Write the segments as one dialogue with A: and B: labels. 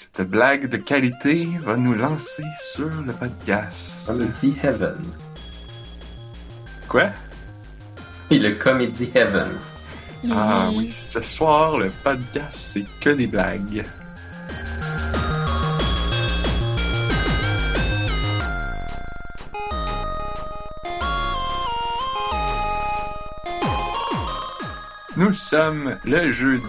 A: Cette blague de qualité va nous lancer sur le podcast.
B: Comedy Heaven.
A: Quoi?
B: Et le Comedy Heaven.
A: Ah oui, ce soir, le podcast, c'est que des blagues. Nous sommes le jeudi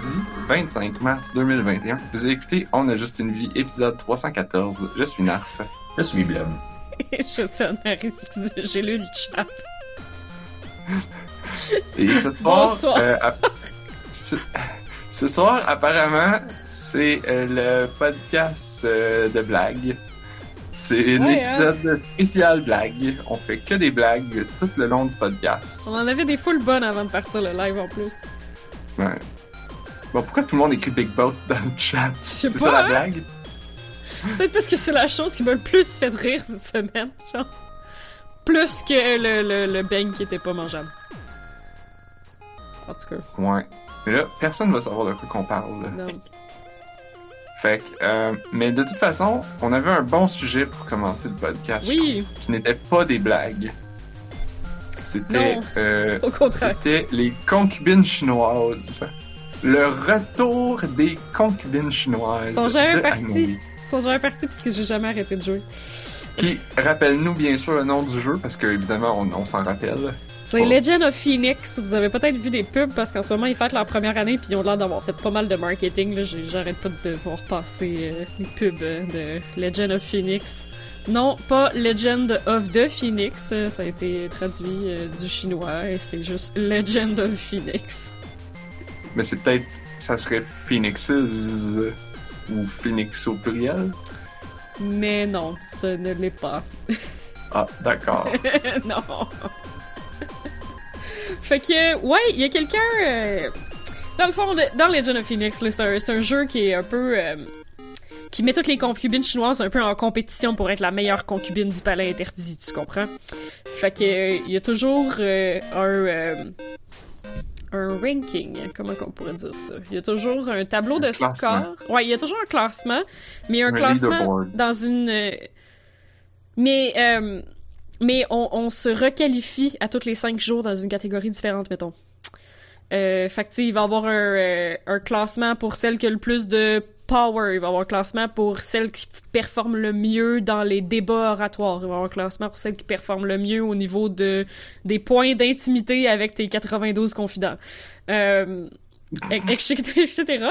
A: 25 mars 2021. Vous écoutez On a juste une vie, épisode 314. Je suis Narf.
B: Je suis Blob.
C: Je suis un excusez, j'ai lu le chat.
A: Et ce soir,
C: Bonsoir.
A: euh, ce soir, apparemment, c'est euh, le podcast euh, de blagues. C'est un
C: Ouais, hein?
A: épisode spécial blague. On fait que des blagues tout le long du podcast.
C: On en avait des full bonnes avant de partir le live en plus.
A: Ouais. Bon, pourquoi tout le monde écrit Big Boat dans le chat? C'est ça la
C: hein?
A: blague?
C: Peut-être parce que c'est la chose qui m'a le plus fait rire cette semaine, genre. Plus que le, le, le bang qui était pas mangeable. En tout cas,
A: Ouais. Mais là, personne va savoir de quoi qu'on parle. là.
C: non.
A: Fait que, euh, mais de toute façon, on avait un bon sujet pour commencer le podcast.
C: Oui.
A: trouve, qui n'était pas des blagues. C'était, euh, c'était les concubines chinoises. Le retour des concubines chinoises.
C: Sont jamais partis. Sont jamais partis parce que j'ai jamais arrêté de jouer.
A: Qui, rappelle-nous bien sûr le nom du jeu, parce que évidemment, on, on s'en rappelle.
C: C'est. Legend of Phoenix. Vous avez peut-être vu des pubs parce qu'en ce moment ils fêtent leur première année puis ils ont l'air d'avoir fait pas mal de marketing. J'arrête pas de voir passer euh, les pubs euh, de Legend of Phoenix. Non, pas Legend of the Phoenix. Ça a été traduit euh, du chinois et c'est juste Legend of Phoenix.
A: Mais c'est peut-être, ça serait Phoenixes ou Phoenix au pluriel.
C: Mais non, ce ne l'est pas.
A: Ah, d'accord.
C: non. fait que, ouais, il y a quelqu'un. euh, dans le fond, dans Legend of Phoenix, c'est un, un jeu qui est un peu. euh, qui met toutes les concubines chinoises un peu en compétition pour être la meilleure concubine du palais interdit, tu comprends? Fait que, il y a toujours euh, un. euh, un ranking, comment qu'on pourrait dire ça? Il y a toujours un tableau
A: Un
C: de
A: classement.
C: score. Ouais, il y a toujours un classement, mais un,
A: Un
C: classement dans une. euh, Mais, mais on, on se requalifie à tous les cinq jours dans une catégorie différente, mettons. Euh, fait que, il va y avoir un, euh, un classement pour celle qui a le plus de power. Il va y avoir un classement pour celle qui performe le mieux dans les débats oratoires. Il va y avoir un classement pour celle qui performe le mieux au niveau de des points d'intimité avec tes 92 confidents. Euh, etc.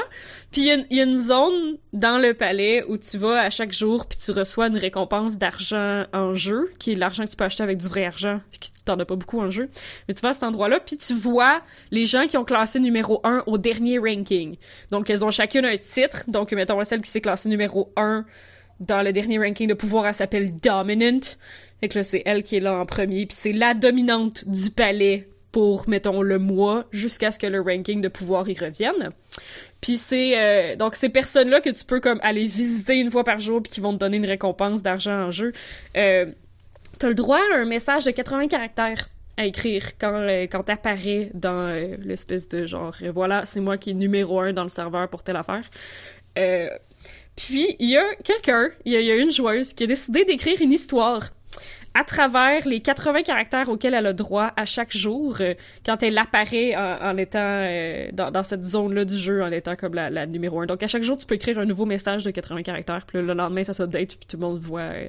C: Puis il y y, a une zone dans le palais où tu vas à chaque jour puis tu reçois une récompense d'argent en jeu, qui est l'argent que tu peux acheter avec du vrai argent, puis que t'en as pas beaucoup en jeu. Mais tu vas à cet endroit-là puis tu vois les gens qui ont classé numéro 1 au dernier ranking. Donc elles ont chacune un titre. Donc mettons celle qui s'est classée numéro 1 dans le dernier ranking de pouvoir, elle s'appelle Dominant. Fait que là, c'est elle qui est là en premier, puis c'est la dominante du palais pour, mettons, le mois, jusqu'à ce que le ranking de pouvoir y revienne. Puis c'est euh, donc ces personnes-là que tu peux comme aller visiter une fois par jour puis qui vont te donner une récompense d'argent en jeu. Euh, T'as le droit à un message de 80 caractères à écrire quand euh, quand dans euh, l'espèce de genre euh, voilà c'est moi qui est numéro un dans le serveur pour telle affaire. Puis il y a quelqu'un, il y y a une joueuse qui a décidé d'écrire une histoire à travers les 80 caractères auxquels elle a droit à chaque jour euh, quand elle apparaît en, étant euh, dans, cette zone-là du jeu, en étant comme la, numéro 1. Donc à chaque jour, tu peux écrire un nouveau message de 80 caractères, puis le lendemain, ça s'update, puis tout le monde voit... euh.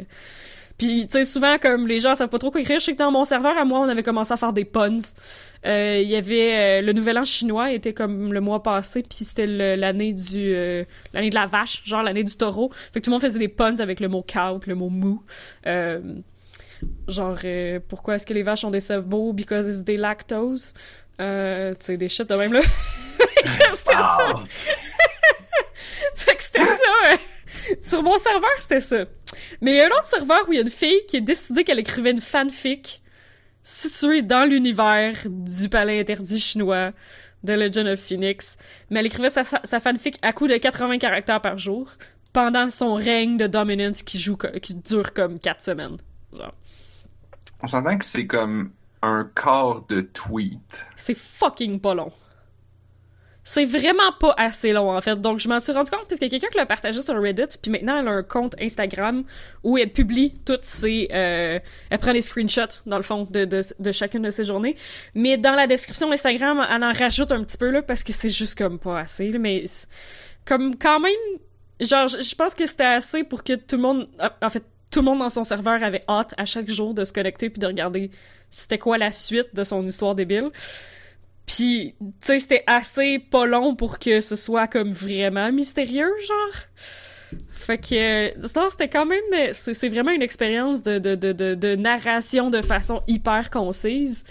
C: Puis, tu sais, souvent, comme les gens savent pas trop quoi écrire, je sais que dans mon serveur, à moi, on avait commencé à faire des puns. Il y avait... le Nouvel An chinois était comme le mois passé, puis c'était l'année du... l'année de la vache, genre l'année du taureau. Fait que tout le monde faisait des puns avec le mot cow, le mot mou. Genre, euh, pourquoi est-ce que les vaches ont des sabots? Because it's des lactose. Euh, tu sais, des shit de même, là. c'était ça. Fait que c'était ça. hein. Sur mon serveur, c'était ça. Mais il y a un autre serveur où il y a une fille qui a décidé qu'elle écrivait une fanfic située dans l'univers du palais interdit chinois de Legend of Phoenix. Mais elle écrivait sa, fanfic à coup de 80 caractères par jour pendant son règne de dominance qui joue qui dure comme 4 semaines. Genre.
A: On s'entend que c'est comme un quart de tweet.
C: C'est fucking pas long. C'est vraiment pas assez long, en fait. Donc, je m'en suis rendu compte parce qu'il y a quelqu'un qui l'a partagé sur Reddit, puis maintenant, elle a un compte Instagram où elle publie toutes ses... Euh, elle prend les screenshots, dans le fond, de, de, de chacune de ses journées. Mais dans la description Instagram, elle en rajoute un petit peu, là, parce que c'est juste comme pas assez, mais... Comme, quand même... Genre, je pense que c'était assez pour que tout le monde... En fait, tout le monde dans son serveur avait hâte à chaque jour de se connecter puis de regarder c'était quoi la suite de son histoire débile. Puis, tu sais, c'était assez pas long pour que ce soit comme vraiment mystérieux, genre. Fait que, c'était quand même, c'est vraiment une expérience de narration de façon hyper concise.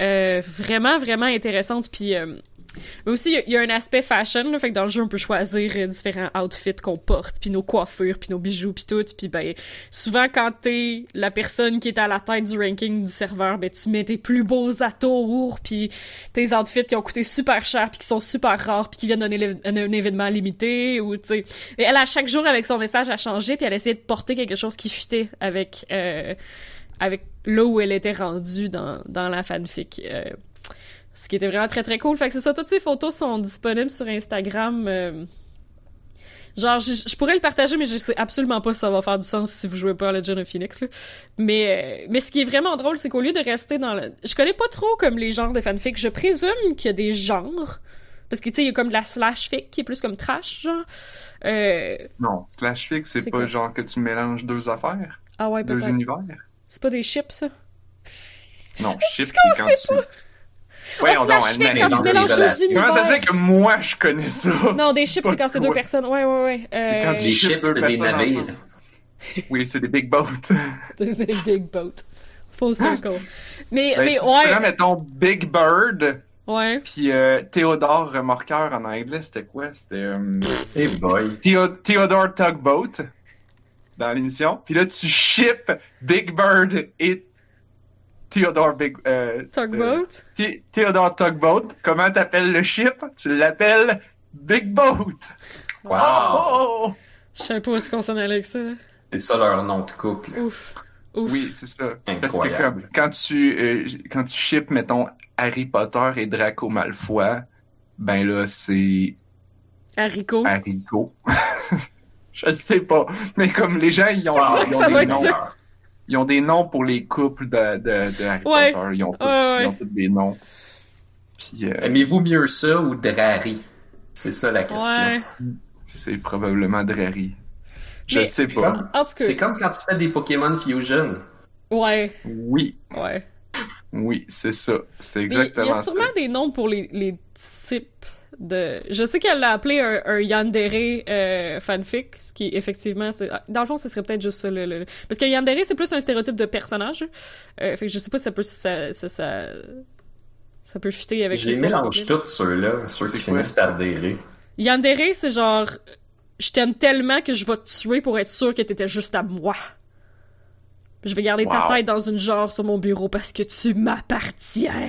C: Euh, vraiment, vraiment intéressante. Puis, euh, mais aussi, il y a- y, a un aspect fashion, là, fait que dans le jeu, on peut choisir euh, différents outfits qu'on porte, puis nos coiffures, puis nos bijoux, puis tout. Puis ben, souvent, quand t'es la personne qui est à la tête du ranking du serveur, ben, tu mets tes plus beaux atours, puis tes outfits qui ont coûté super cher, puis qui sont super rares, puis qui viennent d'un événement limité, ou tu sais... Elle, à chaque jour, avec son message, a changé, puis elle essayait de porter quelque chose qui fitait avec... Euh, avec là où elle était rendue dans, dans la fanfic. Euh, ce qui était vraiment très très cool. Fait que c'est ça, toutes ces photos sont disponibles sur Instagram. euh, Genre, je, je pourrais le partager, mais je sais absolument pas si ça va faire du sens si vous jouez pas à Legend of Phoenix. Là. Mais, euh, mais ce qui est vraiment drôle, c'est qu'au lieu de rester dans le... Je connais pas trop comme les genres de fanfic. Je présume qu'il y a des genres. Parce que, tu sais, il y a comme de la slash fic qui est plus comme trash, genre. Euh...
A: Non, slash fic, c'est pas
C: quoi?
A: genre que tu mélanges deux affaires,
C: Ah ouais,
A: deux univers?
C: C'est pas des chips, ça?
A: Non, ship, c'est quand tu... Ouais,
C: Ah,
A: on
C: slash fic, quand
B: dans
C: tu mélanges deux univers.
A: Comment ça se fait que moi, je connais ça?
C: Non, des chips,
A: Pas
C: c'est quand c'est deux personnes. Ouais, ouais, ouais.
A: C'est quand
C: Euh...
A: Tu-
B: chips, c'est des navires.
A: Oui, c'est des big boats.
C: des big boat. Full circle. Mais,
A: Ben,
C: mais
A: si tu
C: ouais.
A: prends, mettons, Big Bird,
C: Ouais.
A: puis euh, Théodore Remorqueur en anglais, c'était quoi? C'était euh,
B: Hey boy.
A: Théo- Theodore Tugboat dans l'émission. Puis là, tu ship Big Bird et Theodore Big... Euh, euh,
C: Tugboat.
A: Thé- Theodore Tugboat. Comment t'appelles le ship? Tu l'appelles Big Boat.
B: Wow.
A: Oh, oh, oh.
C: Je sais pas où est-ce qu'on s'en allait avec ça.
B: C'est ça leur nom de couple.
C: Ouf. Ouf.
A: Oui, c'est ça. Parce que
B: Incroyable.
A: comme, quand tu euh, quand tu ships, mettons, Harry Potter et Draco Malfoy, ben là, c'est
C: Haricot.
A: haricot. Je sais pas. Mais comme les gens, ils ont,
C: C'est sûr
A: ils
C: que
A: ont
C: ça
A: des noms.
C: Ça.
A: Ils ont des noms pour les couples de, de, de Harry
C: Ouais.
A: Potter. Ils ont, tous,
C: Ouais, ouais.
A: ils ont tous des noms. Puis euh,
B: Aimez-vous mieux ça ou Drari? C'est ça la question.
C: Ouais.
A: c'est probablement Drary. Je
C: Mais-
A: sais
B: C'est
A: pas.
B: c'est comme quand tu fais des Pokémon Fusion.
C: Ouais.
A: Oui,
C: Ouais.
A: oui, c'est ça. C'est
C: Mais Il y
A: exactement
C: a sûrement
A: ça.
C: des noms pour les, les types de. Je sais qu'elle l'a appelé un, un Yandere euh, fanfic, ce qui effectivement, c'est... dans le fond, ce serait peut-être juste ça. Le, le- Parce que Yandere, c'est plus un stéréotype de personnage. Euh, fait que je sais pas si ça peut ça ça, ça, ça peut fitter avec
B: Je les mélange tous ceux-là, ceux qui finissent par déré.
C: Yandere, c'est genre, je t'aime tellement que je vais te tuer pour être sûr que t'étais juste à moi. Je vais garder ta tête dans une jarre sur mon bureau parce que tu m'appartiens.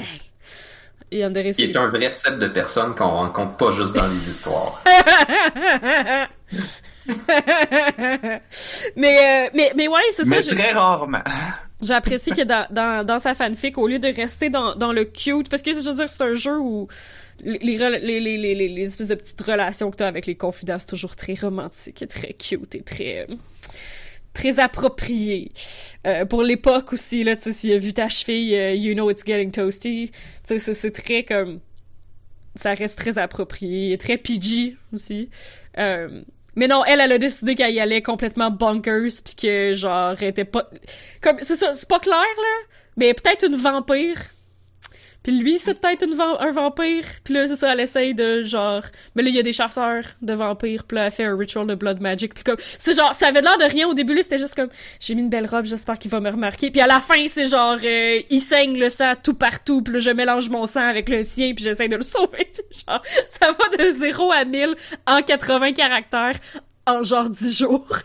B: Il est un vrai type de personne qu'on rencontre pas juste dans les histoires.
C: mais, euh, mais, mais ouais, c'est ça.
A: Mais très rarement.
C: J'ai apprécié que dans, dans, dans sa fanfic, au lieu de rester dans, dans le cute, parce que je veux dire, c'est un jeu où les, les, les, les, les, les- les espèces de petites relations que t'as avec les confidents, c'est toujours très romantique et très cute et très, euh, très approprié. Euh, pour l'époque aussi, là, tu sais, s'il a vu ta cheville, euh, you know it's getting toasty. Tu sais, c'est- très comme, ça reste très approprié, très PG aussi. Euh, mais non, elle, elle a décidé qu'elle y allait complètement bonkers, puis que, genre, elle était pas... Comme, c'est ça, c'est pas clair, là, mais peut-être une vampire. Puis lui, c'est peut-être un vampire. Puis là, c'est ça, elle essaye de, genre... Mais là, il y a des chasseurs de vampires, puis là, elle fait un ritual de blood magic. Puis comme, c'est genre, ça avait l'air de rien au début, là, c'était juste comme, j'ai mis une belle robe, j'espère qu'il va me remarquer. Puis à la fin, c'est genre, euh, il saigne le sang tout partout, puis là, je mélange mon sang avec le sien, puis j'essaie de le sauver. Puis genre, ça va de 0 à 1000 en 80 caractères en genre 10 jours.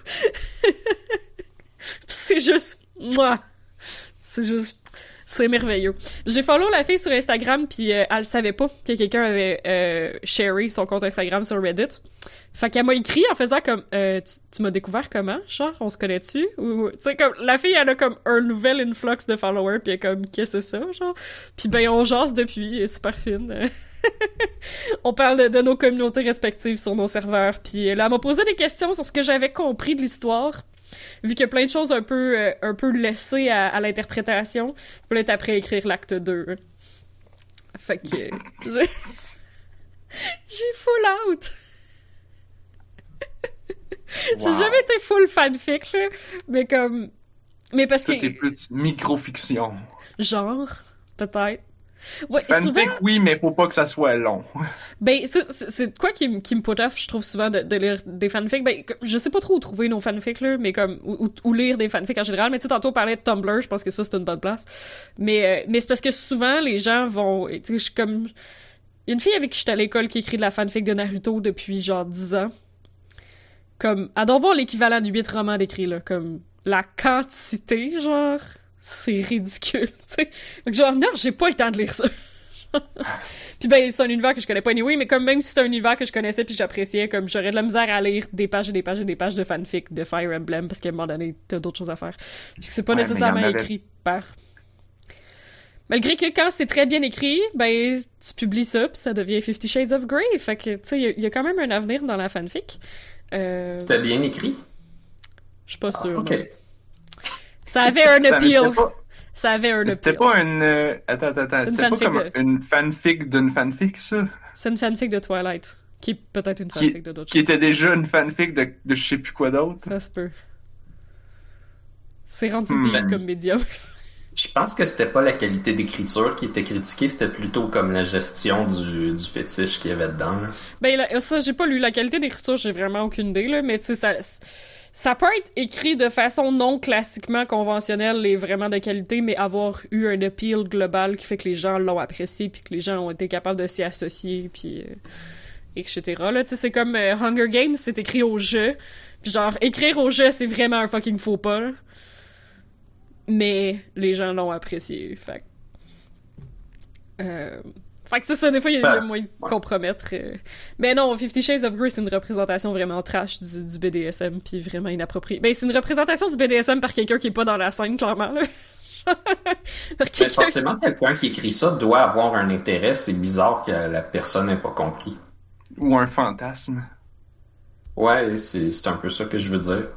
C: C'est juste, moi, c'est juste, c'est merveilleux. J'ai follow la fille sur Instagram puis euh, elle savait pas que quelqu'un avait euh, sharé son compte Instagram sur Reddit. Fait qu'elle m'a écrit en faisant comme euh, tu, tu m'as découvert comment? Genre on se connaît-tu? Ou tu sais comme la fille elle a comme un nouvel influx de followers puis elle est comme qu'est-ce que c'est ça genre? Puis ben on jase depuis elle super fine on parle de, nos communautés respectives sur nos serveurs. Puis là, elle m'a posé des questions sur ce que j'avais compris de l'histoire. Vu qu'il y a plein de choses un peu, euh, un peu laissées à, à l'interprétation. Là, t'es après écrire l'acte 2. Fait que... j'ai- J'ai full out. J'ai
A: Wow.
C: jamais été full fanfic, là. Mais comme... Mais parce que...
A: t'es plus micro-fiction.
C: Genre, peut-être. Ouais, souvent...
A: Fanfic, oui, mais faut pas que ça soit long.
C: Ben, c'est- quoi qui, me- qui me put off, je trouve souvent, de, de lire des fanfics? Ben, je sais pas trop où trouver nos fanfics, là, mais comme, ou, lire des fanfics en général. Mais tu sais, tantôt, on parlait de Tumblr, je pense que ça, c'est une bonne place. Mais, euh, mais c'est parce que souvent, les gens vont, tu sais, je suis comme, il y a une fille avec qui j'étais à l'école qui écrit de la fanfic de Naruto depuis genre 10 ans. Comme, elle doit voir l'équivalent du 8 romans d'écrit, là. Comme, la quantité, genre, c'est ridicule, tu sais. Donc, genre, non, j'ai pas le temps de lire ça. puis ben, c'est un univers que je connais pas anyway, mais comme même si c'est un univers que je connaissais puis j'appréciais, comme j'aurais de la misère à lire des pages et des pages et des pages de fanfic de Fire Emblem parce qu'à un moment donné, t'as d'autres choses à faire. Puis c'est pas
A: Ouais,
C: nécessairement
A: avait-
C: écrit par. Malgré que quand c'est très bien écrit, ben, tu publies ça puis ça devient Fifty Shades of Grey. Fait que, tu sais, il y a- il y, a quand même un avenir dans la fanfic. Euh,
B: C'était bien écrit?
C: je suis pas
B: Ah,
C: sûre.
B: ok.
C: Ça avait un appeal.
A: C'était pas,
C: Ça avait un
A: c'était
C: appeal.
A: pas une... euh, Attends, attends, attends. C'était pas
C: fanfic
A: comme
C: de-
A: une fanfic d'une fanfic, ça?
C: C'est une fanfic de Twilight. Qui est peut-être une
A: Qui-
C: fanfic de d'autres
A: Qui
C: choses.
A: était déjà une fanfic de, de je sais plus quoi d'autre?
C: Ça se peut. C'est rendu
A: Hmm.
C: comme médium.
B: Je pense que c'était pas la qualité d'écriture qui était critiquée, c'était plutôt comme la gestion du, du fétiche qu'il y avait dedans. là.
C: Ben là, ça, j'ai pas lu. La qualité d'écriture, j'ai vraiment aucune idée, là, mais tu sais, ça, ça peut être écrit de façon non classiquement conventionnelle et vraiment de qualité, mais avoir eu un appeal global qui fait que les gens l'ont apprécié puis que les gens ont été capables de s'y associer puis euh, etc. Là, tu sais, c'est comme euh, Hunger Games, c'est écrit au jeu. Puis genre, écrire au jeu, c'est vraiment un fucking faux pas. Mais les gens l'ont apprécié, fait euh... Fait que c'est ça, des fois, il y a, il y a
B: Ben,
C: moyen de
B: ouais.
C: compromettre. euh. Mais non, Fifty Shades of Grey, c'est une représentation vraiment trash du, du BDSM, puis vraiment inappropriée. Ben, c'est une représentation du BDSM par quelqu'un qui est pas dans la scène, clairement, là.
B: Mais
C: quelqu'un...
B: forcément, quelqu'un qui écrit ça doit avoir un intérêt. C'est bizarre que la personne n'ait pas compris.
A: Ou un fantasme?
B: Ouais, c'est c'est un peu ça que je veux dire.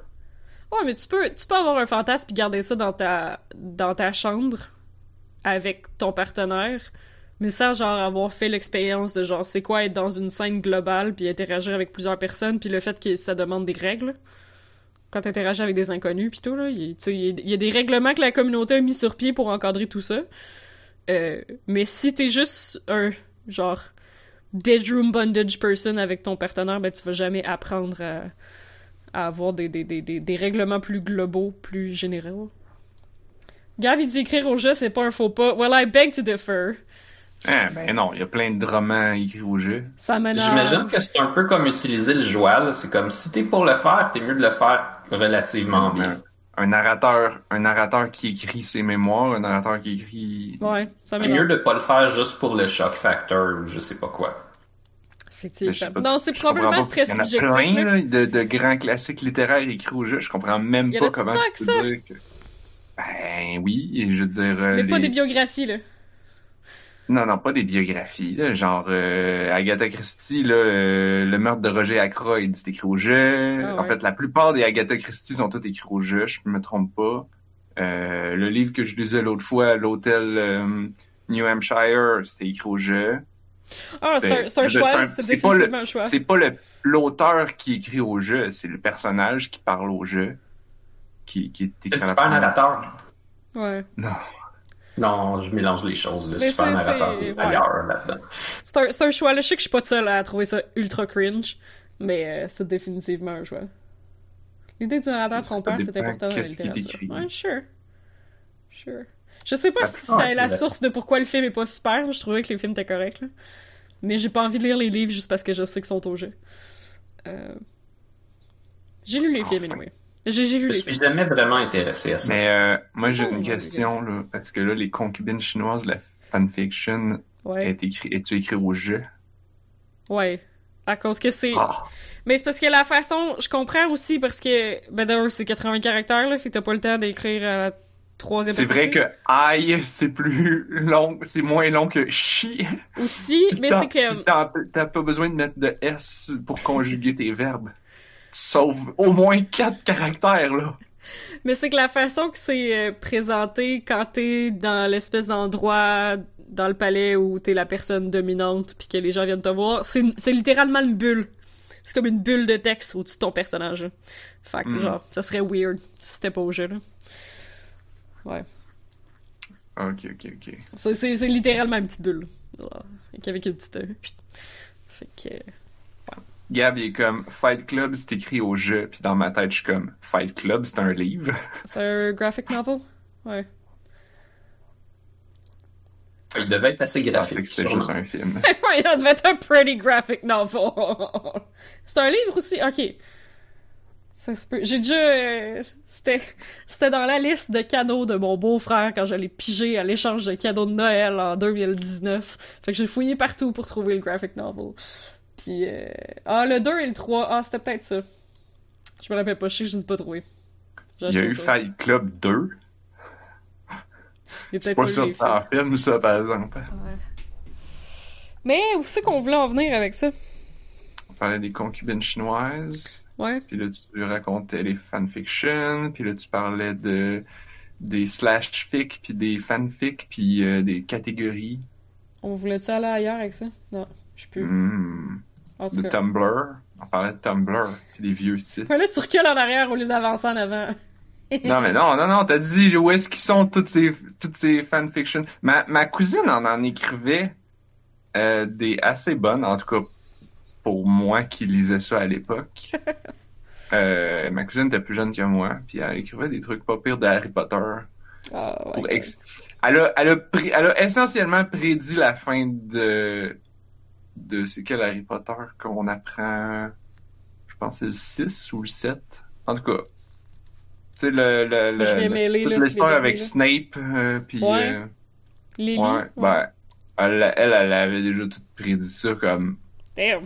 C: Ouais, mais tu peux, tu peux avoir un fantasme puis garder ça dans ta, dans ta chambre avec ton partenaire, mais sans genre avoir fait l'expérience de genre c'est quoi être dans une scène globale puis interagir avec plusieurs personnes puis le fait que ça demande des règles. Quand t'interagis avec des inconnus pis tout là, il, y a- des règlements que la communauté a mis sur pied pour encadrer tout ça. Euh, mais si t'es juste un genre bedroom bondage person avec ton partenaire, ben tu vas jamais apprendre à avoir des, des, des, des, règlements plus globaux, plus généraux. Gab, il dit écrire au jeu, c'est pas un faux pas. Well, I beg to differ.
A: Ah, ben non, il y a plein de romans écrits au jeu.
C: Ça m'énerve.
B: J'imagine que c'est un peu comme utiliser le joual. C'est comme si t'es pour le faire, t'es mieux de le faire relativement bien.
A: Un narrateur, un narrateur qui écrit ses mémoires, un narrateur qui écrit...
C: Ouais, ça
B: C'est mieux de pas le faire juste pour le shock factor ou je sais pas quoi.
A: Sais
C: Effectivement.
A: pas-
C: Non, c'est
A: je comprends
C: probablement
A: pas.
C: très
A: Il y en a
C: subjectif.
A: plein
C: là,
A: de, de grands classiques littéraires écrits au jeu. Je comprends même pas comment tu
C: que
A: peux dire que... Ben oui, je veux dire... euh,
C: Mais pas
A: les-
C: des biographies, là.
A: Non, non, pas des biographies. Là, genre euh, Agatha Christie, là, euh, le meurtre de Roger Ackroyd, c'est écrit au jeu.
C: Ah
A: En
C: ouais.
A: fait, la plupart des Agatha Christie sont toutes écrits au jeu, je me trompe pas. Euh, le livre que je lisais l'autre fois à l'hôtel euh, New Hampshire, c'était écrit au jeu.
C: Ah, c'est un, c'est un choix. C'est
A: pas le-
C: un choix.
A: C'est pas le l'auteur qui écrit au jeu, c'est le personnage qui parle au jeu. Qui, qui est écrit
B: C'est
A: à la
B: super narrateur.
C: Ouais.
A: Non.
B: Non, je mélange les choses. Le
C: Mais
B: super narrateur
C: c'est-
B: est
C: ouais.
B: ailleurs là-dedans.
C: C'est un, choix. Là, je sais que je suis pas seule à trouver ça ultra cringe, mais euh, c'est définitivement un choix. L'idée du narrateur de son père, c'est important dans la littérature. Ouais, sure. Sure. Je sais pas si c'est la source de pourquoi le film est pas super. Je trouvais que les films étaient corrects, là. Mais j'ai pas envie de lire les livres juste parce que je sais qu'ils sont au jeu. Euh... J'ai lu les
A: Enfin.
C: films, anyway. J'ai vu
B: Je
C: les
B: suis jamais vraiment intéressé à ça.
A: Mais euh, moi j'ai
C: Oh,
A: une question là, parce que là les concubines chinoises, la fanfiction
C: Ouais.
A: est écrit, est-tu écrit au jeu?
C: Ouais. À cause que c'est.
A: Ah.
C: Mais c'est parce que la façon. Je comprends aussi parce que. Ben d'ailleurs, c'est 80 caractères, là. Fait que t'as pas le temps d'écrire à la troisième
A: C'est vrai que aïe, c'est plus long, c'est moins long que chi.
C: Aussi, mais c'est que...
A: t'as pas besoin de mettre de S pour conjuguer tes verbes. Sauves au moins quatre caractères, là.
C: Mais c'est que la façon que c'est euh, présenté quand t'es dans l'espèce d'endroit dans le palais où t'es la personne dominante puis que les gens viennent te voir, c'est littéralement une bulle. C'est comme une bulle de texte au-dessus de ton personnage. là. Fait que,
A: Mm.
C: genre, ça serait weird si c'était pas au jeu, là. Ouais.
A: Ok, ok, ok.
C: C'est- littéralement une petite bulle. Avec une petite... euh. Fait que...
A: Gab, il est comme Fight Club, c'est écrit au jeu, puis dans ma tête, je suis comme Fight Club, c'est un livre.
C: C'est un graphic novel? Ouais.
B: Il devait être assez graphique.
A: que c'était juste un film.
C: ouais, ça devait être un pretty graphic novel. C'est un livre aussi? Ok. Ça se peut. J'ai déjà... euh, C'était c'était dans la liste de cadeaux de mon beau-frère quand j'allais piger à l'échange de cadeaux de Noël en 2019. Fait que j'ai fouillé partout pour trouver le graphic novel. Puis... euh, Ah, le 2 et le 3. Ah, c'était peut-être ça. Je me rappelle pas. Je sais que je dis pas trouvé.
A: Il y a eu. Fight Club 2.
C: Il y a
A: C'est pas sûr que ça en film, ça, par exemple.
C: Ouais. Mais où c'est qu'on voulait en venir avec ça?
A: On parlait des concubines chinoises.
C: Ouais.
A: Puis là, tu racontais les fanfictions, puis là, tu parlais de des slash fic, puis des fanfics, puis euh, des catégories
C: On voulait-tu aller ailleurs avec ça? Non, je peux.
A: Hmm. De
C: cas.
A: Tumblr. On parlait de Tumblr, des vieux sites.
C: Ouais, là, tu recules en arrière au lieu d'avancer en avant.
A: Non, mais non, non, non, t'as dit où est-ce qu'ils sont toutes ces, toutes ces fanfictions. Ma, ma cousine en en écrivait euh, des assez bonnes, en tout cas pour moi qui lisais ça à l'époque. Euh, ma cousine était plus jeune que moi, puis elle écrivait des trucs pas pires de Harry Potter.
C: Ah, ouais.
A: Elle, a, elle, a pré- elle a essentiellement prédit la fin de... de c'est quel Harry Potter qu'on apprend... Je pense que c'est le 6 ou le 7. En tout cas, tu sais, le, le, toute l'histoire avec Snape, euh, puis...
C: Ouais.
A: euh,
C: Lily.
A: ouais, ben, elle, elle, elle avait déjà tout prédit ça comme
C: Damn.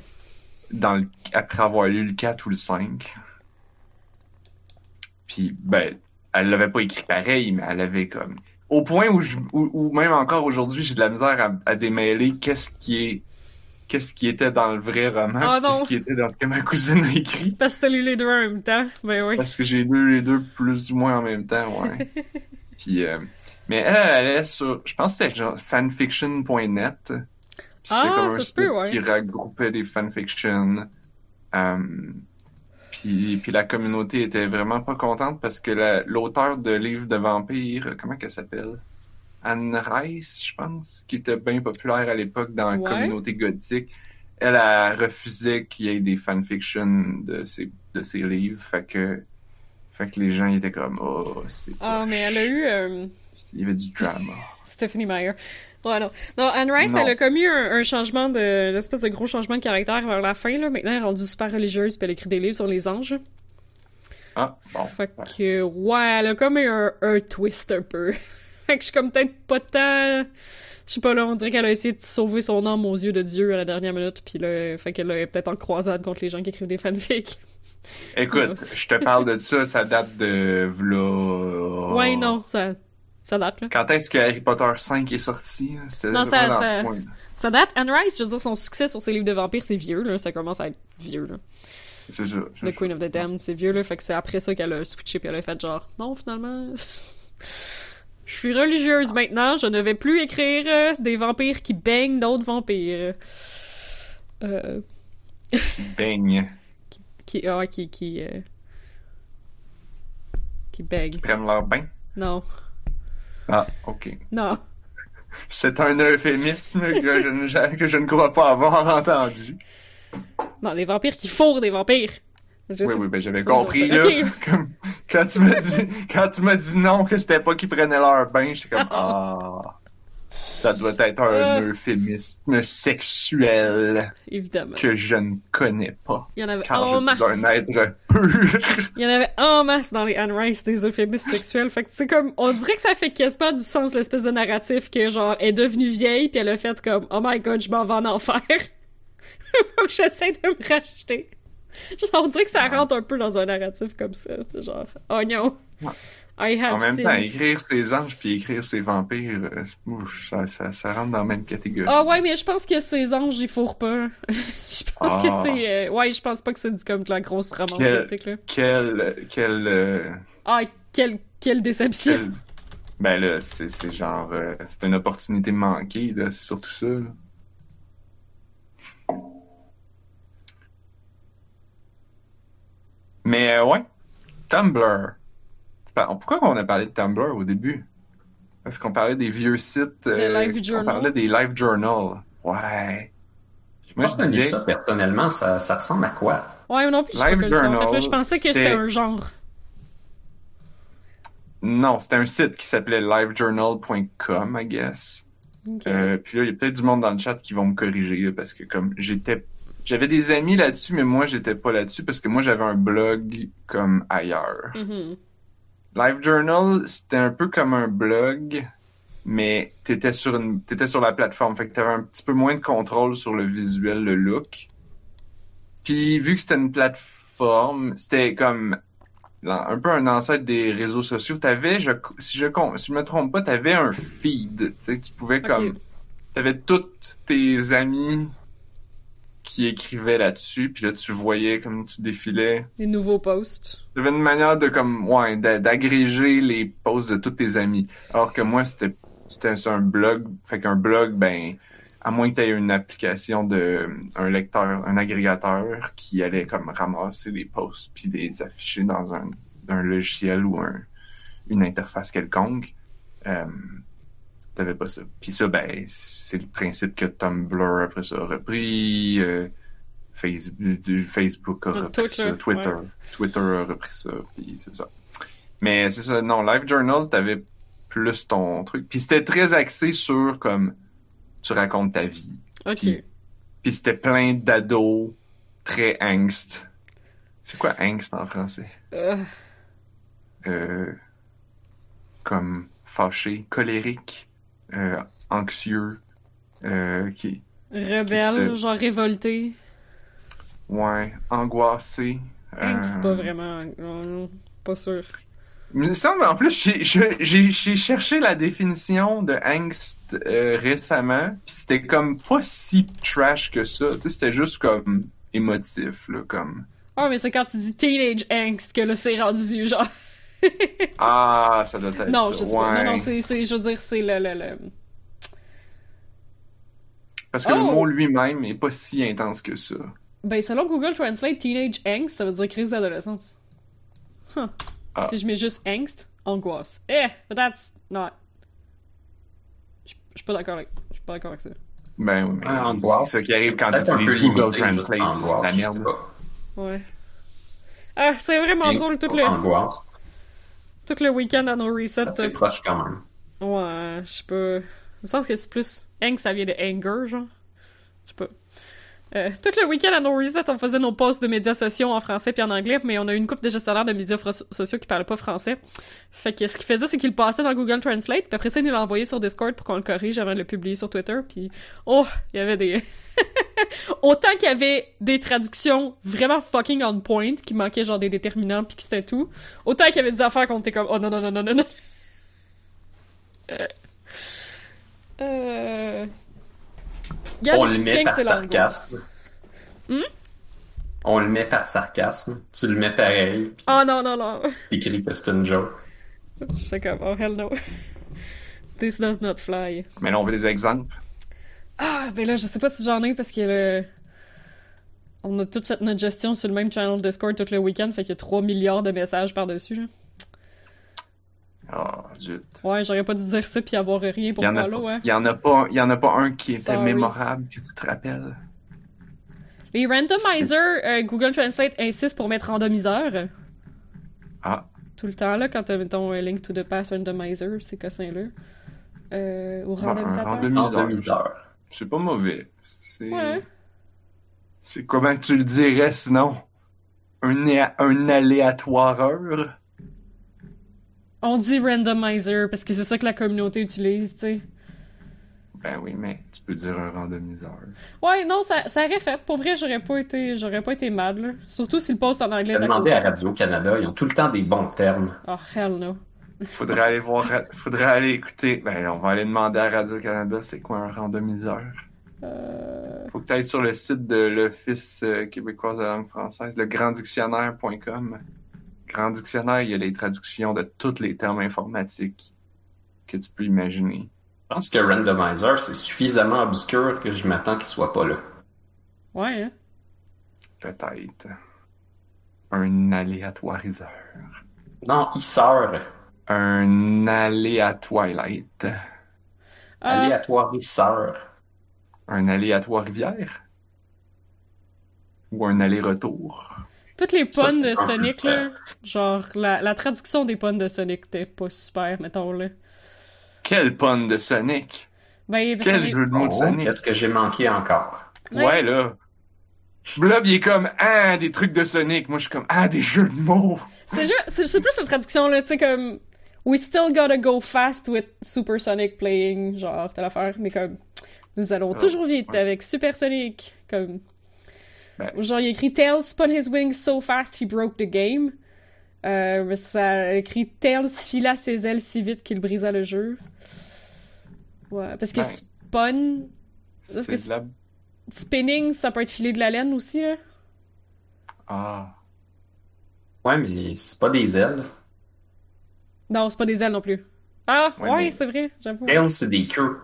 A: dans le, après avoir lu le 4 ou le 5. Puis, ben, elle l'avait pas écrit pareil, mais elle avait comme... Au point où, je, où, où même encore aujourd'hui, j'ai de la misère à, à démêler qu'est-ce qui est... Qu'est-ce qui était dans le vrai roman,
C: Ah
A: qu'est-ce qui était dans ce que ma cousine a écrit.
C: Parce que t'as lu les deux en même temps. Ben oui.
A: Parce que j'ai lu les deux plus ou moins en même temps, ouais. Puis, euh, mais elle, elle est sur, je pense que c'était genre fanfiction.net. Puis C'était
C: Ah,
A: comme
C: ça
A: un site
C: peut, ouais.
A: qui regroupait des fanfictions. Euh, puis, puis la communauté était vraiment pas contente parce que la- l'auteur de livres de vampires, comment qu'elle s'appelle? Anne Rice, je pense, qui était bien populaire à l'époque dans la
C: Ouais.
A: communauté gothique. Elle a refusé qu'il y ait des fanfictions de ses, de ses livres. Fait que, fait que les gens étaient comme, oh, c'est
C: Ah, mais
A: poche.
C: elle a eu euh,
A: Il y avait du drama.
C: Stephanie Meyer. Ouais, non. Non, Anne Rice,
A: Non.
C: elle a commis un, un changement de. une espèce de gros changement de caractère vers la fin, là. Maintenant, elle est rendue super religieuse, puis elle écrit des livres sur les anges.
A: Ah, bon.
C: Fait que, ouais, elle a comme un, un twist un peu. fait que je suis comme peut-être pas tant. Je sais pas, là, on dirait qu'elle a essayé de sauver son âme aux yeux de Dieu à la dernière minute, puis là, fait qu'elle est peut-être en croisade contre les gens qui écrivent des fanfics.
A: Écoute, je te parle de ça, ça date de v'là...
C: Ouais, non, ça, ça date, là.
A: Quand est-ce que Harry Potter 5 est sorti? hein? C'était
C: Non, ça-
A: dans
C: ça-
A: ce point.
C: Ça date. Anne Rice, je veux dire, son succès sur ses livres de vampires, c'est vieux, là. Ça commence à être vieux, là.
A: C'est ça.
C: The. Queen of the Damned, c'est vieux, là. Fait que c'est après ça qu'elle a switché, puis elle a fait genre, non, finalement. Je suis religieuse maintenant, je ne vais plus écrire euh, des vampires qui baignent d'autres vampires. Euh,
A: Baigne.
C: qui, ah, qui, qui, euh, qui baignent.
A: Prennent leur bain?
C: Non,
A: Ah, ok.
C: non.
A: C'est un euphémisme que je, ne, que je ne crois pas avoir entendu.
C: Non, les vampires qui fourrent des vampires. Je
A: Oui,
C: sais-
A: oui, ben j'avais compris, là. Comme, quand tu m'as dit, quand tu m'as dit non, que c'était pas qu'ils prenaient leur bain, j'étais comme, ah. Ça doit être un
C: Euh.
A: euphémisme sexuel
C: Évidemment.
A: que je ne connais pas.
C: Il y en avait
A: Car
C: en
A: je
C: masse.
A: suis un être pur.
C: Il y en avait en masse dans les Anne Rice des euphémismes sexuels. Fait que c'est comme, on dirait que ça fait quasiment du sens l'espèce de narratif que genre, elle est devenue vieille puis elle a fait comme, oh my god, je m'en vais en enfer. Faut que j'essaie de me racheter. Genre, on dirait que ça rentre un peu dans un narratif comme ça. Genre, oh non.
A: Ouais.
C: I have
A: En même temps, écrire ses anges puis écrire ses vampires, euh, ça, ça, ça rentre dans la même catégorie.
C: Ah ouais, mais je pense que ces anges, ils fourrent pas. je pense que
A: Ah.
C: c'est... euh, Ouais, je pense pas que c'est du comme de la grosse romance
A: Quel-
C: gothique, là.
A: Quel, quel, euh,
C: Ah, quelle, quelle déception.
A: quel- Ben là, c'est c'est genre, euh, c'est une opportunité manquée, là, c'est surtout ça. là. Mais euh, ouais, Tumblr. Pourquoi on a parlé de Tumblr au début? Parce qu'on parlait des vieux sites. euh,
C: live
A: On
C: journal.
A: parlait des live journals. Ouais. Moi, je
B: je connais
A: disais.
B: ça personnellement, ça, ça ressemble à quoi?
C: Ouais, non plus, je
A: Live.
C: En fait, là,
A: Journal,
C: je pensais que
A: c'était-
C: un genre.
A: Non, c'était un site qui s'appelait livejournal.com, I guess.
C: Ok.
A: Euh, puis là, il y a peut-être du monde dans le chat qui vont me corriger parce que comme j'étais, j'avais des amis là-dessus, mais moi j'étais pas là-dessus parce que moi j'avais un blog comme ailleurs.
C: Mhm.
A: LiveJournal, c'était un peu comme un blog, mais t'étais sur une, sur la plateforme, fait que t'avais un petit peu moins de contrôle sur le visuel, le look. Puis vu que c'était une plateforme, c'était comme un peu un ancêtre des réseaux sociaux. T'avais, je, si je si je me trompe pas, t'avais un feed. Tu pouvais comme, t'avais tous tes amis qui écrivaient là-dessus, puis là tu voyais comme tu défilais.
C: Des nouveaux posts.
A: J'avais une manière de comme ouais d'a- d'agréger les posts de tous tes amis. Alors que moi c'était c'était un blog, fait qu'un blog ben à moins que tu aies une application de un lecteur, un agrégateur qui allait comme ramasser les posts puis les afficher dans un, un logiciel ou un, une interface quelconque. Euh, T'avais pas ça. Puis ça, ben, c'est le principe que Tumblr après ça a repris. euh, Facebook, du- Facebook a repris
C: Twitter,
A: ça. Twitter.
C: ouais.
A: Twitter a repris ça. Puis c'est ça. Mais c'est ça, non, LiveJournal, t'avais plus ton truc. Puis c'était très axé sur comme tu racontes ta vie.
C: Ok.
A: Puis- Puis c'était plein d'ados très angst. C'est quoi angst en français?
C: Euh,
A: Euh, comme fâché, colérique, anxieux, euh, qui,
C: rebelle,
A: Qui se-
C: genre révolté.
A: ouais, angoissé. Euh,
C: c'est pas vraiment. non, non, pas sûr.
A: Il me semble, en plus, j'ai- cherché la définition de angst euh, récemment, puis c'était comme pas si trash que ça. Tu sais, c'était juste comme émotif, là, comme
C: Ah, mais c'est quand tu dis teenage angst que là, c'est rendu genre.
A: ah, ça doit être
C: non,
A: ça.
C: je sais pas.
A: ouais.
C: Non, non, c'est, c'est- je veux dire, c'est le. le, le...
A: Parce que le
C: Oh!
A: mot lui-même est pas si intense que ça.
C: Ben, selon Google Translate, teenage angst, ça veut dire crise d'adolescence. Huh.
A: Ah.
C: Si je mets juste angst, angoisse. Eh, but that's not. Je suis pas d'accord avec. Je suis pas d'accord avec ça.
A: Ben oui, mais
B: Ah, angoisse.
A: c'est ça qui arrive quand tu utilises Google Translate. C'est
B: angoisse,
A: la merde.
B: pas.
C: Ouais. Ah, c'est vraiment drôle tout le,
B: Angoisse.
C: Tout le week-end à nos resets.
B: C'est proche quand même.
C: Ouais, je sais pas. Je sens que c'est plus. Angst, ça vient de anger, genre. Je sais pas. Euh, tout le week-end à nos resets, on faisait nos posts de médias sociaux en français puis en anglais, mais on a eu une couple de gestionnaires de médias sociaux qui parlaient pas français. Fait que ce qu'ils faisaient, c'est qu'ils le passaient dans Google Translate, puis après ça, ils nous l'envoyaient sur Discord pour qu'on le corrige avant de le publier sur Twitter, puis oh, il y avait des... Autant qu'il y avait des traductions vraiment fucking on point, qui manquaient genre des déterminants puis que c'était tout, autant qu'il y avait des affaires qu'on était comme oh non non non non non non. Euh... Euh... Gab,
B: On le met par sarcasme.
C: Hmm?
B: On le met par sarcasme. Tu le mets pareil,
C: Oh non, non, non.
B: t'écris que c'est une joke.
C: Je fais comme, oh hell no. This does not fly.
A: Mais là, on veut des exemples.
C: Ah, ben là, je sais pas si j'en ai parce que le... On a tout fait notre gestion sur le même channel Discord tout le week-end, fait qu'il y a 3 milliards de messages par-dessus,
A: Oh, zut.
C: Ouais, j'aurais pas dû dire ça puis avoir rien pour follow, hein.
A: il y en a pas, il y en a pas un qui était
C: Sorry.
A: mémorable que tu te rappelles.
C: Les randomizers, euh, Google Translate insiste pour mettre randomiseur.
A: Ah,
C: Tout le temps, là, quand t'as, un link to the past randomizer, ces cossins-là. Euh, ou
A: un
C: randomisateur.
A: randomiseur.
B: Randomiseur.
A: c'est pas mauvais. C'est,
C: Ouais.
A: c'est comment tu le dirais sinon? Un, un aléatoireur?
C: On dit randomizer parce que c'est ça que la communauté utilise, tu sais.
A: Ben oui, mais tu peux dire un randomiseur.
C: Ouais, non, ça, ça aurait fait. Pour vrai, j'aurais pas été, j'aurais pas été mad, là. Surtout si le post en anglais
B: J'ai
C: est à
B: à Radio-Canada, ils ont tout le temps des bons termes.
C: Oh, hell no.
A: Faudrait aller voir, faudrait aller écouter. Ben, on va aller demander à Radio-Canada c'est quoi un randomiseur?
C: Euh...
A: Faut que tu ailles sur le site de l'Office euh, québécois de la langue française, le granddictionnaire.com. Grand Dictionnaire, il y a les traductions de tous les termes informatiques que tu peux imaginer.
B: Je pense que Randomizer, c'est suffisamment obscur que je m'attends qu'il soit pas là.
C: Ouais, hein?
A: Peut-être. Un aléatoiriseur.
B: Non, il sort.
A: Un aléatoirelight.
C: Ah,
B: Aléatoiriseur.
A: Un aléatoire rivière. Ou un aller-retour?
C: Toutes les puns de Sonic, là. Genre, la, la traduction des puns de Sonic était pas super, mettons, là.
A: Quel pun de Sonic!
C: Ben,
A: Quel jeu de mots de
B: Oh,
A: Sonic!
B: Qu'est-ce que j'ai manqué encore?
C: Ouais.
A: Ouais, là. Blob, il est comme, ah, des trucs de Sonic. Moi, je suis comme, ah, des jeux de mots.
C: C'est plus la traduction, là, tu sais, comme... We still gotta go fast with Supersonic playing, genre, telle affaire, mais comme... Nous allons
A: Ah,
C: toujours vite
A: ouais.
C: avec Supersonic, comme... Genre, il a écrit Tails spun his wings so fast he broke the game. Euh, mais ça a écrit Tails fila ses ailes si vite qu'il brisa le jeu. Ouais, parce que
A: Ben.
C: spun... Que
A: la...
C: Spinning, ça peut être filer de la laine aussi, là.
A: Ah.
B: Ouais, mais c'est pas des ailes.
C: Non, c'est pas des ailes non plus. Ah, ouais, c'est vrai, j'avoue.
B: Tails, c'est des queues.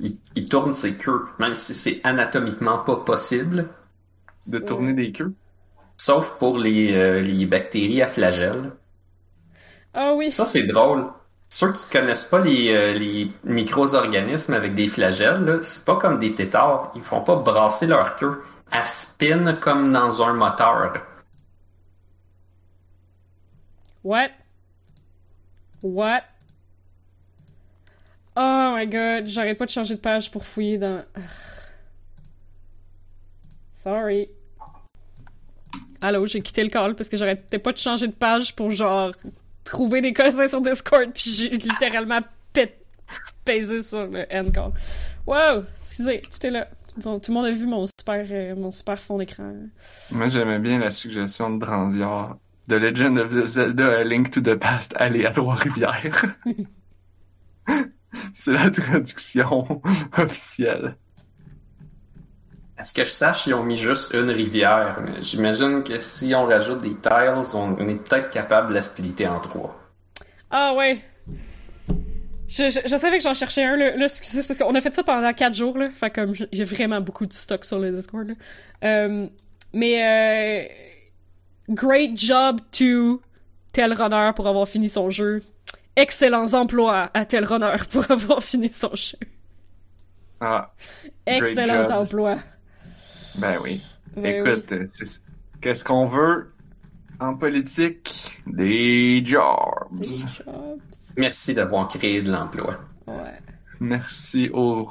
B: Il, il tourne ses queues, même si c'est anatomiquement pas possible.
A: De tourner des queues.
B: Sauf pour les, euh, les bactéries à flagelles.
C: Ah oui.
B: Ça, c'est drôle. Ceux qui connaissent pas les, euh, les micro-organismes avec des flagelles, c'est pas comme des tétards. Ils font pas brasser leur queue. Elle spin comme dans un moteur.
C: What? What? Oh my god, j'arrête pas de changer de page pour fouiller dans. Sorry. Allô, j'ai quitté le call parce que j'arrêtais pas de changer de page pour genre trouver des cossins sur Discord puis j'ai littéralement pét... pesé sur le end call. Wow, excusez, tout est là. Bon, tout le monde a vu mon super, euh, mon super fond d'écran.
A: Moi, j'aimais bien la suggestion de Dranziar. The Legend of the Zelda A Link to the Past aléatoire rivière. C'est la traduction officielle.
B: À ce que je sache, ils ont mis juste une rivière. Mais j'imagine que si on rajoute des tiles, on, on est peut-être capable de la splitter en trois.
C: Ah ouais. Je, je, je savais que j'en cherchais un, là, là excusez, c'est parce qu'on a fait ça pendant 4 jours, là. Fait comme, j'ai vraiment beaucoup de stock sur le Discord, là. Euh, mais, euh, great job to Tel Runner pour avoir fini son jeu. Excellents emplois à Tel Runner pour avoir fini son jeu.
A: Ah, Great
C: Excellent emploi.
A: Ben oui.
C: Ben
A: Écoute, c'est- qu'est-ce qu'on veut en politique? Des jobs.
C: Great jobs.
B: Merci d'avoir créé de l'emploi.
C: Ouais.
A: Merci aux,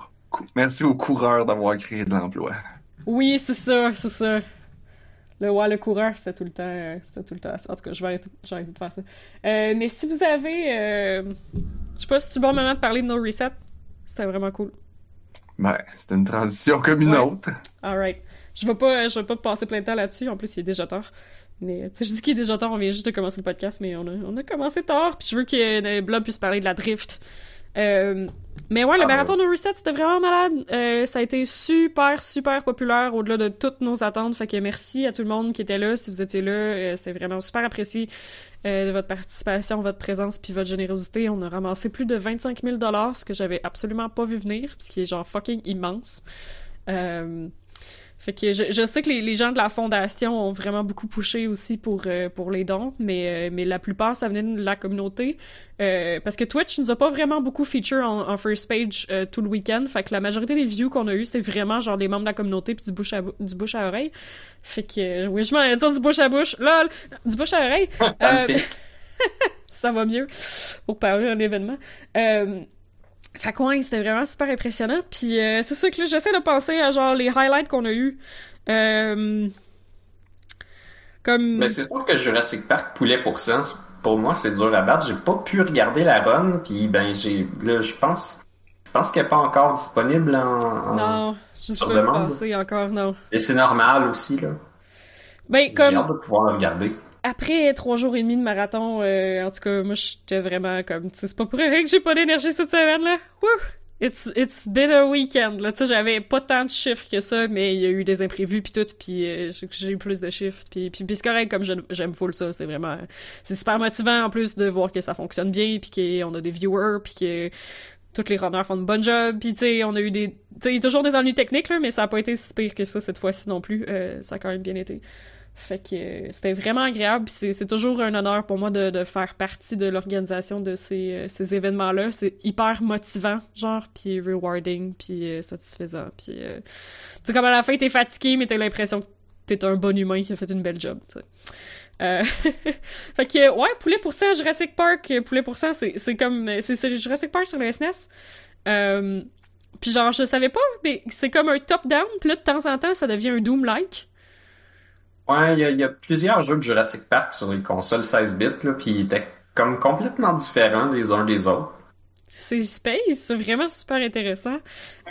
A: merci aux coureurs d'avoir créé de l'emploi.
C: Oui, c'est ça, c'est ça. Le ouais, le coureur, c'était tout le temps, euh, c'était tout le temps. En tout cas, je vais arrêter, je vais arrêter de faire ça. Euh, mais si vous avez, euh, je sais pas si c'est le bon moment de parler de No Reset, c'était vraiment cool.
A: Ben, c'est une transition comme une
C: Ouais.
A: autre.
C: Alright. Je vais pas, je vais pas passer plein de temps là-dessus. En plus, il est déjà tard. Mais, tu sais, je dis qu'il est déjà tard, on vient juste de commencer le podcast, mais on a, on a commencé tard, puis je veux que euh, Blob puisse parler de la drift. Euh, mais ouais, le
B: Ah,
C: marathon No Reset, c'était vraiment malade. Euh, ça a été super, super populaire au-delà de toutes nos attentes. Fait que merci à tout le monde qui était là. Si vous étiez là, euh, c'est vraiment super apprécié euh, de votre participation, votre présence, puis votre générosité. On a ramassé plus de 25 000 ce que j'avais absolument pas vu venir, ce qui est genre fucking immense. Euh, fait que je, je sais que les, les gens de la fondation ont vraiment beaucoup poussé aussi pour, euh, pour les dons, mais, euh, mais la plupart, ça venait de la communauté. Euh, parce que Twitch nous a pas vraiment beaucoup feature en, en first page euh, tout le week-end. Fait que la majorité des views qu'on a eu c'était vraiment genre des membres de la communauté puis du bouche à, du bouche à oreille. Fait que, euh, oui, je m'en dire du bouche à bouche. Lol! Du bouche à oreille.
B: Magnifique.
C: ça va mieux pour parler d'un événement. Fait que ouais, c'était vraiment super impressionnant. Puis euh, c'est sûr que là, j'essaie de penser à genre les highlights qu'on a eu. Euh, comme.
B: Mais c'est sûr que Jurassic Park poulet pour ça, pour moi, c'est dur à battre. J'ai pas pu regarder la run, puis ben j'ai là, je pense pense qu'elle n'est pas encore disponible en, en-
C: Non, je
B: sur
C: pas
B: demande.
C: encore, non.
B: Et c'est normal aussi, là.
C: Ben,
B: J'ai
C: comme
B: hâte de pouvoir le regarder.
C: Après trois jours et demi de marathon, euh, en tout cas, moi, j'étais vraiment comme, tu sais, c'est pas pour rien que j'ai pas d'énergie cette semaine-là. Wouh! It's, it's been a weekend, là. Tu sais, j'avais pas tant de chiffres que ça, mais il y a eu des imprévus pis tout, puis euh, j'ai- eu plus de chiffres, puis, puis, puis c'est correct, comme j'aime full ça, c'est vraiment... C'est super motivant, en plus, de voir que ça fonctionne bien, puis qu'on a des viewers, puis que tous les runners font de bonne job, puis tu sais, on a eu des... Tu sais, toujours des ennuis techniques, là, mais ça a pas été si pire que ça cette fois-ci non plus. Euh, ça a quand même bien été. Fait que euh, c'était vraiment agréable. C'est toujours un honneur pour moi de, de faire partie de l'organisation de ces, euh, ces événements-là. C'est hyper motivant, genre, puis rewarding, puis euh, satisfaisant. Puis, tu sais, comme à la fin, t'es fatigué, mais t'as l'impression que t'es un bon humain qui a fait une belle job, tu sais. Fait que, ouais, Poulet pour ça, Jurassic Park, Poulet pour ça, c'est comme... C'est Jurassic Park sur le SNES. Euh, puis genre, je savais pas, mais c'est comme un top-down, puis là, de temps en temps, ça devient un Doom-like.
B: Ouais, il y, a- il y a plusieurs jeux de Jurassic Park sur les consoles 16 bits, là, puis ils étaient comme complètement différents les uns des autres.
C: C'est space, c'est vraiment super intéressant.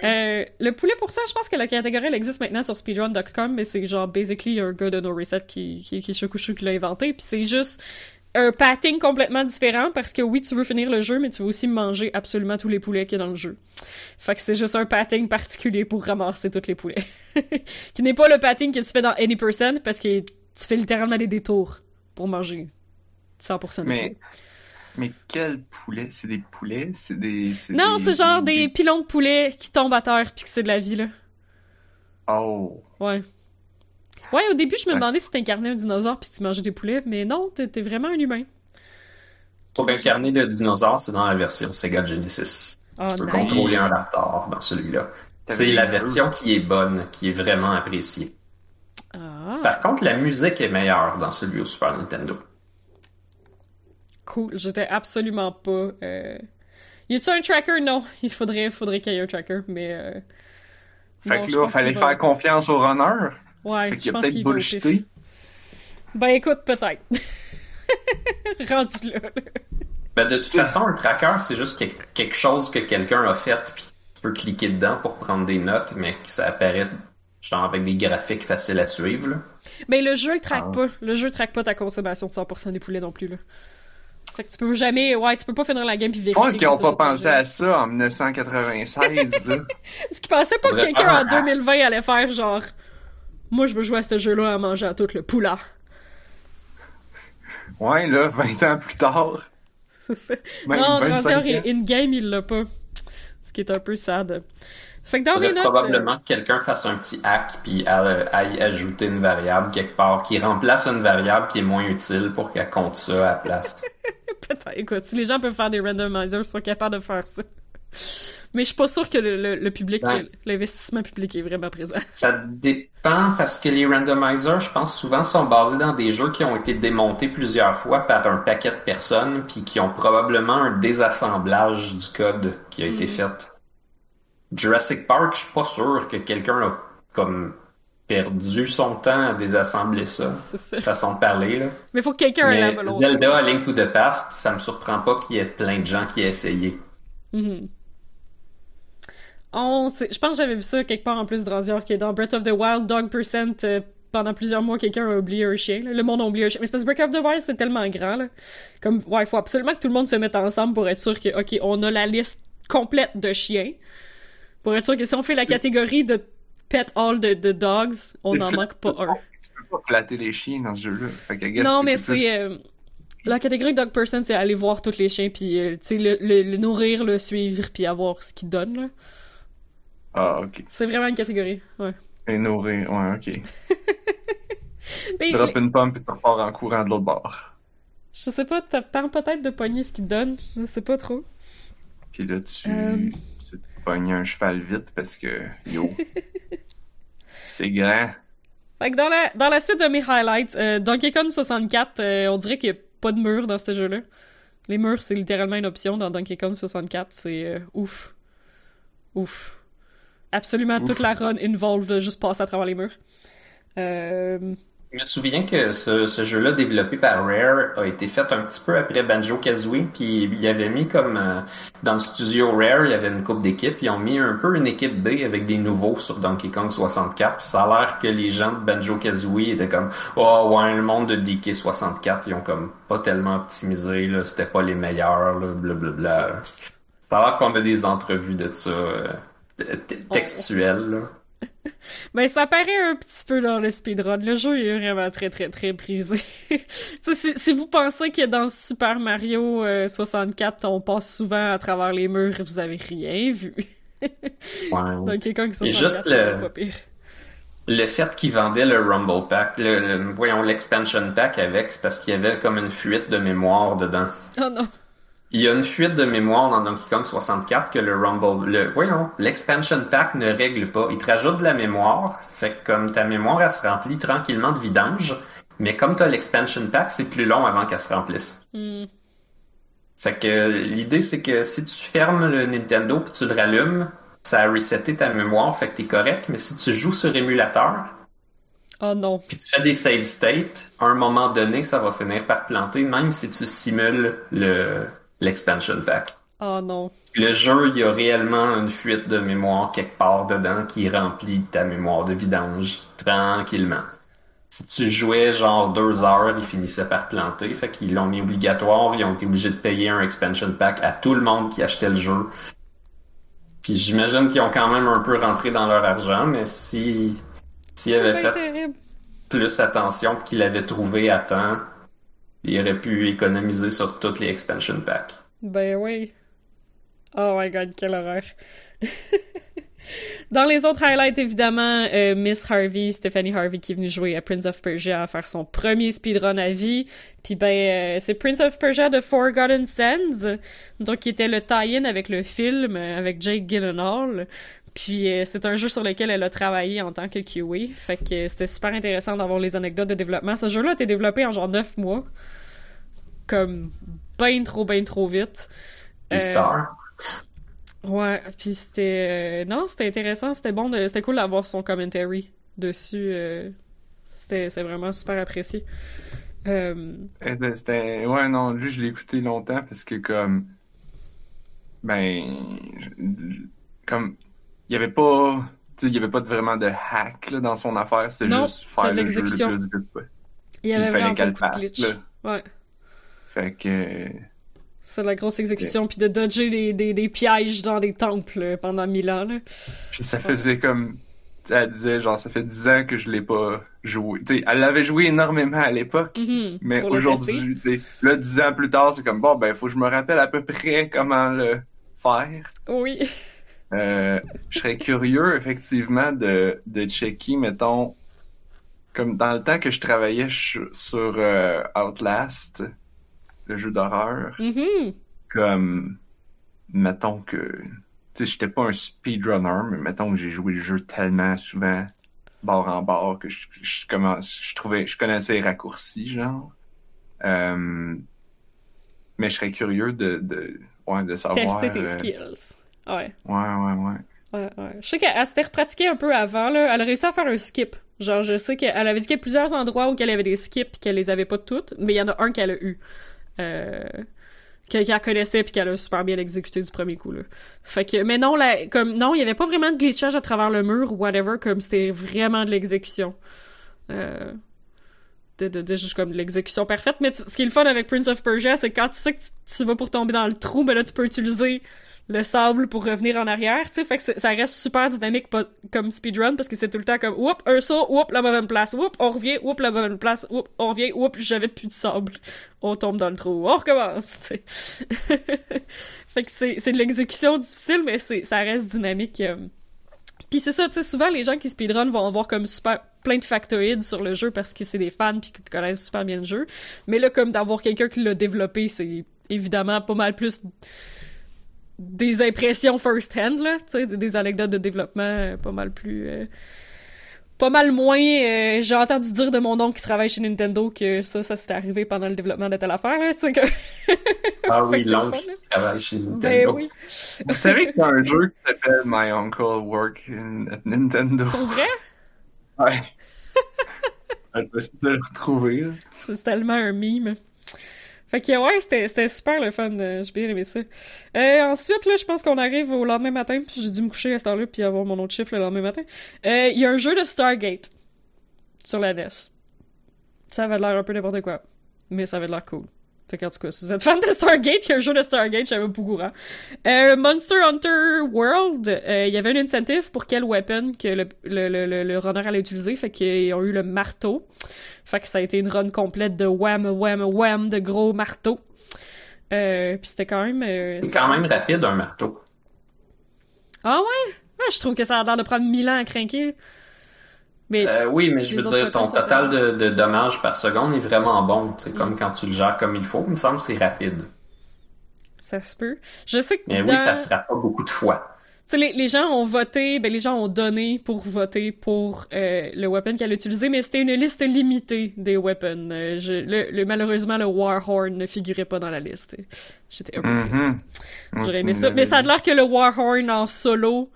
C: Euh, le poulet pour ça, je pense que la catégorie elle existe maintenant sur speedrun.com, mais c'est genre basically un gars de No Reset qui qui qui, qui l'a inventé, puis c'est juste un patting complètement différent parce que oui, tu veux finir le jeu, mais tu veux aussi manger absolument tous les poulets qu'il y a dans le jeu. Fait que c'est juste un patting particulier pour ramasser tous les poulets. qui n'est pas le patting que tu fais dans Any Percent parce que tu fais littéralement des détours pour manger 100% des
A: Mais-. Mais quel poulet? C'est des poulets? C'est des.
C: Non, c'est genre des pilons de poulet qui tombent à terre puis que c'est de la vie, là.
A: Oh.
C: Ouais. Ouais, au début, je me demandais si t'incarnais un dinosaure puis tu mangeais des poulets, mais non, t'es vraiment un humain.
B: Pour incarner le dinosaure, c'est dans la version Sega Genesis.
C: Oh,
B: Tu peux
C: nice.
B: contrôler un raptor dans celui-là. C'est la version qui est bonne, qui est vraiment appréciée.
C: Ah,
B: Par contre, la musique est meilleure dans celui au Super Nintendo.
C: cool. J'étais absolument pas... Euh... Y a-tu un tracker? Non. Il faudrait, faudrait qu'il y ait un tracker, mais... Euh...
A: Fait
C: non,
A: que là,
C: pense
A: fallait faire confiance au runner.
C: Ouais,
A: Fait
C: je pense
A: peut-être
C: qu'il va
A: bullshité.
C: Ben écoute, peut-être. Rendu là. là.
B: Ben, de toute façon, un tracker, c'est juste que- quelque chose que quelqu'un a fait, puis tu peux cliquer dedans pour prendre des notes, mais que ça apparaît genre avec des graphiques faciles à suivre. Là.
C: Mais le jeu, il traque
A: Ah.
C: pas. Le jeu traque pas ta consommation de 100% des poulets non plus, là. Fait que tu peux jamais... Ouais, tu peux pas finir la game puis
A: Je
C: vérifier.
A: pense qu'ils ont pas pensé à ça en 1996, là.
C: Est-ce qu'ils pensaient pas que quelqu'un en
B: un hack.
C: 2020 allait faire genre Moi je veux jouer à ce jeu-là à manger à tout le poulet.
A: Ouais, là, 20 ans plus tard. Même
C: non,
A: 25
C: Rancière
A: ans.
C: in-game, il l'a pas. Ce qui est un peu sad. Fait que dans
B: Faudrait
C: mes notes.
B: probablement que quelqu'un fasse un petit hack puis a- aille ajouter une variable quelque part qui remplace une variable qui est moins utile pour qu'elle compte ça à la place.
C: Peut-être, écoute, si les gens peuvent faire des randomizers, ils sont capables de faire ça. Mais je suis pas sûr que le, le- le public, l'investissement public est vraiment présent.
B: Ça dépend parce que les randomizers, je pense, souvent sont basés dans des jeux qui ont été démontés plusieurs fois par un paquet de personnes puis qui ont probablement un désassemblage du code qui a été
C: Mhm.
B: fait. Jurassic Park, je suis pas sûr que quelqu'un a comme perdu son temps à désassembler ça.
C: C'est.
B: Façon de parler, là.
C: Mais faut que quelqu'un ait la.
B: Zelda, A Link to the Past, ça me surprend pas qu'il y ait plein de gens qui aient essayé.
C: Mhm. On sait- je pense que j'avais vu ça quelque part en plus de que dans Breath of the Wild, Dog Percent, euh, pendant plusieurs mois, quelqu'un a oublié un chien. là. Le monde a oublié un chien. Mais c'est parce que Breath of the Wild, c'est tellement grand. Là. Comme, ouais, il faut absolument que tout le monde se mette ensemble pour être sûr que, OK, on a la liste complète de chiens. Pour être sûr que si on fait la catégorie de Pet All de, de Dogs, on n'en manque pas un.
A: Tu peux pas flatter les chiens dans ce jeu-là.
C: Non, mais
A: plus-
C: c'est. euh, la catégorie Dog Person, c'est aller voir tous les chiens, puis, euh, le, le- le nourrir, le suivre, puis avoir ce qu'il donne, là.
A: Ah, ok.
C: C'est vraiment une catégorie, ouais.
A: Et nourrir, ouais, ok.
C: Mais
A: Drop une pomme et tu repars en courant de l'autre bord.
C: je sais pas, temps peut-être de pogner ce qu'il te donne, je sais pas trop.
A: Puis là, tu,
C: Euh.
A: tu pognes un cheval vite parce que, yo, c'est grand.
C: Fait que dans la, dans la suite de mes highlights, euh, Donkey Kong 64, euh, on dirait qu'il y a pas de mur dans ce jeu-là. Les murs, c'est littéralement une option dans Donkey Kong 64, c'est ouf. Ouf. Absolument
A: Ouf.
C: toute la run involve de juste passer à travers les murs. Euh,
B: Je me souviens que ce, ce jeu-là, développé par Rare, a été fait un petit peu après Banjo-Kazooie, puis il y avait mis comme euh, dans le studio Rare, il y avait une coupe d'équipes, ils ont mis un peu une équipe B avec des nouveaux sur Donkey Kong 64, puis ça a l'air que les gens de Banjo-Kazooie étaient comme « Oh ouais, le monde de DK 64, ils ont comme pas tellement optimisé, là, c'était pas les meilleurs, là, blablabla. » Ça a l'air qu'on a des entrevues de ça euh, textuelles, là.
C: Ben, ça paraît un petit peu dans le speedrun. Le jeu est vraiment très, très, très brisé. si, si, vous pensez que dans Super Mario 64, euh, on passe souvent à travers les murs et vous avez rien vu.
B: ouais.
C: Donc, quelqu'un qui
B: juste le... pas pire. Le fait qu'ils vendaient le Rumble Pack, le, voyons, l'expansion pack avec, c'est parce qu'il y avait comme une fuite de mémoire dedans.
C: Oh non.
B: Il y a une fuite de mémoire dans Donkey Kong 64 que le Rumble, le, voyons, l'expansion pack ne règle pas. Il te rajoute de la mémoire, fait que comme ta mémoire, elle se remplit tranquillement de vidange, mais comme tu as l'expansion pack, c'est plus long avant qu'elle se remplisse.
C: Hmm.
B: Fait que l'idée, c'est que si tu fermes le Nintendo puis tu le rallumes, ça a reseté ta mémoire, fait que t'es correct, mais si tu joues sur émulateur,
C: Oh non.
B: Puis tu fais des save states, à un moment donné, ça va finir par planter, même si tu simules le, l'expansion pack.
C: Oh non.
B: Le jeu, il y a réellement une fuite de mémoire quelque part dedans qui remplit ta mémoire de vidange tranquillement. Si tu jouais genre deux heures, il finissait par planter. Fait qu'ils l'ont mis obligatoire. Ils ont été obligés de payer un expansion pack à tout le monde qui achetait le jeu. Puis j'imagine qu'ils ont quand même un peu rentré dans leur argent, mais si s'ils avaient fait plus attention qu'ils l'avaient trouvé à temps, il aurait pu économiser sur toutes les expansion packs.
C: Ben oui. Oh my god, quelle horreur. Dans les autres highlights, évidemment, euh, Miss Harvey, Stephanie Harvey qui est venue jouer à Prince of Persia à faire son premier speedrun à vie. Puis ben, euh, c'est Prince of Persia de Forgotten Sands, donc qui était le tie-in avec le film, euh, avec Jake Gyllenhaal. Puis c'est un jeu sur lequel elle a travaillé en tant que QA. Fait que c'était super intéressant d'avoir les anecdotes de développement. Ce jeu-là a été développé en genre 9 mois. Comme ben trop, ben trop vite.
B: Euh, Star.
C: Ouais, puis c'était... Euh, non, c'était intéressant, c'était bon, de... c'était cool d'avoir son commentary dessus. Euh... C'était vraiment super apprécié. Euh...
A: Eh ben, c'était... Ouais, non, lui, je l'ai écouté longtemps parce que comme... Ben... Comme il y avait pas il y avait pas vraiment de hack là, dans son affaire, c'était juste faire le jeu le plus vite. Ouais.
C: Il y avait il fallait qu'elle passe. Ouais.
A: Fait que
C: c'est la grosse exécution puis de dodger des, des, des, pièges dans des temples pendant mille ans là.
A: Puis ça faisait comme elle disait genre ça fait dix ans que je l'ai pas joué. sais elle l'avait joué énormément à l'époque,
C: mm-hmm.
A: mais aujourd'hui, là dix ans plus tard, c'est comme bon ben faut que je me rappelle à peu près comment le faire.
C: Oui.
A: Euh, je serais curieux, effectivement, de, de checker, mettons, comme dans le temps que je travaillais sur euh, Outlast, le jeu d'horreur,
C: mm-hmm.
A: comme, mettons que, tu sais, j'étais pas un speedrunner, mais mettons que j'ai joué le jeu tellement souvent, bord en bord, que je, je, commence, je trouvais, je connaissais les raccourcis, genre. Euh, mais je serais curieux de, de, ouais, de savoir.
C: Tester tes skills. Ouais.
A: Ouais, ouais, ouais.
C: Ouais, ouais. Je sais qu'elle s'était repratiquée un peu avant, là. Elle a réussi à faire un skip. Genre, je sais qu'elle avait dit qu'il y a plusieurs endroits où elle avait des skips qu'elle les avait pas toutes, mais il y en a un qu'elle a eu. Euh, qu'elle connaissait puis qu'elle a super bien exécuté du premier coup, là. Fait que, mais non, là, comme, non, il y avait pas vraiment de glitchage à travers le mur ou whatever, comme c'était vraiment de l'exécution. Euh, de, de, de, juste comme de l'exécution parfaite. Mais ce qui est le fun avec Prince of Persia, c'est quand tu sais que tu, tu, vas pour tomber dans le trou, ben là, tu peux utiliser le sable pour revenir en arrière, tu sais, fait que ça reste super dynamique comme speedrun parce que c'est tout le temps comme oups, un saut, oups, la bonne place, oups, on revient, oups, la bonne place, oups, on revient, oups, j'avais plus de sable. On tombe dans le trou, on recommence, tu sais. fait que c'est de l'exécution difficile, mais c'est ça reste dynamique. Euh. Puis c'est ça, tu sais, souvent les gens qui speedrun vont avoir comme super plein de factoïdes sur le jeu parce que c'est des fans puis qui connaissent super bien le jeu. Mais là, comme d'avoir quelqu'un qui l'a développé, c'est évidemment pas mal plus des impressions first-hand, là, tu sais, des anecdotes de développement euh, pas mal plus... Euh, pas mal moins... Euh, j'ai entendu dire de mon oncle qui travaille chez Nintendo que ça, ça s'était arrivé pendant le développement de telle affaire, tu sais, que...
B: ah oui, l'oncle qui travaille chez ben
C: Nintendo. Ben oui.
A: Vous savez qu'il y a un jeu qui s'appelle My Uncle Work in, at Nintendo?
C: Pour vrai?
A: Ouais. Elle va essayer de le retrouver.
C: C'est tellement un mime. Fait que ouais, c'était super le fun. euh, J'ai bien aimé ça. Euh, ensuite, là, je pense qu'on arrive au lendemain matin. Puis j'ai dû me coucher à cette heure-là puis avoir mon autre chiffre le lendemain matin. Euh, Il y a un jeu de Stargate sur la NES. Ça avait l'air un peu n'importe quoi. Mais ça avait l'air cool. Fait qu'en tout cas, si vous êtes fan de Stargate, il y a un jeu de Stargate, j'avais pas au courant. Euh, Monster Hunter World, euh, il y avait un incentive pour quel weapon que le, le, le, le- runner allait utiliser. Fait qu'ils ont eu le marteau. Fait que ça a été une run complète de wham, wham, wham, de gros marteaux. Euh, puis c'était quand même...
B: C'est quand même rapide, un marteau.
C: Ah ouais? Ah, je trouve que ça a l'air de prendre 1000 ans à craquer. Mais
B: Euh, oui, mais je veux dire, ton total de, de dommages par seconde est vraiment bon. C'est comme quand tu le gères comme il faut. Il me semble que c'est rapide.
C: ça se peut. Je sais que
B: Mais
C: dans...
B: oui, ça frappe pas beaucoup de fois.
C: Tu sais, les, les gens ont voté, ben les gens ont donné pour voter pour euh, le weapon qu'elle a utilisé, mais c'était une liste limitée des weapons. Euh, je- le, le- malheureusement, le Warhorn ne figurait pas dans la liste. J'étais un peu triste.
A: Mhm. Ouais,
C: J'aurais aimé ça. Mais ça a l'air que le Warhorn en solo,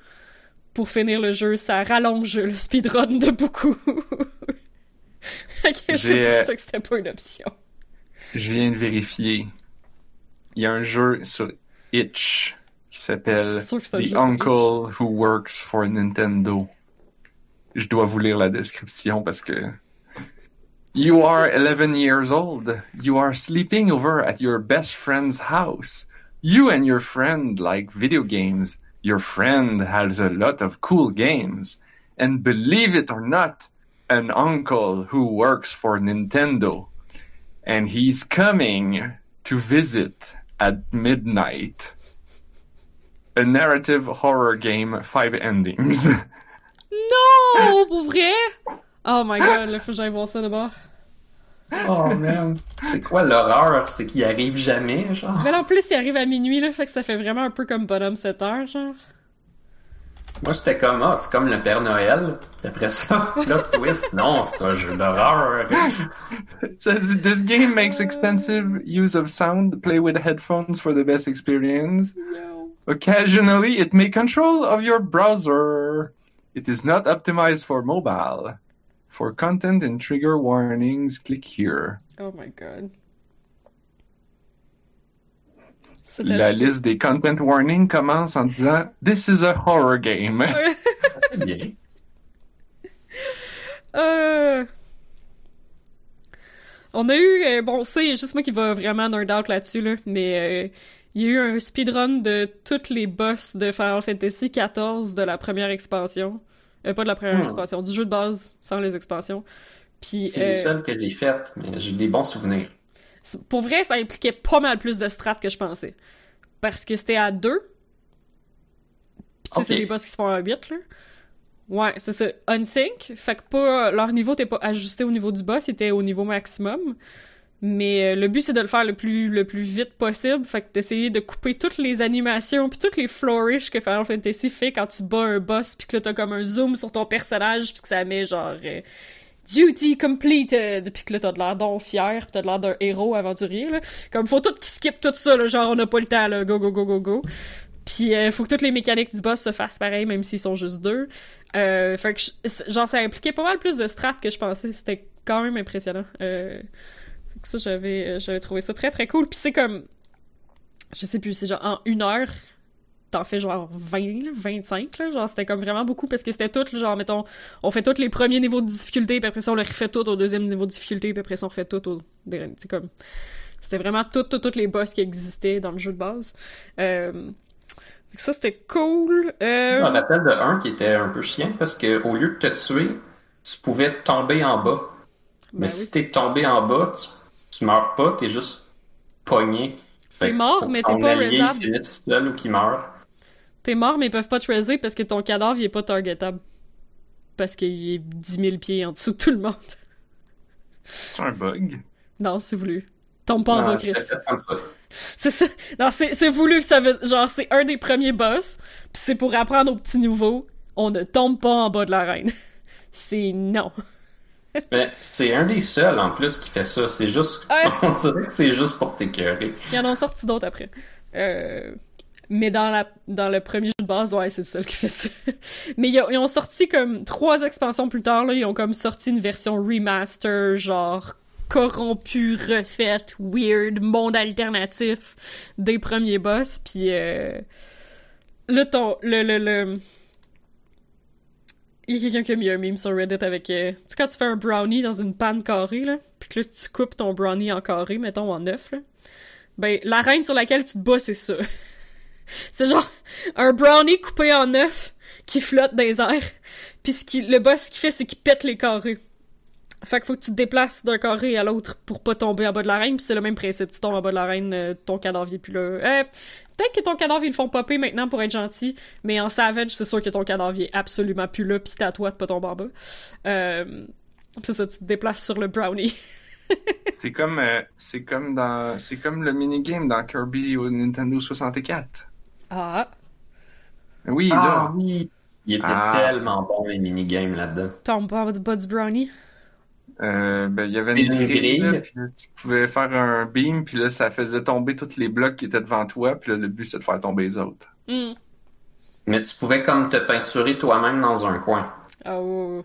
C: pour finir le jeu, ça rallonge le speedrun de beaucoup. Que c'est pour ça que c'était pas une option.
A: Je viens de vérifier. Il y a un jeu sur Itch qui s'appelle The Uncle Who Works for Nintendo. Je dois vous lire la description parce que You are 11 years old. You are sleeping over at your best friend's house. You and your friend like video games. Your friend has a lot of cool games. And believe it or not, an uncle who works for Nintendo. And he's coming to visit at midnight. A narrative horror game, five endings.
C: Non! Pour vrai? Oh my god, là, faut que voir ça d'abord.
B: Oh man. C'est quoi l'horreur? C'est qu'il arrive jamais, genre?
C: Mais en plus, il arrive à minuit, là, fait que ça fait vraiment un peu comme Bonhomme 7 heures, genre.
B: Moi, j'étais comme, ah, c'est comme le Père Noël. Puis après ça, plot twist, non, c'est un jeu d'horreur.
A: says this game makes extensive use of sound. Play with headphones for the best experience.
C: No.
A: Occasionally, it may control of your browser. It is not optimized for mobile. For content and trigger warnings, click here.
C: Oh my god. C'est
A: La liste des content warnings commence en disant This is a horror game.
B: C'est bien.
C: Euh... On a eu, euh, bon, ça, il y a juste moi qui va vraiment nerd out là-dessus, là, mais euh, il y a eu un speedrun de tous les boss de Final Fantasy XIV de la première expansion. Euh, pas de la première
B: Hmm.
C: expansion, du jeu de base sans les expansions. Puis,
B: C'est
C: euh,
B: les seuls que j'ai fait, mais j'ai des bons souvenirs.
C: pour vrai, ça impliquait pas mal plus de strats que je pensais. Parce que c'était à deux. Puis, tu sais,
B: Ok.
C: c'est des boss qui se font à 8, là. Ouais, c'est ça. Unsync, fait que pas, leur niveau n'était pas ajusté au niveau du boss, il était au niveau maximum. Mais euh, le but, c'est de le faire le plus, le plus vite possible. Fait que d'essayer de couper toutes les animations puis toutes les flourishes que Final Fantasy fait quand tu bats un boss puis que là, t'as comme un zoom sur ton personnage puis que ça met genre... euh, Duty completed! Puis que là, t'as de l'air donc fier, pis t'as de l'air d'un héros aventurier, là. Comme, faut tout qui skip tout ça, là, genre, on n'a pas le temps, là, go, go, go, go, go. Puis, euh, faut que toutes les mécaniques du boss se fassent pareil, même s'ils sont juste deux. Euh, fait que, genre, ça impliquait pas mal plus de strats que je pensais. C'était quand même impressionnant. Euh, ça, j'avais, euh, j'avais trouvé ça très, très cool. Puis c'est comme, je sais plus, c'est genre, en une heure, t'en fais genre 20, là, 25, là. Genre, c'était comme vraiment beaucoup parce que c'était tout, genre, mettons, on fait tous les premiers niveaux de difficulté, puis après ça, on les refait tout au deuxième niveau de difficulté, puis après ça, on refait tout au... C'est comme... C'était vraiment tout, tout, toutes les boss qui existaient dans le jeu de base. Euh... Ça, c'était cool. Euh...
B: Je me rappelle de un qui était un peu chiant parce que au lieu de te tuer, tu pouvais tomber en bas.
C: ben
B: Mais
C: oui.
B: si t'es tombé en bas, tu, tu meurs pas, t'es juste pogné.
C: T'es mort, mais t'es pas
B: tout seul ou qu'il meurt.
C: T'es mort, mais ils peuvent pas te raiser parce que ton cadavre, il est pas targetable. Parce qu'il est 10 000 pieds en dessous de tout le monde.
A: C'est un bug.
C: Non, c'est voulu. Tombe pas en bas, Chris. C'est ça. Non, c'est c'est voulu. Ça veut, genre, c'est un des premiers boss. Puis c'est pour apprendre aux petits nouveaux. On ne tombe pas en bas de l'arène. C'est non.
B: Mais c'est un des seuls en plus qui fait ça. C'est juste.
C: Ouais.
B: On dirait que c'est juste pour t'écœurer.
C: Ils en ont sorti d'autres après. Euh... Mais dans, la, dans le premier jeu de base, ouais, c'est le seul qui fait ça. Mais ils ont, ils ont sorti comme trois expansions plus tard, là, ils ont comme sorti une version remaster, genre corrompue, refaite, weird, monde alternatif des premiers boss. Puis euh, là, ton, le, le, le... Il y a quelqu'un qui a mis un meme sur Reddit avec... euh, Tu sais, quand tu fais un brownie dans une panne carrée, là, puis que là, tu coupes ton brownie en carré, mettons en neuf, là, ben, la reine sur laquelle tu te bats, c'est ça. c'est genre un brownie coupé en neuf qui flotte dans les airs. Puis ce qui, le boss, ce qu'il fait, c'est qu'il pète les carrés. Fait qu'il faut que tu te déplaces d'un carré à l'autre pour pas tomber en bas de la reine, puis c'est le même principe. Tu tombes en bas de la reine, euh, ton cadavre est plus là. Euh, Peut-être que ton cadavre, ils le font popper maintenant pour être gentil, mais en Savage, c'est sûr que ton cadavre est absolument plus là, pis c'est à toi de pas tomber en bas. Euh, pis c'est ça, tu te déplaces sur le brownie.
A: C'est comme, euh, c'est comme dans, c'est comme le minigame dans Kirby au Nintendo 64.
C: Ah,
A: Oui,
B: Ah
A: là.
B: oui! Il était
A: Ah.
B: tellement bon, les minigames là-dedans.
C: tombe pas en bas du brownie.
A: Euh, ben, il y avait
B: Une
A: une grille,
B: grille.
A: là, puis tu pouvais faire un beam, puis là, ça faisait tomber tous les blocs qui étaient devant toi, puis là, le but, c'est de faire tomber les autres.
C: Hmm.
B: Mais tu pouvais comme te peinturer toi-même dans un coin.
C: Ah, ouais,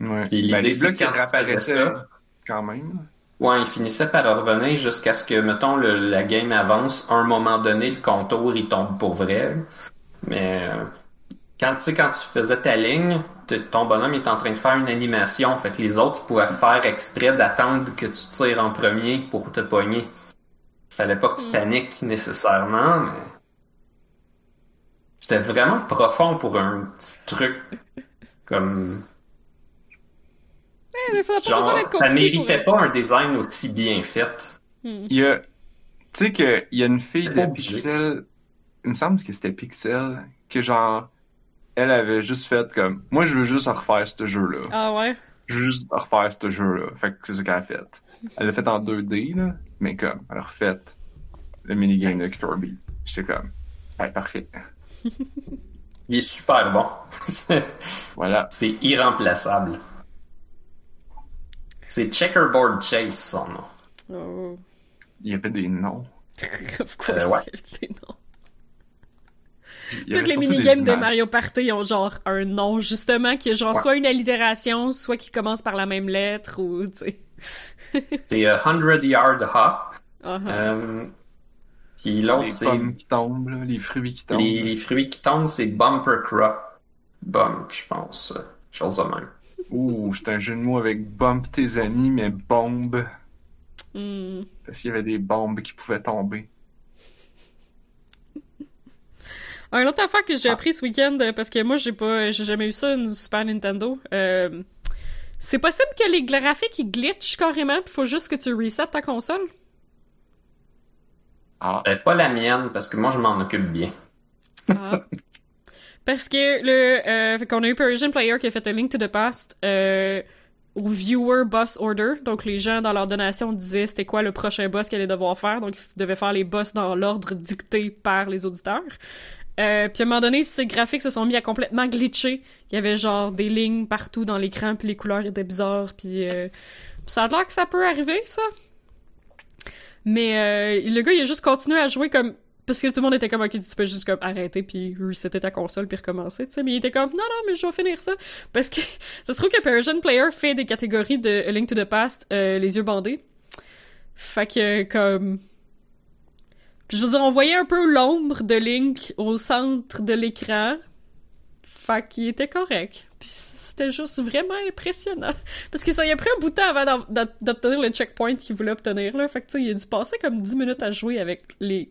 C: ouais.
B: Puis
A: Ben, les blocs qui réapparaissaient, quand même.
B: Ouais, il finissait par revenir jusqu'à ce que, mettons, le- la game avance. À un moment donné, le contour, il tombe pour vrai. Mais euh, quand, tu sais, quand tu faisais ta ligne, ton bonhomme est en train de faire une animation. Fait que les autres pouvaient faire exprès d'attendre que tu tires en premier pour te pogner. Fallait pas que tu
C: Mm.
B: paniques nécessairement, mais... C'était vraiment profond pour un petit truc comme...
C: Eh, mais pas
B: Genre, ça méritait pas un design aussi bien fait.
C: Hmm.
A: Il y a, tu sais qu'il y a une fille de. Pixel, il me semble que c'était Pixel, que genre, elle avait juste fait comme, moi, je veux juste refaire ce jeu-là.
C: Ah ouais?
A: Je veux juste refaire ce jeu-là. Fait que c'est ça qu'elle a fait. Elle l'a fait en 2D, là, mais comme, elle a refait le minigame de Kirby. J'étais comme, ouais, parfait.
B: Il est super bon. C'est-
A: Voilà.
B: C'est irremplaçable. C'est Checkerboard Chase, son nom.
C: Oh.
A: Il y avait des noms.
C: of course,
B: Euh, ouais.
C: il y a des noms? Toutes les minigames de. Mario Party ont genre un nom, justement, qui est genre
A: Ouais.
C: soit une allitération, soit qui commence par la même lettre, ou, tu sais.
B: C'est euh, 100 Yard Hop.
C: Ah.
B: Euh, Puis l'autre,
A: Les
B: c'est
A: pommes qui tombent, là, les fruits qui tombent.
B: les, les fruits qui tombent, c'est Bumper Crop. Bump, je pense. Chose de même.
A: Ouh, c'est un jeu de mots avec bump tes amis, mais bombe.
C: Hmm.
A: Parce qu'il y avait des bombes qui pouvaient tomber.
C: Un autre affaire que j'ai
B: Ah.
C: appris ce week-end, euh, parce que moi, j'ai pas, j'ai jamais eu ça, une Super Nintendo. euh, c'est possible que les graphiques, ils glitchent carrément, pis faut juste que tu resets ta console?
A: Ah,
B: Euh, pas la mienne, parce que moi, je m'en occupe bien.
C: Ah. Parce que le, euh, fait qu'on a eu Persian Player qui a fait un Link to the Past euh, au Viewer Boss Order. Donc les gens dans leur donation disaient c'était quoi le prochain boss qu'elle allait devoir faire. Donc ils devaient faire les boss dans l'ordre dicté par les auditeurs. Euh, puis à un moment donné, ces graphiques se sont mis à complètement glitcher. Il y avait genre des lignes partout dans l'écran, puis les couleurs étaient bizarres, puis euh, ça a l'air que ça peut arriver, ça. Mais euh, le gars, il a juste continué à jouer comme parce que tout le monde était comme ok tu peux juste comme arrêter puis resetter ta console puis recommencer tu sais mais il était comme non non mais je vais finir ça parce que ça se trouve que Persian Player fait des catégories de A Link to the Past euh, les yeux bandés fait que comme puis je veux dire on voyait un peu l'ombre de Link au centre de l'écran fait qu'il était correct puis c'était juste vraiment impressionnant parce que ça y a pris un bout de temps avant d'obtenir le checkpoint qu'il voulait obtenir là fait que tu sais il a dû passer comme 10 minutes à jouer avec les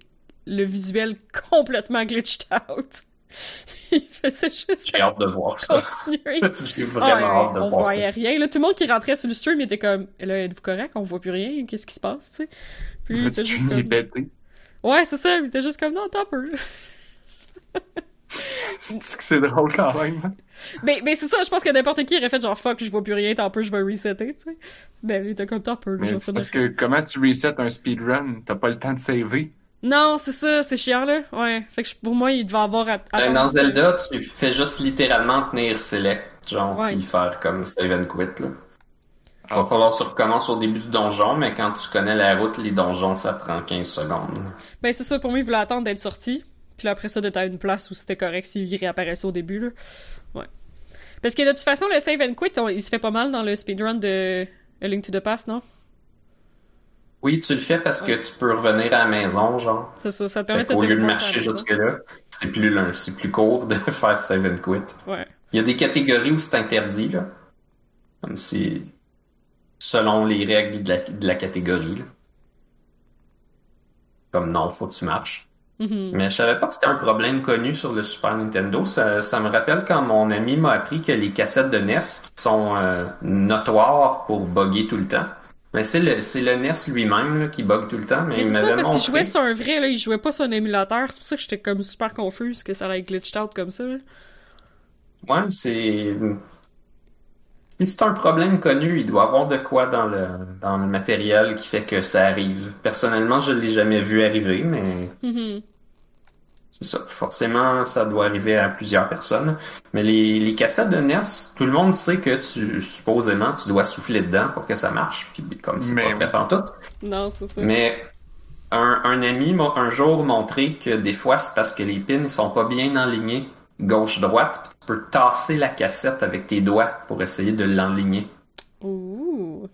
C: le visuel complètement glitched out. Il faisait juste
B: J'ai hâte de voir ça. J'ai vraiment hâte de
C: on
B: voir
C: voyait
B: ça.
C: rien. Là, tout le monde qui rentrait sur le stream était comme là, êtes-vous correct? On voit plus rien. Qu'est-ce qui se passe? Tu sais? Puis il était juste
A: stream est
C: comme... Ouais, c'est ça. Il était juste comme non, attends un peu.
A: C'est que c'est drôle quand même.
C: Mais, mais c'est ça, je pense que n'importe qui aurait fait genre fuck, je vois plus rien, tant peu, je vais resetter, tu sais. Ben, il était comme tant peu.
A: Mais parce que comment tu resets un speedrun? T'as pas le temps de saver.
C: Non, c'est ça, c'est chiant là. Ouais. Fait que pour moi, il devait avoir. at-
B: Euh, Dans Zelda, tu fais juste littéralement tenir select, genre,
C: Ouais.
B: puis faire comme save and quit, là. Il va falloir que tu recommences au début du donjon, mais quand tu connais la route, les donjons, ça prend 15 secondes.
C: Ben, c'est ça, pour moi, il voulait attendre d'être sorti. Puis là, après ça, d'être à une place où c'était correct s'il réapparaissait au début, là. Ouais. Parce que de toute façon, le save and quit, on- il se fait pas mal dans le speedrun de A Link to the Past, non?
B: Oui, tu le fais parce que tu peux revenir à la maison, genre.
C: C'est ça, ça te permet de te
B: lieu de marcher jusque-là, c'est plus long, c'est plus court de faire save and quit.
C: Ouais.
B: Il y a des catégories où c'est interdit, là. Comme c'est selon les règles de la, de la catégorie, là. Comme non, faut que tu marches.
C: Mhm.
B: Mais je savais pas que c'était un problème connu sur le Super Nintendo. Ça, ça me rappelle quand mon ami m'a appris que les cassettes de NES qui sont euh, notoires pour bugger tout le temps. Mais c'est le, le NES lui-même qui bug tout le temps. Mais,
C: Mais
B: il
C: ça, parce qu'il jouait sur un vrai, là, il jouait pas sur un émulateur. C'est pour ça que j'étais comme super confuse que ça allait glitched out comme ça. là.
B: Ouais, c'est. Si c'est un problème connu, il doit y avoir de quoi dans le, dans le matériel qui fait que ça arrive. Personnellement, je l'ai jamais vu arriver, mais
C: Mhm.
B: c'est ça. Forcément, ça doit arriver à plusieurs personnes. Mais les, les cassettes de NES, tout le monde sait que tu, supposément, tu dois souffler dedans pour que ça marche. Puis comme c'est
A: Mais
B: pas vrai pantoute.
C: Non, c'est ça.
B: Mais un, un ami m'a un jour montré que des fois, c'est parce que les pins ils sont pas bien enlignés gauche-droite. Tu peux tasser la cassette avec tes doigts pour essayer de l'enligner.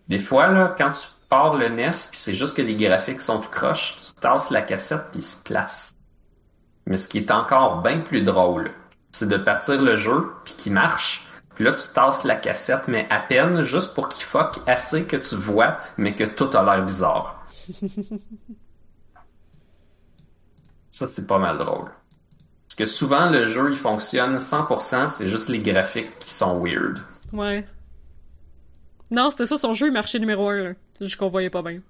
B: Des fois, là, quand tu pars le NES, puis c'est juste que les graphiques sont tout croches, tu tasses la cassette puis il se place. Mais ce qui est encore bien plus drôle, c'est de partir le jeu puis qu'il marche. Puis là, tu tasses la cassette, mais à peine, juste pour qu'il fuck assez que tu vois, mais que tout a l'air bizarre. Ça, c'est pas mal drôle. Parce que souvent, le jeu, il fonctionne 100%, c'est juste les graphiques qui sont weird.
C: Ouais. Non, c'était ça, son jeu, il marchait numéro 1, là. C'est juste qu'on voyait pas bien.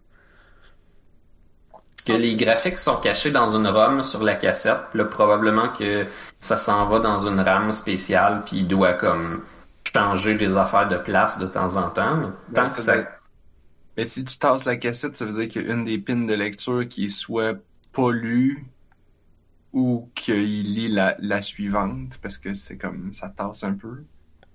B: Parce que les graphiques sont cachés dans une ROM sur la cassette, puis là, probablement que ça s'en va dans une RAM spéciale, puis il doit comme changer des affaires de place de temps en temps. Mais tant
A: Ouais,
B: que
A: ça Mais si tu tasses la cassette, ça veut dire qu'il y a une des pins de lecture qui est soit pas lue ou qu'il lit la, la suivante parce que c'est comme ça tasse un peu.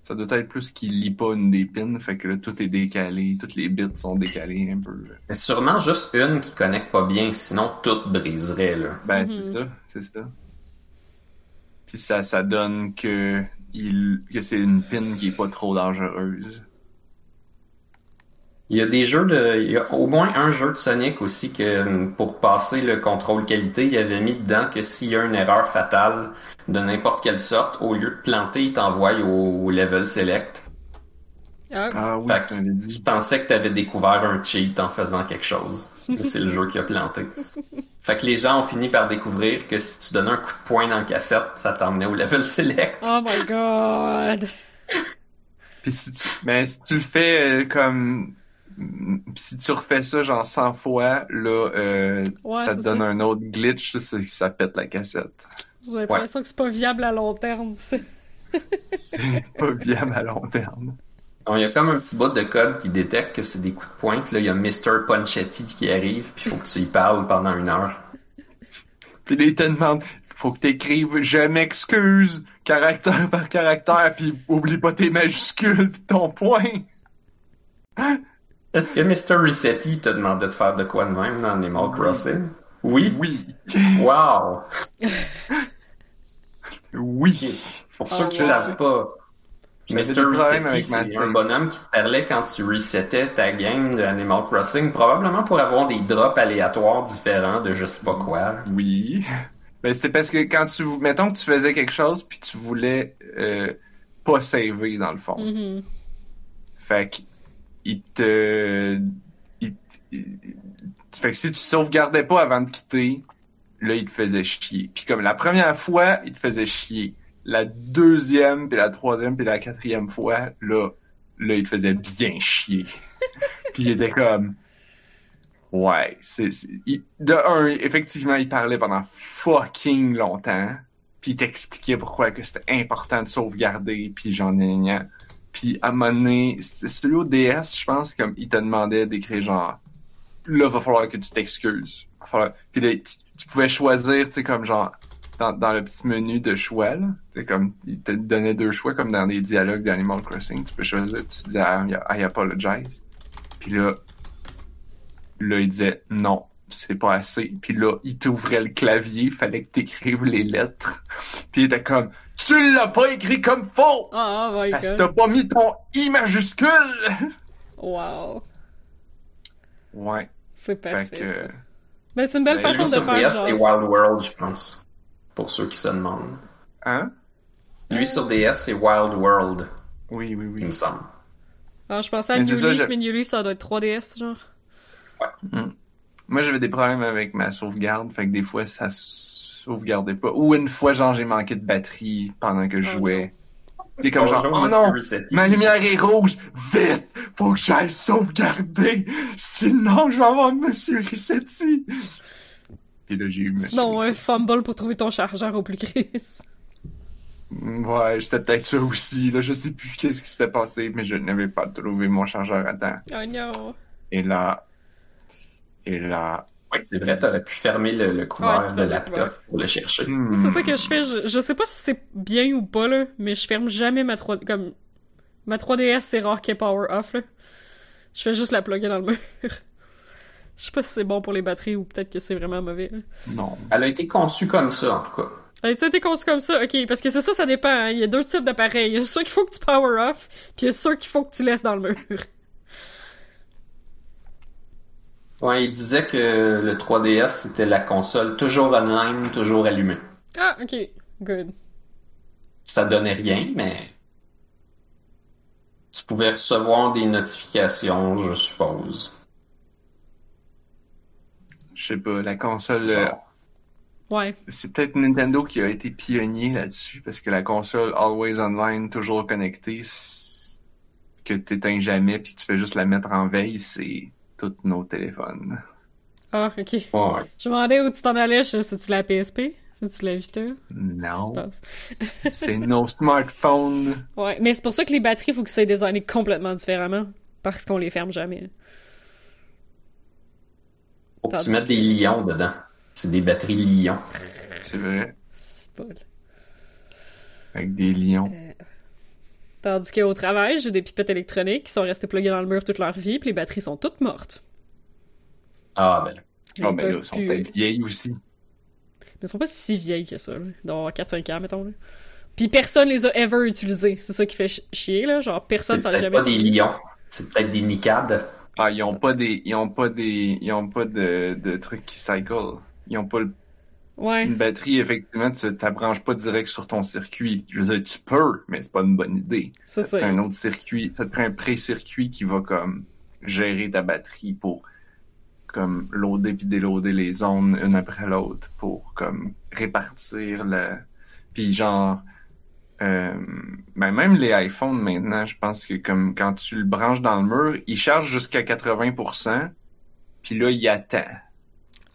A: Ça doit être plus qu'il lit pas une des pins, fait que là tout est décalé, toutes les bits sont décalés un peu. là.
B: Mais sûrement juste une qui connecte pas bien, sinon tout briserait, là.
A: Ben
C: Mhm.
A: c'est ça, c'est ça. Puis ça, ça donne que il que c'est une pin qui est pas trop dangereuse.
B: Il y a des jeux de... Il y a au moins un jeu de Sonic aussi que pour passer le contrôle qualité, il avait mis dedans que s'il y a une erreur fatale de n'importe quelle sorte, au lieu de planter, il t'envoie au, au level select.
C: Ah,
A: Ah oui,
B: Fait
A: tu dit.
B: pensais que tu avais découvert un cheat en faisant quelque chose. C'est le jeu qui a planté. Fait que les gens ont fini par découvrir que si tu donnais un coup de poing dans la cassette, ça t'emmenait au level select.
C: Oh my god!
A: Puis si tu, mais si tu le fais euh, comme, si tu refais ça genre 100 fois, là, euh,
C: Ouais,
A: ça te donne
C: ça.
A: un autre glitch, ça, pète la cassette.
C: J'ai l'impression que c'est pas viable à long terme.
A: C'est pas viable à long terme.
B: Donc, il y a comme un petit bout de code qui détecte que c'est des coups de poing. Puis là, il y a Mr. Punchetti qui arrive, puis il faut que tu y parles pendant une heure.
A: Puis là, il te demande, faut que t'écrives « Je m'excuse » caractère par caractère, puis oublie pas tes majuscules pis ton point.
B: Est-ce que Mr. Resetti te demandait de faire de quoi de même dans Animal Crossing? Oui?
A: Oui.
B: Wow!
A: Oui.
B: Pour ceux
C: Oh,
B: qui
C: wow.
B: savent pas, Mr. Resetti,
A: ma
B: c'est un bonhomme qui te parlait quand tu resettais ta game de Animal Crossing, probablement pour avoir des drops aléatoires différents de je sais pas quoi.
A: Oui. Ben, c'était parce que quand tu, mettons que tu faisais quelque chose puis tu voulais euh, pas saver dans le fond.
C: Mhm.
A: Fait que il te, il, il- fait que si tu sauvegardais pas avant de quitter, là il te faisait chier. Puis comme la première fois, il te faisait chier. La deuxième, puis la troisième, puis la quatrième fois, là, là il te faisait bien chier. puis il était comme, ouais, c'est, de un, effectivement, il parlait pendant fucking longtemps. Puis il t'expliquait pourquoi que c'était important de sauvegarder, puis j'en ai. Puis à un moment donné, c'est celui au DS, je pense, comme il te demandait d'écrire genre là, va falloir que tu t'excuses. Falloir- Puis là, tu, pouvais choisir, tu sais, comme genre dans, le petit menu de choix, là. Comme il te donnait deux choix comme dans les dialogues d'Animal Crossing. Tu peux choisir, tu disais I, I apologize. Puis là, là, il disait non, c'est pas assez. Puis là, il t'ouvrait le clavier, fallait que t'écrives les lettres. Puis il était comme, tu l'as pas écrit comme faux!
C: Oh, my
A: Parce que t'as pas mis ton I majuscule!
C: Wow.
A: Ouais,
C: C'est
A: fait
C: parfait.
A: que...
C: ça. Ben, c'est une belle
A: Ben,
C: façon
B: Lui
C: de
B: sur
C: faire
B: DS,
C: genre.
B: c'est Wild World, je pense. Pour ceux qui se demandent.
A: Hein?
B: Lui sur DS, c'est Wild World,
A: Oui, oui,
B: il
A: oui.
B: me semble.
C: Ah, je pensais à
A: Mais
C: New Leaf,
A: je-
C: mais New Leaf, ça doit être 3DS, genre.
A: Moi, j'avais des problèmes avec ma sauvegarde, fait que des fois, ça sauvegardait pas. Ou une fois, genre, j'ai manqué de batterie pendant que je
C: Oh
A: jouais. T'es comme genre,
B: Bonjour,
A: oh non! Ma lumière est rouge! Vite! Faut que j'aille sauvegarder! Sinon, je vais avoir Monsieur Rissetti! Puis là, j'ai eu Monsieur
C: Sinon, un fumble pour trouver ton chargeur au plus gris.
A: Ouais, c'était peut-être ça aussi. Là, je sais plus qu'est-ce qui s'était passé, mais je n'avais pas trouvé mon chargeur à temps.
C: oh non.
A: Et là... Et là...
B: Ouais, c'est vrai, t'aurais pu fermer le, le couvert de laptop pour le chercher.
A: hmm,
C: C'est ça que je fais. Je, je sais pas si c'est bien ou pas, là, mais je ferme jamais ma 3 comme Ma 3DS, c'est rare qu'elle power off, là. Je fais juste la plugger dans le mur. Je sais pas si c'est bon pour les batteries ou peut-être que c'est vraiment mauvais. là.
A: Non.
B: Elle a été conçue comme ça, en tout cas.
C: As-tu été conçu comme ça? Ok, parce que c'est ça, ça dépend. hein. Il y a deux types d'appareils. Il y a ceux qu'il faut que tu power off, puis il y a ceux qu'il faut que tu laisses dans le mur.
B: Ouais, il disait que le 3DS, c'était la console toujours online, toujours allumée.
C: Ah, ok. Good.
B: Ça donnait rien, mais tu pouvais recevoir des notifications, je suppose.
A: Je sais pas, la console... euh,
B: Genre.
C: Ouais.
A: C'est peut-être Nintendo qui a été pionnier là-dessus, parce que la console Always Online, toujours connectée, que t'éteins jamais puis tu fais juste la mettre en veille, c'est tous nos téléphones.
C: Ah, ok.
B: Ouais.
C: Je me demandais où tu t'en allais. C'est-tu la PSP? C'est-tu la Vita?
A: Non, c'est nos smartphones.
C: Ouais, mais c'est pour ça que les batteries, faut que ça ait designé complètement différemment. Parce qu'on les ferme jamais.
B: Faut que tu mettes des lions dedans. C'est des batteries lions.
A: C'est vrai,
C: C'est pas...
A: avec des lions.
C: Tandis qu'au travail, j'ai des pipettes électroniques qui sont restées pluguées dans le mur toute leur vie, puis les batteries sont toutes mortes.
B: Ah, ben.
C: Ils
A: Ah, ben là, ils sont
C: plus-
A: peut-être vieilles aussi.
C: Mais elles sont pas si vieilles que ça, là. Ils avoir 4-5 ans, mettons, là. Puis personne les a ever utilisées. C'est ça qui fait ch- chier, là. Genre, personne
B: C'est
C: s'en a jamais
B: pas des lions. C'est peut-être des nicades.
A: Ah, ils ont pas des, ils ont pas des, ils ont pas de, de trucs qui cycle. Ils ont pas le-
C: Ouais.
A: une batterie, effectivement, tu t'abranches pas direct sur ton circuit. Je veux dire, tu peux, mais c'est pas une bonne idée.
C: C'est
A: Ça te
C: ça.
A: prend un autre circuit, ça te prend un pré-circuit qui va comme gérer ta batterie pour comme loader puis déloader les zones une après l'autre pour comme répartir le puis genre euh, ben même les iPhones maintenant, je pense que comme quand tu le branches dans le mur, il charge jusqu'à 80%, puis là il attend.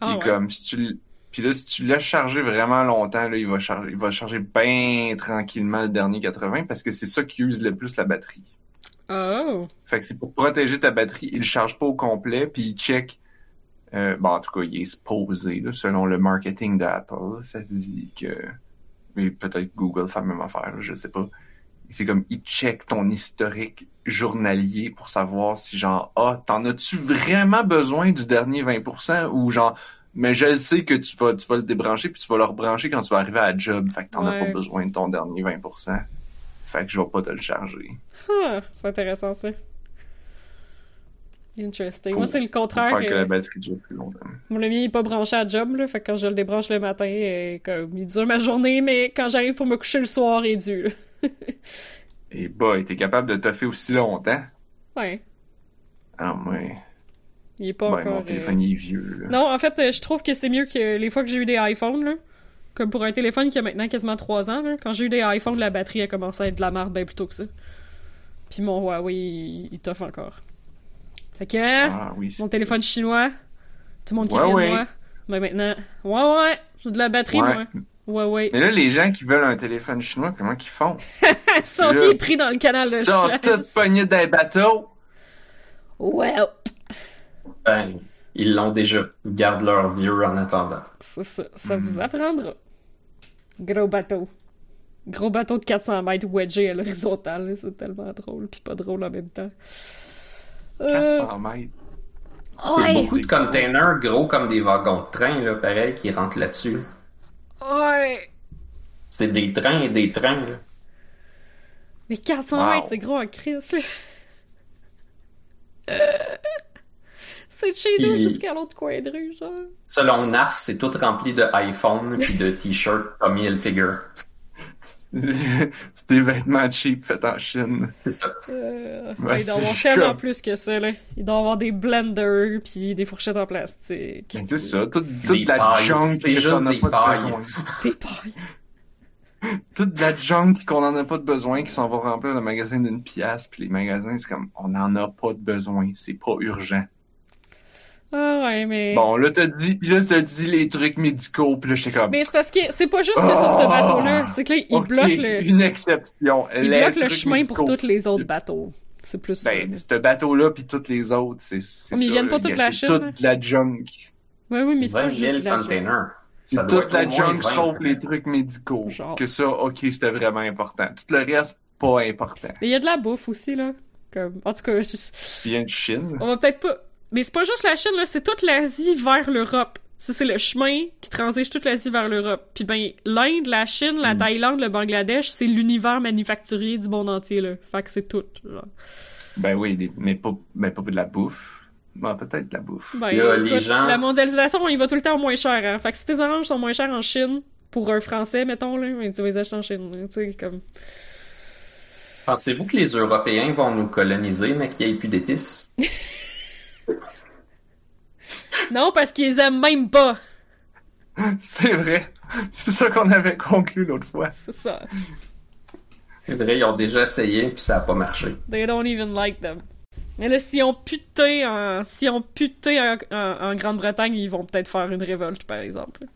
A: Puis
C: Ah, ouais.
A: comme si tu puis là si tu l'as chargé vraiment longtemps là, il va charger il va charger bien tranquillement le dernier 80 parce que c'est ça qui use le plus la batterie.
C: Oh.
A: Fait que c'est pour protéger ta batterie, il le charge pas au complet puis il check euh, bon en tout cas, il est supposé là, selon le marketing d'Apple, ça dit que mais peut-être Google fait la même affaire, je sais pas. C'est comme il check ton historique journalier pour savoir si genre ah t'en as-tu vraiment besoin du dernier 20% ou genre mais je le sais que tu vas tu vas le débrancher puis tu vas le rebrancher quand tu vas arriver à la job fait que t'en as
C: Ouais.
A: pas besoin de ton dernier 20% fait que je vais pas te le charger
C: Ah, c'est intéressant, ça. Interesting.
A: Pour-
C: Moi, c'est le
A: pour
C: contraire.
A: faire que
C: que-
A: la batterie dure plus longtemps
C: Mon ami il est pas branché à job, là. Fait que quand je le débranche le matin, euh, comme, il dure ma journée, mais quand j'arrive pour me coucher le soir, il est dû,
A: et bah t'es capable de toffer aussi longtemps
C: Ouais.
A: alors moi
C: Il est pas
A: ben,
C: encore.
A: mon
C: euh,
A: téléphone il est vieux là.
C: Non, en fait, euh, je trouve que c'est mieux que les fois que j'ai eu des iPhones, là. Comme pour un téléphone qui a maintenant quasiment 3 ans, là. Quand j'ai eu des iPhones, la batterie a commencé à être de la merde bien plus tôt que ça. Puis mon Huawei, il, il toffe encore. Fait que, hein,
A: ah oui
C: mon téléphone chinois, tout le monde qui rit de moi. Mais maintenant, ouais, ouais, j'ai de la batterie,
A: Ouais.
C: moi. Huawei.
A: mais là les gens qui veulent un téléphone chinois comment qu'ils font?
C: Ils sont
A: là,
C: mis pris dans le canal de
A: ils sont tous pognés dans les bateaux
C: Ouais,
B: Ben, ils l'ont déjà. Ils gardent leur vieux en attendant.
C: c'est ça, ça
A: Hmm.
C: vous apprendra. Gros bateau. Gros bateau de 400 mètres wedgé à l'horizontale, c'est tellement drôle, puis pas drôle en même temps. Euh,
A: 400 mètres.
B: C'est
C: ouais,
B: beaucoup de containers gros comme des wagons de train, là, pareil, qui rentrent là-dessus.
C: ouais.
B: C'est des trains et des trains, là.
C: Mais 400
A: Wow.
C: mètres, c'est gros en crise. Euh, C'est de chez nous jusqu'à l'autre coin de rue, genre.
B: Selon NAF, c'est tout rempli de iPhone puis de t-shirts Tommy Hilfiger.
A: C'est des vêtements cheap faits en Chine.
B: C'est ça.
C: Euh,
A: Ouais,
C: il doit y avoir tellement
A: comme-
C: plus que ça, là. Il doit y avoir des blenders puis des fourchettes en plastique.
A: Ben, C'est ça, toute, la junk as
B: des
A: pas de besoin.
C: Des pailles.
A: Toute la junk qu'on en a pas de besoin, qui s'en va remplir le magasin d'une pièce, puis les magasins, c'est comme, on en a pas de besoin, c'est pas urgent.
C: Ah ouais, mais...
A: Bon, là, t'as dit, puis là, t'as dit les trucs médicaux, puis là, j'étais comme,
C: Mais c'est parce que c'est pas juste que sur
A: Ah!
C: ce bateau-là, c'est que là, il bloque le,
A: une exception.
C: il
A: Les
C: bloque le chemin
A: médicaux.
C: pour tous les autres bateaux. C'est plus ça.
A: Ben, ce bateau-là, puis tous les autres, c'est
C: Mais ils viennent pas toute la
A: c'est toute la junk.
C: Ouais, oui, mais c'est pas
B: 20 000
C: juste de la
B: containers.
A: C'est
B: Ça doit
A: toute
B: être
A: la junk
B: 20.
A: sauf les trucs médicaux.
C: Genre.
A: Que ça, ok, c'était vraiment important. Tout le reste, pas important.
C: Mais il y a de la bouffe aussi, là. Comme... En tout cas, je-
A: Puis il y a une Chine.
C: on va peut-être pas... Mais c'est pas juste la Chine, là, c'est toute l'Asie vers l'Europe. Ça, c'est le chemin qui transige toute l'Asie vers l'Europe. Puis ben, l'Inde, la Chine, la
A: Mm.
C: Thaïlande, le Bangladesh, c'est l'univers manufacturier du monde entier, là. Fait que c'est tout, genre.
A: Ben oui, mais pas, mais pas de la bouffe. Bon, peut-être de la bouffe.
C: Ben,
B: Là, les gens-
C: La mondialisation, on y va tout le temps au moins cher, hein. Fait que si tes oranges sont moins chères en Chine, pour un Français, mettons, là, ben, tu vas les acheter en Chine, tu sais, comme...
B: Pensez-vous que les Européens vont nous coloniser, mais qu'il n'y ait plus d'épices?
C: Non, parce qu'ils aiment même pas!
A: C'est vrai. C'est ça qu'on avait conclu l'autre fois.
C: C'est ça.
B: C'est vrai, ils ont déjà essayé, puis ça n'a pas marché.
C: They don't even like them. Mais là, si on puté en, si on puté en, en- en Grande-Bretagne, ils vont peut-être faire une révolte, par exemple.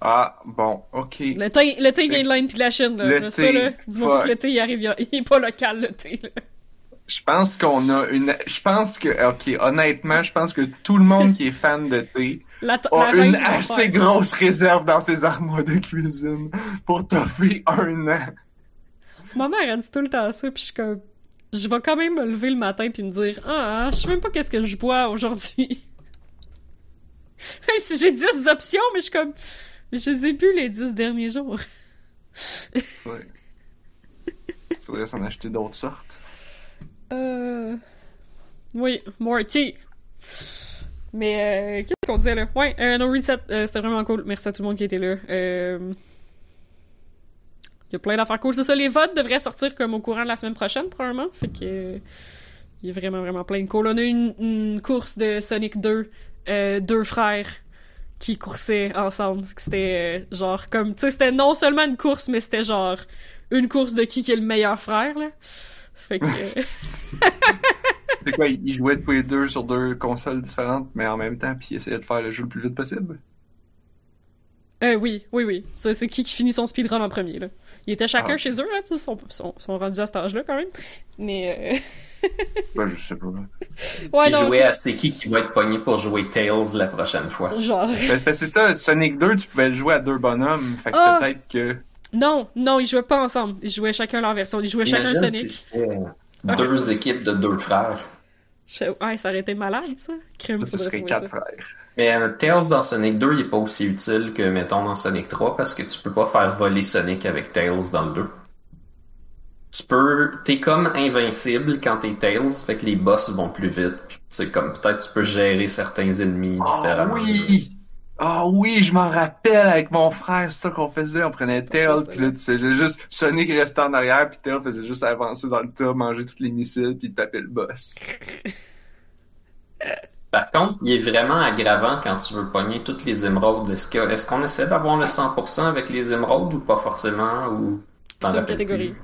A: Ah, bon, ok.
C: Le thé, le thé vient de l'Inde puis de la Chine, là.
A: Le
C: Là,
A: thé,
C: ça, là, dis-moi pas
A: fuck.
C: que le thé, il arrive, il est pas local, le thé, là.
A: Je pense qu'on a une. Je pense que, ok, honnêtement, je pense que tout le monde qui est fan de thé
C: La,
A: a
C: la
A: une assez grosse réserve dans ses armoires de cuisine pour toffer un an.
C: Ma mère, elle dit tout le temps ça, puis je suis comme... Je vais quand même me lever le matin puis me dire « Ah, je sais même pas qu'est-ce que je bois aujourd'hui. » si j'ai 10 options, mais je suis comme... Mais je les ai bu les 10 derniers jours.
A: Ouais. Faudrait s'en acheter d'autres sortes.
C: Euh... Oui, more tea. Mais, euh, qu'est-ce qu'on disait là? Ouais, euh, No Reset, euh, c'était vraiment cool. Merci à tout le monde qui était là. Euh... Il y a plein d'affaires cool. C'est ça, les votes devraient sortir comme au courant de la semaine prochaine, probablement. Fait que... euh, Il y a vraiment, vraiment plein de cool. On a eu une, course de Sonic 2, euh, deux frères qui coursaient ensemble. C'était euh, genre comme... Tu sais, c'était non seulement une course, mais c'était genre une course de qui qui est le meilleur frère, là. Fait que... euh,
A: C'est quoi, ils jouaient tous les deux sur deux consoles différentes, mais en même temps, puis ils essayaient de faire le jeu le plus vite possible?
C: Euh, oui, oui, oui. C'est c'est qui qui finit son speedrun en premier, là. Ils étaient chacun
A: Ah,
C: chez eux, là, tu sais, sont, sont, sont rendus à cet âge-là, quand même. Mais,
A: Ben, je sais pas.
C: euh... ouais,
B: Ils
C: non,
B: jouaient à c'est qui qui va être pogné pour jouer Tails la prochaine fois.
C: genre...
A: Ben, ben, c'est ça, Sonic 2, tu pouvais le jouer à deux bonhommes, fait que
C: Ah!
A: peut-être que...
C: Non, non, ils jouaient pas ensemble. Ils jouaient chacun leur version. Ils jouaient chacun
B: Imagine
C: Sonic.
B: si c'était
C: Ah,
B: deux
C: c'est-
B: équipes de deux frères.
C: Je- Ouais, ça aurait été malade, ça. Crime,
A: Ça, serait quatre
C: ça.
A: frères.
B: Mais euh, Tails dans Sonic 2, il est pas aussi utile que, mettons, dans Sonic 3, parce que tu peux pas faire voler Sonic avec Tails dans le 2. Tu peux... T'es comme invincible quand t'es Tails, fait que les boss vont plus vite. C'est comme, peut-être tu peux gérer certains ennemis
A: Ah
B: différemment.
A: oui! Ah oui, je m'en rappelle avec mon frère, c'est ça qu'on faisait, on prenait Tail, puis là tu faisais juste Sonic restait en arrière, puis Tail faisait juste avancer dans le tas, manger tous les missiles, puis taper le boss.
B: Par contre, il est vraiment aggravant quand tu veux pogner toutes les émeraudes. Est-ce qu'on essaie d'avoir le 100% avec les émeraudes ou pas forcément ou
C: C'est
B: dans
C: une
B: la
C: catégorie.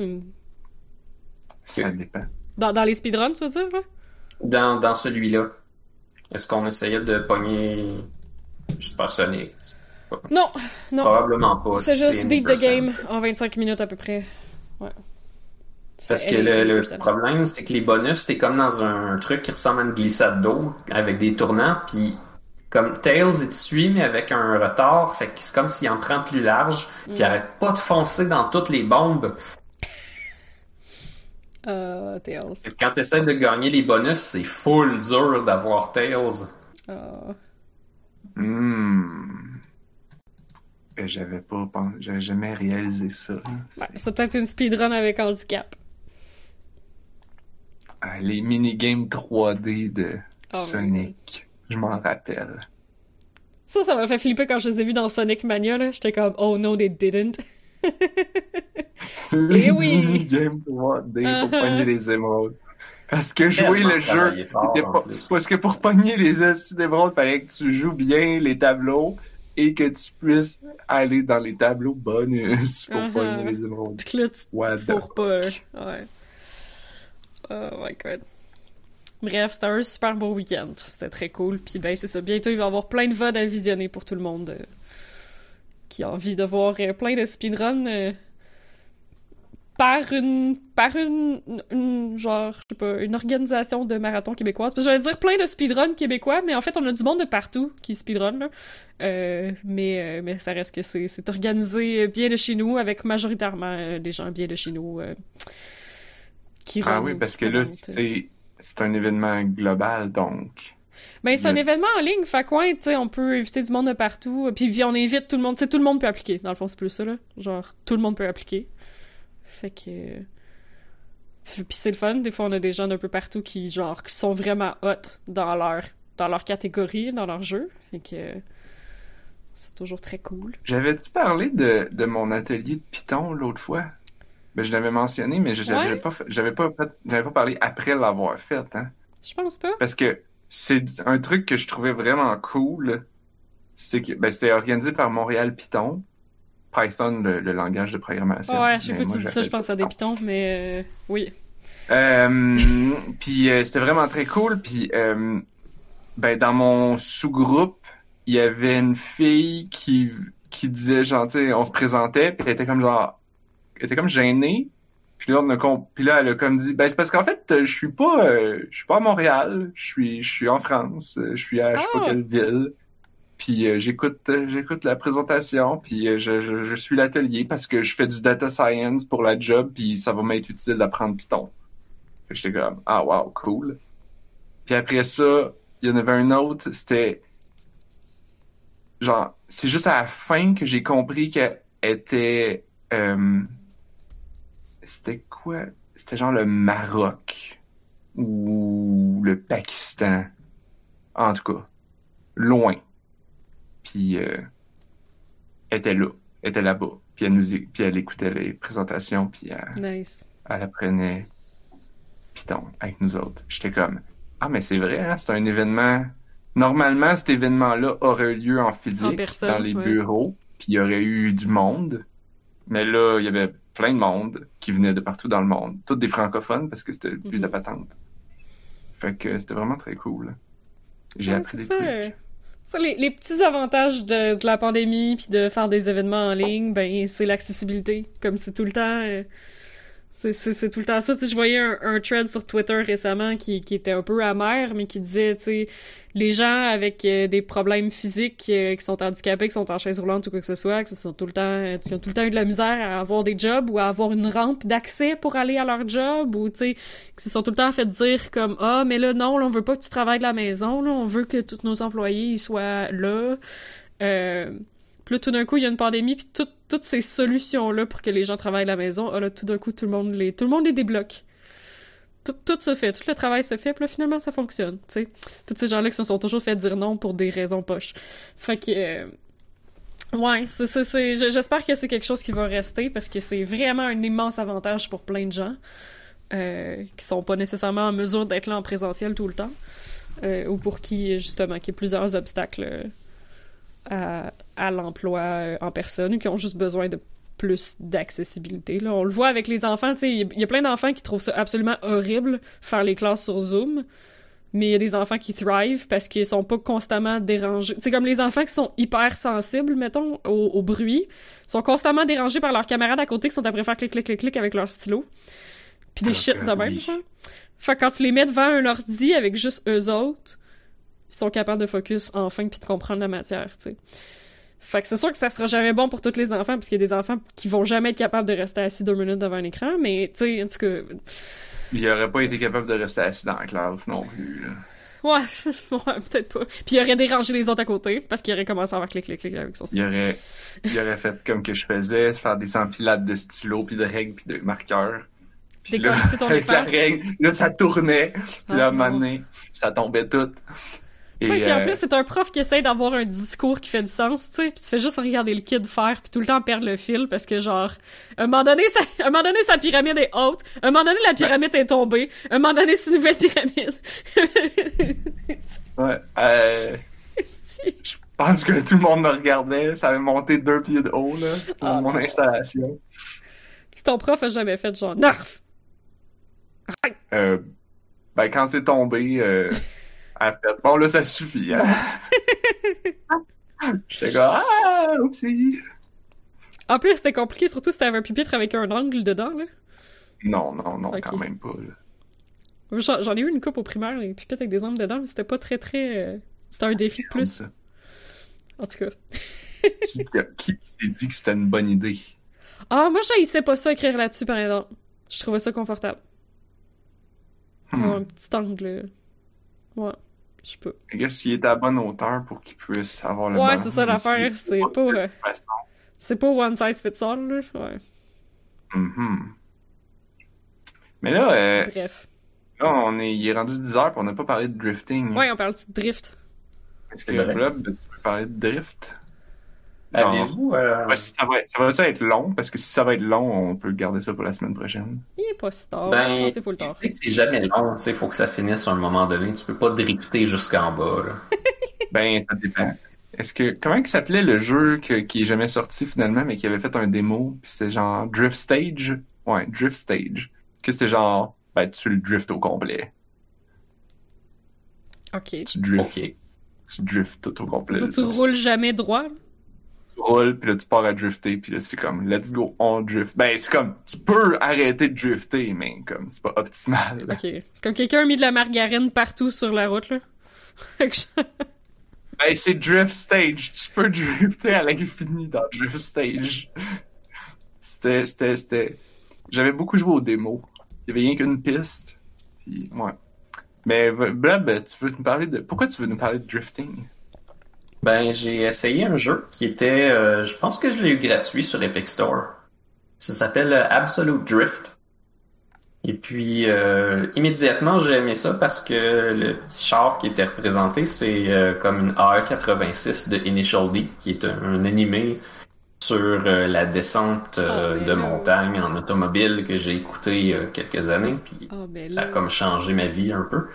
C: Une-
A: Ça dépend.
C: Dans, dans les speedruns, tu veux dire, là?
B: Dans, dans celui-là, est-ce qu'on essayait de pogner Super Sonic?
C: Non, non.
B: Probablement pas.
C: C'est juste beat the
B: 100%.
C: game en 25 minutes à peu près. Ouais.
B: Parce que le, le
C: 100%.
B: problème, c'est que les bonus, t'es comme dans un truc qui ressemble à une glissade d'eau avec des tournants, puis comme Tails, il te suit, mais avec un retard, fait que c'est comme s'il en prend plus large, puis il
C: Mm.
B: arrête pas de foncer dans toutes les bombes.
C: Ah, Tails.
B: Quand t'essaies de gagner les bonus, c'est full dur d'avoir Tails.
C: Ah.
A: Hmm. Et J'avais pas, j'avais jamais réalisé ça.
C: Ouais, c'est peut-être une speedrun avec handicap.
A: Ah, les minigames 3D de
C: Oh
A: Sonic. Je m'en rappelle.
C: Ça, ça m'a fait flipper quand je les ai vus dans Sonic Mania, là. J'étais comme, oh no, they didn't.
A: Les
C: Eh oui.
A: minigames 3D
C: Uh-huh.
A: pour pogner les émeraudes. Parce que jouer le jeu,
B: fort,
A: parce que pour pogner les astuces d'émeraudes, fallait que tu joues bien les tableaux et que tu puisses aller dans les tableaux bonus pour
C: Uh-huh.
A: pogner les émeraudes.
C: Puis là, tu fourres pas. Ouais. Oh my god. Bref, c'était un super beau week-end. C'était très cool. Puis ben, c'est ça. Bientôt, il va y avoir plein de VOD à visionner pour tout le monde euh, qui a envie de voir euh, plein de speedruns euh, par une par une, une- genre je sais pas une organisation de marathon québécoise. Parce que j'allais dire plein de speedruns québécois, mais en fait on a du monde de partout qui speedrun là. Euh, mais euh, mais ça reste que c'est c'est organisé bien de chez nous avec majoritairement euh, des gens bien de chez nous euh, qui
A: Ah
C: run-
A: oui, parce que là, c'est c'est un événement global, donc.
C: Ben, c'est un événement en ligne, fait quoi, tu sais, on peut inviter du monde de partout, puis on invite tout le monde, tu sais, tout le monde peut appliquer, dans le fond, c'est plus ça, là. Genre, tout le monde peut appliquer. Fait que... Puis c'est le fun, des fois, on a des gens d'un peu partout qui, genre, qui sont vraiment hot dans leur, dans leur catégorie, dans leur jeu, fait que... C'est toujours très cool.
A: J'avais-tu parlé de, de mon atelier de Python l'autre fois? Ben, je l'avais mentionné, mais je- j'avais
C: Ouais.
A: pas, j'avais pas, j'avais pas parlé après l'avoir fait, hein.
C: Je pense pas.
A: Parce que c'est un truc que je trouvais vraiment cool. C'est que, ben, c'était organisé par Montréal Python. Python, le, le langage de programmation.
C: Ouais,
A: Mais
C: fois que tu dis ça, je pense à des pitons, mais... euh, oui.
A: Euh, puis euh, c'était vraiment très cool. Puis euh, ben dans mon sous-groupe, il y avait une fille qui qui disait genre tu sais, on se présentait puis elle était comme genre elle était comme gênée. Puis là on a com- puis là elle a comme dit ben c'est parce qu'en fait euh, je suis pas euh, je suis pas à Montréal, je suis je suis en France, je suis à je sais pas
C: Ah!
A: quelle ville. Puis euh, j'écoute euh, j'écoute la présentation, puis euh, je, suis l'atelier parce que je fais du data science pour la job, puis ça va m'être utile d'apprendre Python. Fait que j'étais comme ah wow cool. Puis après ça, il y en avait un autre, c'était genre c'est juste à la fin que j'ai compris qu'elle était c'était quoi? C'était genre le Maroc ou le Pakistan. En tout cas, loin. Puis euh, elle était là, était là-bas. Puis elle nous, puis elle écoutait les présentations, puis elle,
C: Nice.
A: elle apprenait Python avec nous autres. J'étais comme ah mais c'est vrai, hein, c'est un événement. Normalement, cet événement-là aurait eu lieu en physique
C: En personne,
A: dans les
C: ouais.
A: bureaux, puis il y aurait eu du monde. Mais là, il y avait plein de monde qui venait de partout dans le monde, tous des francophones parce que c'était le but de la
C: Mhm.
A: patente. Fait que c'était vraiment très cool. J'ai
C: Ouais,
A: appris des
C: ça.
A: trucs.
C: Ça, les, les petits avantages de, de la pandémie puis de faire des événements en ligne, ben c'est l'accessibilité. Comme c'est tout le temps, euh, c'est tout le temps ça. Tu sais, je voyais un, un thread sur Twitter récemment qui, qui était un peu amer, mais qui disait, tu sais, les gens avec euh, des problèmes physiques, euh, qui sont handicapés, qui sont en chaise roulante ou quoi que ce soit, qui sont tout le temps, euh, qui ont tout le temps eu de la misère à avoir des jobs ou à avoir une rampe d'accès pour aller à leur job ou tu sais qui se sont tout le temps fait dire comme ah mais là non là, on veut pas que tu travailles de la maison là on veut que tous nos employés ils soient là euh, tout d'un coup il y a une pandémie puis tout- toutes ces solutions là pour que les gens travaillent de la maison ah là tout d'un coup tout le monde les tout le monde les débloque tout, se fait, tout le travail se fait, puis là, finalement, ça fonctionne. Tous ces gens-là qui se sont toujours fait dire non pour des raisons poches. Fait que... euh, Ouais, c'est, j'espère que c'est quelque chose qui va rester, parce que c'est vraiment un immense avantage pour plein de gens euh, qui sont pas nécessairement en mesure d'être là en présentiel tout le temps, euh, ou pour qui, justement, qui y a plusieurs obstacles euh, à, à l'emploi en personne, ou qui ont juste besoin de plus d'accessibilité. Là, on le voit avec les enfants, tu sais, il y a- plein d'enfants qui trouvent ça absolument horrible, faire les classes sur Zoom, mais il y a des enfants qui thrive parce qu'ils sont pas constamment dérangés. C'est comme les enfants qui sont hyper sensibles, mettons, au, au bruit, sont constamment dérangés par leurs camarades à côté qui sont après faire clic, clic, clic, clic avec leur stylo. Puis des
A: Alors
C: shit de même,
A: oui.
C: Fait que quand tu les mets devant un ordi avec juste eux autres, ils sont capables de focus enfin puis de comprendre la matière, tu sais. Fait que c'est sûr que ça sera jamais bon pour tous les enfants, parce qu'il y a des enfants qui vont jamais être capables de rester assis deux minutes devant un écran, mais tu sais, en tout cas,
A: Il aurait pas été capable de rester assis dans la classe non plus. là.
C: ouais, ouais, peut-être pas. Puis il aurait dérangé les autres à côté, parce qu'il aurait commencé à avoir clic, clic, clic avec son
A: Il
C: stylo.
A: aurait, il aurait fait comme que je faisais, faire des empilades de stylos, puis de règles, puis de marqueurs. Puis là,
C: ton
A: avec la règle, là, ça tournait. Puis là, à
C: Ah,
A: un moment
C: non.
A: donné, ça tombait tout. Et,
C: puis en
A: euh,
C: plus, c'est un prof qui essaie d'avoir un discours qui fait du sens, tu sais, puis tu fais juste regarder le kid faire, puis tout le temps perdre le fil, parce que genre, à un moment donné, un moment donné, sa pyramide est haute, à un moment donné, la pyramide est tombée, à un moment donné, c'est une nouvelle pyramide.
A: ouais, euh, je pense que tout le monde me regardait. Ça avait monté deux pieds de haut, là, pour
C: Ah,
A: mon
C: non.
A: installation.
C: Puis ton prof a jamais fait genre, narf!
A: Euh, ben, quand c'est tombé, euh, a fait, bon, là, ça suffit, hein. J'étais comme, ah, oupsie.
C: En plus, c'était compliqué, surtout si t'avais un pupitre avec un angle dedans, là.
A: Non, non, non, quand même pas, là.
C: J'en ai eu une coupe au primaire, les pupitres avec des angles dedans, mais c'était pas très très. euh, C'était un défi de plus.
A: ça.
C: En tout cas.
A: Qui, qui s'est dit que c'était une bonne idée?
C: Ah, moi, j'haïssais pas ça écrire là-dessus, par exemple. Je trouvais ça confortable.
A: Hmm.
C: Un petit angle. euh, Ouais. Je sais pas.
A: Je guess s'il est à la bonne hauteur pour qu'il puisse avoir le
C: Ouais,
A: bon-
C: c'est ça l'affaire. C'est pas.
A: de
C: euh. C'est pas one size fits all, là. Ouais.
A: Mhm. Mais là, euh,
C: Bref.
A: là, on est, il est rendu 10 heures et on n'a pas parlé de drifting.
C: Ouais, on parle du drift?
A: Est-ce que
B: vrai.
A: Blob, tu peux parler de drift? Genre,
B: euh,
A: ouais, ça va, ça va être long? Parce que si ça va être long, on peut garder ça pour la semaine prochaine.
C: Il est pas si tard.
B: Ben,
C: c'est full tard.
B: c'est jamais long, sais, faut que ça finisse à un moment donné. Tu peux pas drifter jusqu'en bas, là.
A: Ben, ça dépend. Est-ce que comment il s'appelait le jeu que- qui est jamais sorti finalement, mais qui avait fait un démo, puis c'était genre Drift Stage? Ouais, Drift Stage. Que c'était genre, ben tu le drifts au complet.
C: Ok.
A: Tu drifts,
B: Ok.
A: tu drifts tout au complet.
C: Tu, tu roules jamais droit?
A: Roules, puis là tu pars à drifter, puis là c'est comme let's go, on drift. Ben c'est comme tu peux arrêter de drifter, mais comme c'est pas optimal.
C: Ok. C'est comme quelqu'un a mis de la margarine partout sur la route, là.
A: Ben c'est Drift Stage, tu peux drifter à l'infini dans Drift Stage. C'était, c'était, c'était. J'avais beaucoup joué aux démos. Il y avait rien qu'une piste. Puis, ouais. Mais Blob, tu veux nous parler de. Pourquoi tu veux nous parler de drifting?
B: Ben, j'ai essayé un jeu qui était, euh, je pense que je l'ai eu gratuit sur Epic Store. Ça s'appelle euh, Absolute Drift. Et puis, euh, immédiatement, j'ai aimé ça parce que le petit char qui était représenté, c'est euh, comme une AR-86 de Initial D, qui est un, un animé sur euh, la descente
C: Oh, mais
B: de montagne en automobile que j'ai écouté il y a quelques années. Puis
C: Ah, ben
B: ça a comme changé ma vie un peu.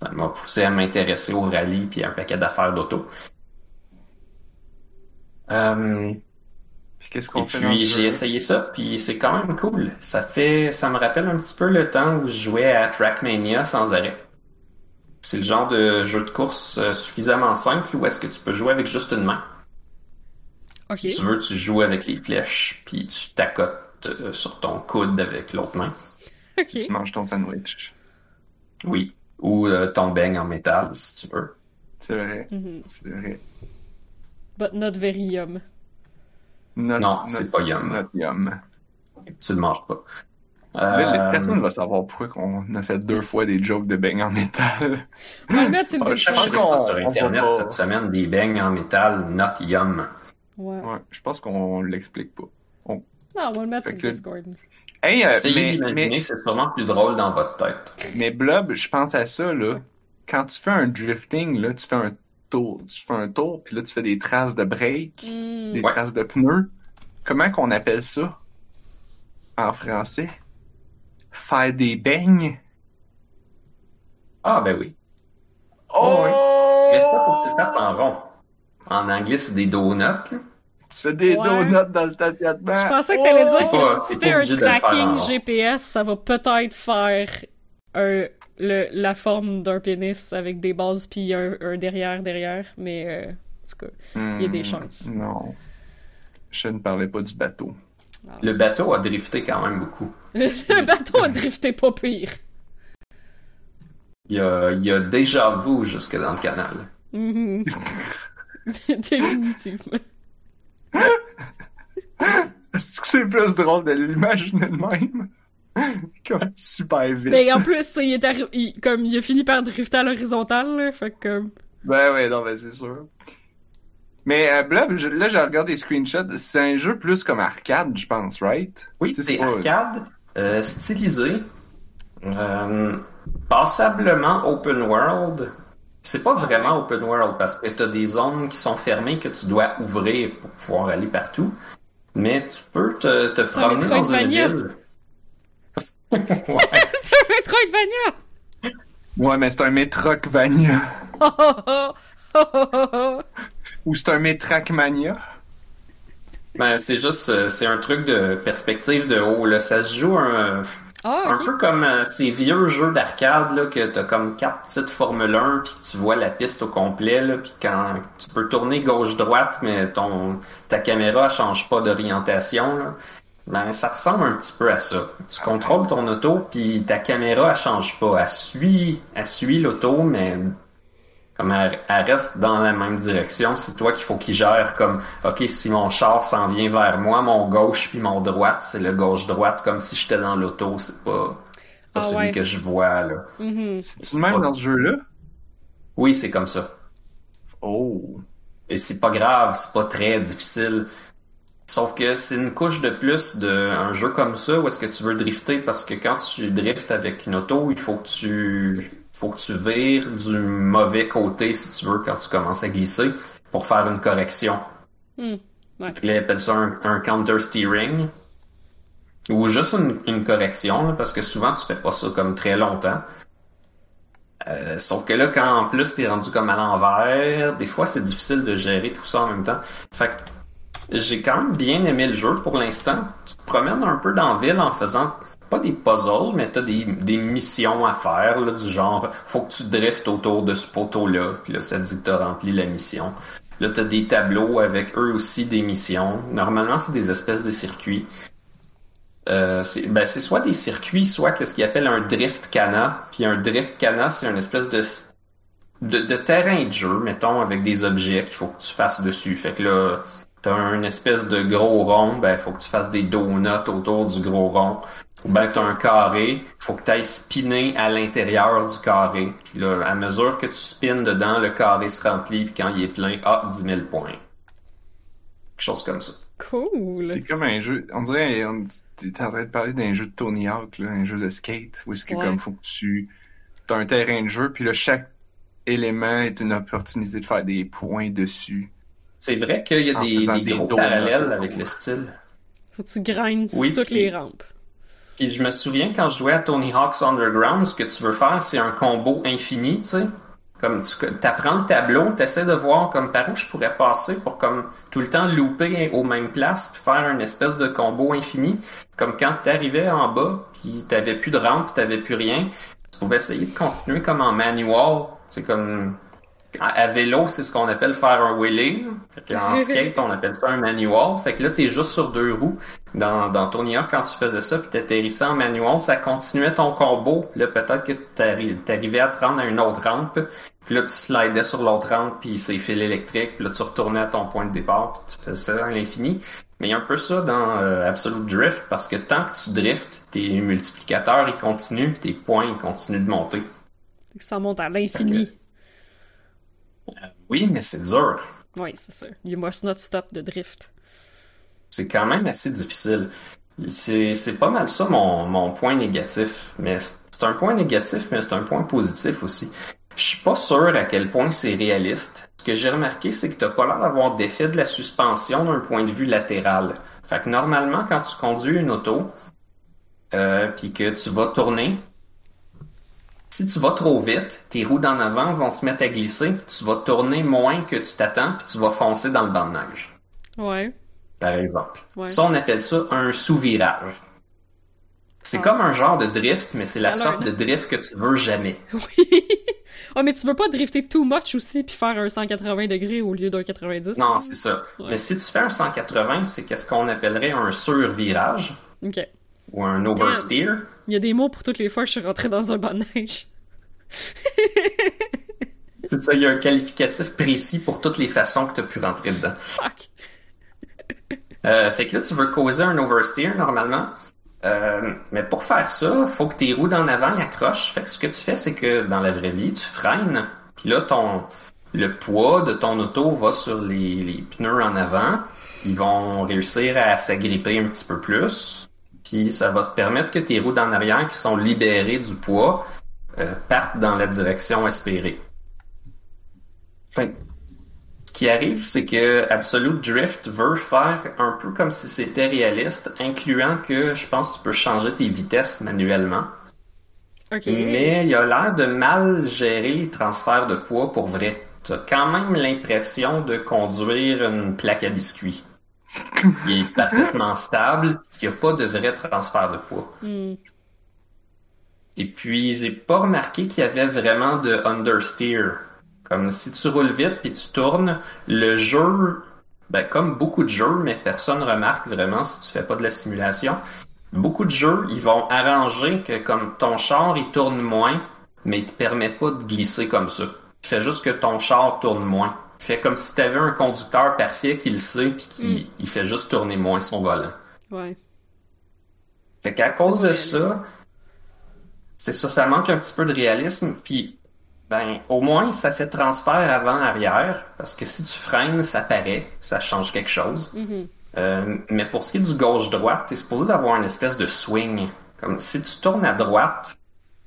B: Ça m'a poussé à m'intéresser au rallye puis à un paquet d'affaires d'auto. Euh,
A: Puis qu'est-ce
B: et
A: qu'on fait dans
B: puis j'ai essayé ça, puis c'est quand même cool. Ça fait, ça me rappelle un petit peu le temps où je jouais à Trackmania sans arrêt. C'est le genre de jeu de course euh, suffisamment simple où est-ce que tu peux jouer avec juste une main.
C: Ok.
B: Si tu veux, tu joues avec les flèches, puis tu t'accotes euh, sur ton coude avec l'autre main.
C: Ok.
A: Tu manges ton sandwich.
B: Oui. Ou euh, ton beigne en métal, si tu veux.
A: C'est vrai.
C: Mhm.
A: C'est vrai.
C: But not very yum.
A: Not,
B: Non,
A: not-
B: c'est pas yum.
A: not yum.
B: Tu le manges pas.
A: Mais
B: Euh,
A: personne va savoir pourquoi on a fait deux fois des jokes de beignes en métal.
C: On mettre sur le
A: Ah,
B: Je
A: pense qu'on-
B: sur
A: on
B: Internet
A: pas-
B: cette semaine des beignes en métal not yum.
C: Ouais.
A: Ouais, je pense qu'on l'explique pas.
C: Non, on va le mettre sur
A: que-
C: le Discord.
A: Hey, euh,
B: Essayez
A: mais,
B: d'imaginer,
A: mais,
B: c'est sûrement plus drôle dans votre tête.
A: mais Blob, je pense à ça, là. Quand tu fais un drifting, là, tu fais un tour. Tu fais un tour, puis là, tu fais des traces de break,
C: Hmm.
A: des
B: Ouais.
A: traces de pneus. Comment qu'on appelle ça en français? Faire des beignes?
B: Ah, ben oui.
A: Oh!
B: Mais ça, faut que tu fasses en rond. En anglais, c'est des donuts. là.
A: Tu fais des
C: Ouais.
A: donuts dans le stationnement.
C: Je pensais que t'allais dire
B: Oh!
C: que si tu fais un tracking. GPS, ça va peut-être faire un, le, la forme d'un pénis avec des bases puis un, un derrière derrière, mais euh, en tout cas. il y a des
A: Hmm,
C: chances.
A: Non. Je ne parlais pas du bateau.
B: Le bateau a drifté quand même beaucoup.
C: Le bateau a drifté pas pire.
B: Il y a, il y a déjà vu jusque dans le canal.
C: Mhm. Définitivement.
A: Est-ce que c'est plus drôle de l'imaginer de même? comme super vite.
C: Mais en plus, il, est arri- il- comme, il a fini par drifter à l'horizontale, là, fait que comme...
A: Ben ouais, non, ben c'est sûr. Mais euh, Blob, je- là, j'ai regardé les screenshots. C'est un jeu plus comme arcade, je pense, right?
B: Oui,
A: Tu sais,
B: c'est arcade, euh, stylisé, euh, passablement open world. C'est pas vraiment open world parce que t'as des zones qui sont fermées que tu dois ouvrir pour pouvoir aller partout. Mais tu peux te, te
C: un
B: promener dans une ville. ouais.
C: C'est un Metroidvania!
A: Ouais, mais c'est un Metroidvania.
C: Oh, oh, oh, oh, oh, oh.
A: Ou c'est un Metracmania.
B: Ben, c'est juste, euh, c'est un truc de perspective de haut. Là. Ça se joue un,
C: Ah,
B: un peu comme euh, ces vieux jeux d'arcade là, que t'as comme quatre petites Formule 1 puis que tu vois la piste au complet là, puis quand tu peux tourner gauche-droite mais ton ta caméra change pas d'orientation là. Ben ça ressemble un petit peu à ça. Tu contrôles ton auto puis ta caméra elle change pas, elle suit elle suit l'auto mais comme elle, elle reste dans la même direction, c'est toi qu'il faut qu'il gère comme OK, si mon char s'en vient vers moi, mon gauche puis mon droite, c'est le gauche-droite comme si j'étais dans l'auto, c'est pas, pas
C: Ah
B: celui
C: ouais.
B: que je vois là.
C: Mhm.
A: C'est le même dans ce jeu-là?
B: Oui, c'est comme ça.
A: Oh.
B: Et c'est pas grave, c'est pas très difficile. Sauf que c'est une couche de plus d'un jeu comme ça où est-ce que tu veux drifter? Parce que quand tu driftes avec une auto, il faut que tu faut que tu vires du mauvais côté si tu veux quand tu commences à glisser pour faire une correction.
C: Hmm. Ouais.
B: Ils appellent ça un, un counter steering ou juste une, une correction là, parce que souvent tu fais pas ça comme très longtemps. Euh, sauf que là, quand en plus t'es rendu comme à l'envers, des fois c'est difficile de gérer tout ça en même temps. Fait que j'ai quand même bien aimé le jeu pour l'instant. Tu te promènes un peu dans la ville en faisant pas des puzzles, mais t'as des, des missions à faire, là, du genre faut que tu driftes autour de ce poteau-là, puis là ça dit que t'as rempli la mission. Là t'as des tableaux avec eux aussi des missions. Normalement c'est des espèces de circuits. Euh, c'est ben, soit des circuits, soit qu'est-ce qu'ils appellent un drift cana. Puis un drift cana, c'est une espèce de, de de terrain de jeu, mettons, avec des objets qu'il faut que tu fasses dessus. Fait que là, t'as un espèce de gros rond, ben faut que tu fasses des donuts autour du gros rond. Ou ben t'as un carré, faut que tu ailles spinner à l'intérieur du carré. Puis là, à mesure que tu spins dedans, le carré se remplit, puis quand il est plein, ah, 10 000 points. Quelque chose comme ça.
C: Cool.
A: C'est comme un jeu. On dirait, on, t'es en train de parler d'un jeu de Tony Hawk, là, un jeu de skate, où est-ce que
C: Ouais.
A: comme faut que tu, t'as un terrain de jeu, puis là chaque élément est une opportunité de faire des points dessus.
B: C'est vrai qu'il y a des, des
A: des
B: gros
A: donuts
B: parallèles avec le style.
C: Faut que tu grindes sur toutes
B: puis-
C: les rampes.
B: Puis je me souviens quand je jouais à Tony Hawk's Underground, ce que tu veux faire, c'est un combo infini, tu sais. Comme tu apprends le tableau, tu essaies de voir comme par où je pourrais passer pour comme tout le temps louper aux mêmes places puis faire une espèce de combo infini. Comme quand tu arrivais en bas, puis t'avais plus de rampe, t'avais plus rien, tu pouvais essayer de continuer comme en manual, c'est comme à vélo, c'est ce qu'on appelle faire un que en skate, on appelle ça un manual. Fait que là, t'es juste sur deux roues. Dans, dans quand tu faisais ça, puis t'atterrissais en manual, ça continuait ton combo. Là, peut-être que t'arri- t'arrivais à te rendre à une autre rampe. Puis là, tu slidais sur l'autre rampe, puis c'est fil électrique. Puis là, tu retournais à ton point de départ. puis tu faisais ça à l'infini. Mais il y a un peu ça dans euh, Absolute Drift, parce que tant que tu driftes, tes multiplicateurs, ils continuent, puis tes points, ils continuent de monter.
C: Ça monte à l'infini.
B: Oui, mais c'est dur.
C: Oui, c'est ça. You must not stop de drift.
B: c'est quand même assez difficile. C'est, c'est pas mal ça mon, mon point négatif. Mais c'est c'est un point négatif, mais c'est un point positif aussi. Je suis pas sûr à quel point c'est réaliste. Ce que j'ai remarqué, c'est que t'as pas l'air d'avoir d'effet de la suspension d'un point de vue latéral. Fait que normalement, quand tu conduis une auto, euh, puis que tu vas tourner, si tu vas trop vite, tes roues d'en avant vont se mettre à glisser, puis tu vas tourner moins que tu t'attends, puis tu vas foncer dans le banc de neige
C: Ouais.
B: par exemple.
C: Ouais.
B: Ça, on appelle ça un sous-virage. C'est
C: Ah.
B: comme un genre de drift, mais c'est la sorte de drift que tu veux jamais.
C: Oui. oh, mais tu veux pas drifter too much aussi puis faire un 180 degrés au lieu d'un 90?
B: Non, c'est ça.
C: Ouais.
B: Mais si tu fais un 180, c'est qu'est-ce qu'on appellerait un sur-virage
C: Ok.
B: Ou un oversteer.
C: Il y a des mots pour toutes les fois que je suis rentrée dans un banc de neige.
B: C'est ça, il y a un qualificatif précis pour toutes les façons que tu as pu rentrer dedans.
C: Fuck.
B: Euh, fait que là, tu veux causer un oversteer normalement. Euh, mais pour faire ça, faut que tes roues d'en avant y accrochent. Fait que ce que tu fais, c'est que dans la vraie vie, tu freines. Puis là, ton le poids de ton auto va sur les, les pneus en avant. Ils vont réussir à s'agripper un petit peu plus. Puis ça va te permettre que tes roues d'en arrière qui sont libérées du poids euh, partent dans la direction espérée. Ce qui arrive, c'est que Absolute Drift veut faire un peu comme si c'était réaliste, incluant que je pense que tu peux changer tes vitesses manuellement. Mais il a l'air de mal gérer les transferts de poids pour vrai. Tu as quand même l'impression de conduire une plaque à biscuits. Il est parfaitement stable, il n'y a pas de vrai transfert de poids.
C: Hmm.
B: Et puis, j'ai pas remarqué qu'il y avait vraiment de understeer. Comme si tu roules vite puis tu tournes, le jeu, ben, comme beaucoup de jeux, mais personne remarque vraiment si tu fais pas de la simulation. Beaucoup de jeux, ils vont arranger que comme ton char, il tourne moins, mais il te permet pas de glisser comme ça. Il fait juste que ton char tourne moins. Fait comme si tu avais un conducteur parfait qui le sait puis qui
C: Mm.
B: il fait juste tourner moins son volant.
C: Ouais.
B: Fait qu'à cause de ça, c'est ça, ça manque un petit peu de réalisme. Puis, ben, au moins, ça fait transfert avant-arrière. Parce que si tu freines, ça paraît, ça change quelque chose.
C: Mhm.
B: Euh, mais pour ce qui est du gauche-droite, t'es supposé d'avoir une espèce de swing. Comme si tu tournes à droite,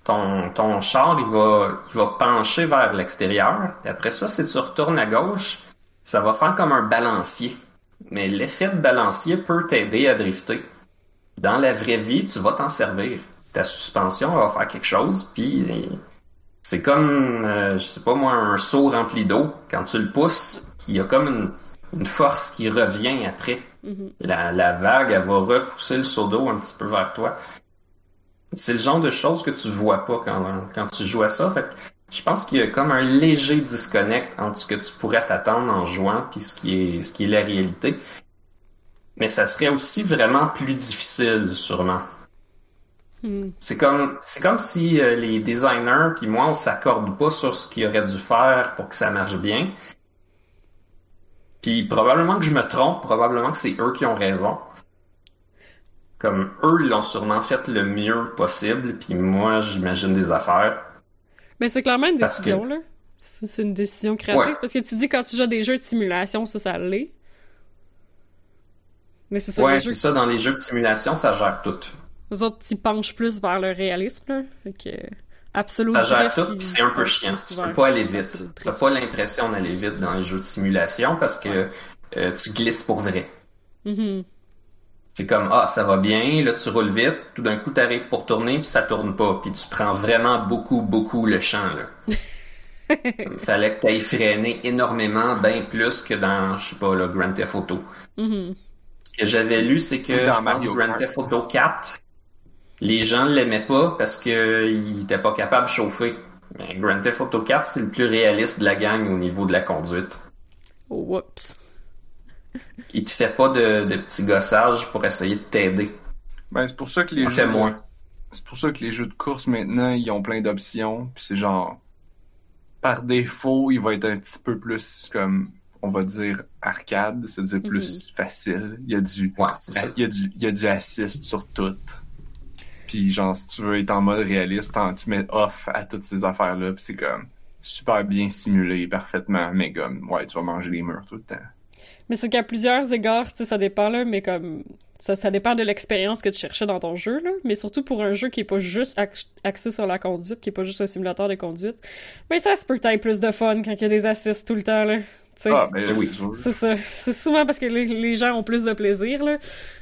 B: ton, ton char, il va, il va pencher vers l'extérieur. Et après ça, si tu retournes à gauche, ça va faire comme un balancier. Mais l'effet de balancier peut t'aider à drifter. Dans la vraie vie, tu vas t'en servir. Ta suspension va faire quelque chose, puis c'est comme, euh, je sais pas moi, un seau rempli d'eau. Quand tu le pousses, il y a comme une, une force qui revient après.
C: Mhm.
B: La, la vague, elle va repousser le seau d'eau un petit peu vers toi. C'est le genre de choses que tu vois pas quand, quand tu joues à ça. Fait que je pense qu'il y a comme un léger disconnect entre ce que tu pourrais t'attendre en jouant puis ce qui est, ce qui est la réalité. Mais ça serait aussi vraiment plus difficile, sûrement.
C: Hmm.
B: C'est comme, c'est comme si euh, les designers puis moi, on s'accorde pas sur ce qu'ils auraient dû faire pour que ça marche bien. Puis probablement que je me trompe, probablement que c'est eux qui ont raison. Comme eux, ils l'ont sûrement fait le mieux possible, puis moi, j'imagine des affaires.
C: Mais c'est clairement une
B: que-
C: décision, là. C'est une décision créative.
B: Ouais.
C: Parce que tu dis quand tu joues à des jeux de simulation, ça, ça l'est. Mais c'est ça,
B: Ouais, c'est
C: jeux,
B: ça, dans les jeux de simulation, ça gère tout.
C: les autres, ils penchent plus vers le réalisme, là. Fait que, Absolute
B: Ça gère tout, puis c'est un peu chiant. Tu peux pas aller vite. T'as pas l'impression d'aller vite dans les jeux de simulation parce que euh, tu glisses pour vrai.
C: Mhm.
B: C'est comme, ah, ça va bien, là, tu roules vite, tout d'un coup, t'arrives pour tourner, puis ça tourne pas, puis tu prends vraiment beaucoup, beaucoup le champ, là. Il fallait que t'ailles freiner énormément, bien plus que dans, je sais pas, le Grand Theft Auto.
C: Mhm.
B: Ce que j'avais lu, c'est que,
A: dans
B: je pense,
A: Mario
B: Grand. Theft Auto 4, les gens l'aimaient pas parce qu'ils étaient pas capables de chauffer. Mais Grand Theft Auto 4, c'est le plus réaliste de la gang au niveau de la conduite.
C: Oh, whoops.
B: Il te fait pas de, de petits gossages pour essayer de t'aider.
A: Ben, c'est pour ça que les jeux. C'est pour ça que les jeux de course maintenant, ils ont plein d'options. Puis c'est genre. Par défaut, il va être un petit peu plus comme. On va dire arcade, c'est-à-dire plus facile. Il y a du.
B: Ouais, c'est ça.
A: Il y a du, il y a du assist sur tout. Puis genre, si tu veux être en mode réaliste, tu mets off à toutes ces affaires-là. Puis c'est comme super bien simulé, parfaitement. Mais comme, ouais, tu vas manger les murs tout le temps.
C: Mais c'est qu'à plusieurs égards, ça dépend, là, mais comme... Ça, ça dépend de l'expérience que tu cherchais dans ton jeu, là. Mais surtout pour un jeu qui est pas juste axé sur la conduite, qui est pas juste un simulateur de conduite, ben ça se peut que t'aies plus de fun quand il y a des assists tout le temps, là. Tu sais.
A: Ah, ben
B: oui.
A: c'est.
C: C'est ça. C'est souvent parce que les, les gens ont plus de plaisir, là.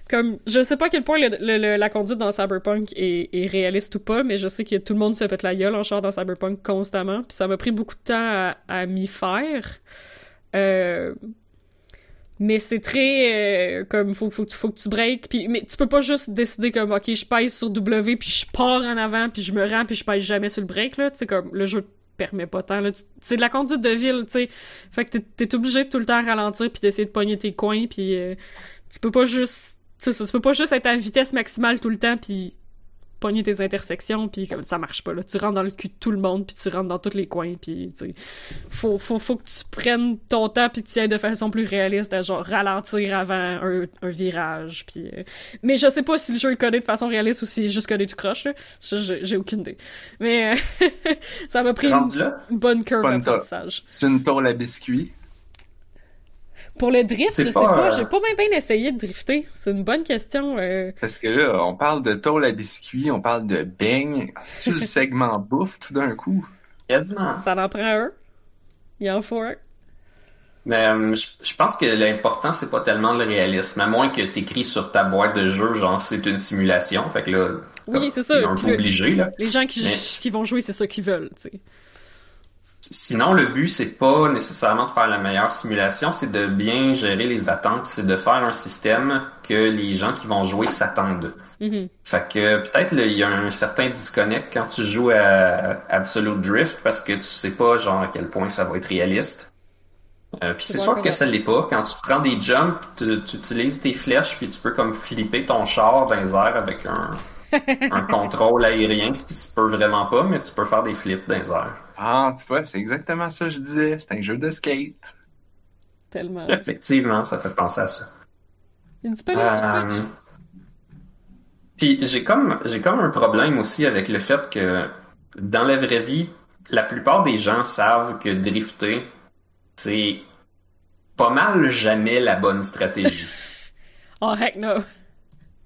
C: Comme, je sais pas à quel point le- le- le- la conduite dans Cyberpunk est, est réaliste ou pas, mais je sais que tout le monde se pète la gueule en char dans Cyberpunk constamment, puis ça m'a pris beaucoup de temps à, à m'y faire. Euh, mais c'est très euh, comme faut, faut, faut que tu breaks puis mais tu peux pas juste décider comme ok je pèse sur W puis je pars en avant puis je me rends puis je pèse jamais sur le break là. Tu comme le jeu te permet pas tant là. C'est de la conduite de ville tu sais. Fait que t'es, t'es obligé de tout le temps ralentir puis d'essayer de pogner tes coins puis euh, tu peux pas juste tu peux pas juste être à vitesse maximale tout le temps puis pogner tes intersections, puis comme ça marche pas. Là. Tu rentres dans le cul de tout le monde, puis tu rentres dans tous les coins, puis tu sais, faut, faut, faut que tu prennes ton temps, puis tu ailles de façon plus réaliste à genre ralentir avant un, un virage. Puis, euh, Mais je sais pas si le jeu est codé de façon réaliste ou s'il est juste codé du croche. J'ai aucune idée. Mais euh, ça m'a pris une, bonne curve d'apprentissage.
A: C'est une tôle à biscuits.
C: Pour le drift, je sais
B: pas,
C: pas,
B: euh,
C: j'ai pas même bien essayé de drifter. C'est une bonne question. euh.
A: Parce que là, on parle de tôle à biscuits, on parle de beigne. C'est-tu le segment bouffe tout d'un coup?
B: Quasiment.
C: Ça en prend un. Il en faut un.
B: Mais euh, je, je pense que l'important, c'est pas tellement le réalisme. À moins que t'écris sur ta boîte de jeu, genre c'est une simulation. Fait que là,
C: Oui, c'est ça.
B: t'es un
C: Puis
B: peu
C: le-
B: obligé, là.
C: Les gens qui,
B: Mais-
C: qui vont jouer, c'est ça qu'ils veulent, tu sais.
B: Sinon, le but, c'est pas nécessairement de faire la meilleure simulation, c'est de bien gérer les attentes, c'est de faire un système que les gens qui vont jouer s'attendent.
C: Mhm.
B: Fait que peut-être il y a un certain disconnect quand tu joues à Absolute Drift parce que tu sais pas genre à quel point ça va être réaliste. Euh, puis
C: C'est
B: sûr que ça l'est pas. Quand tu prends des jumps, tu, tu utilises tes flèches puis tu peux comme flipper ton char dans les airs avec un, un contrôle aérien qui se peut vraiment pas, mais tu peux faire des flips dans les airs.
A: Ah, tu vois, c'est exactement ça que je disais. C'est un jeu de skate.
C: Tellement.
B: Effectivement, ça fait penser à ça.
C: Il dit pas là, c'est
B: Euh,
C: Switch.
B: Puis j'ai comme j'ai comme un problème aussi avec le fait que dans la vraie vie, la plupart des gens savent que drifter, c'est pas mal jamais la bonne stratégie.
C: Oh, heck no.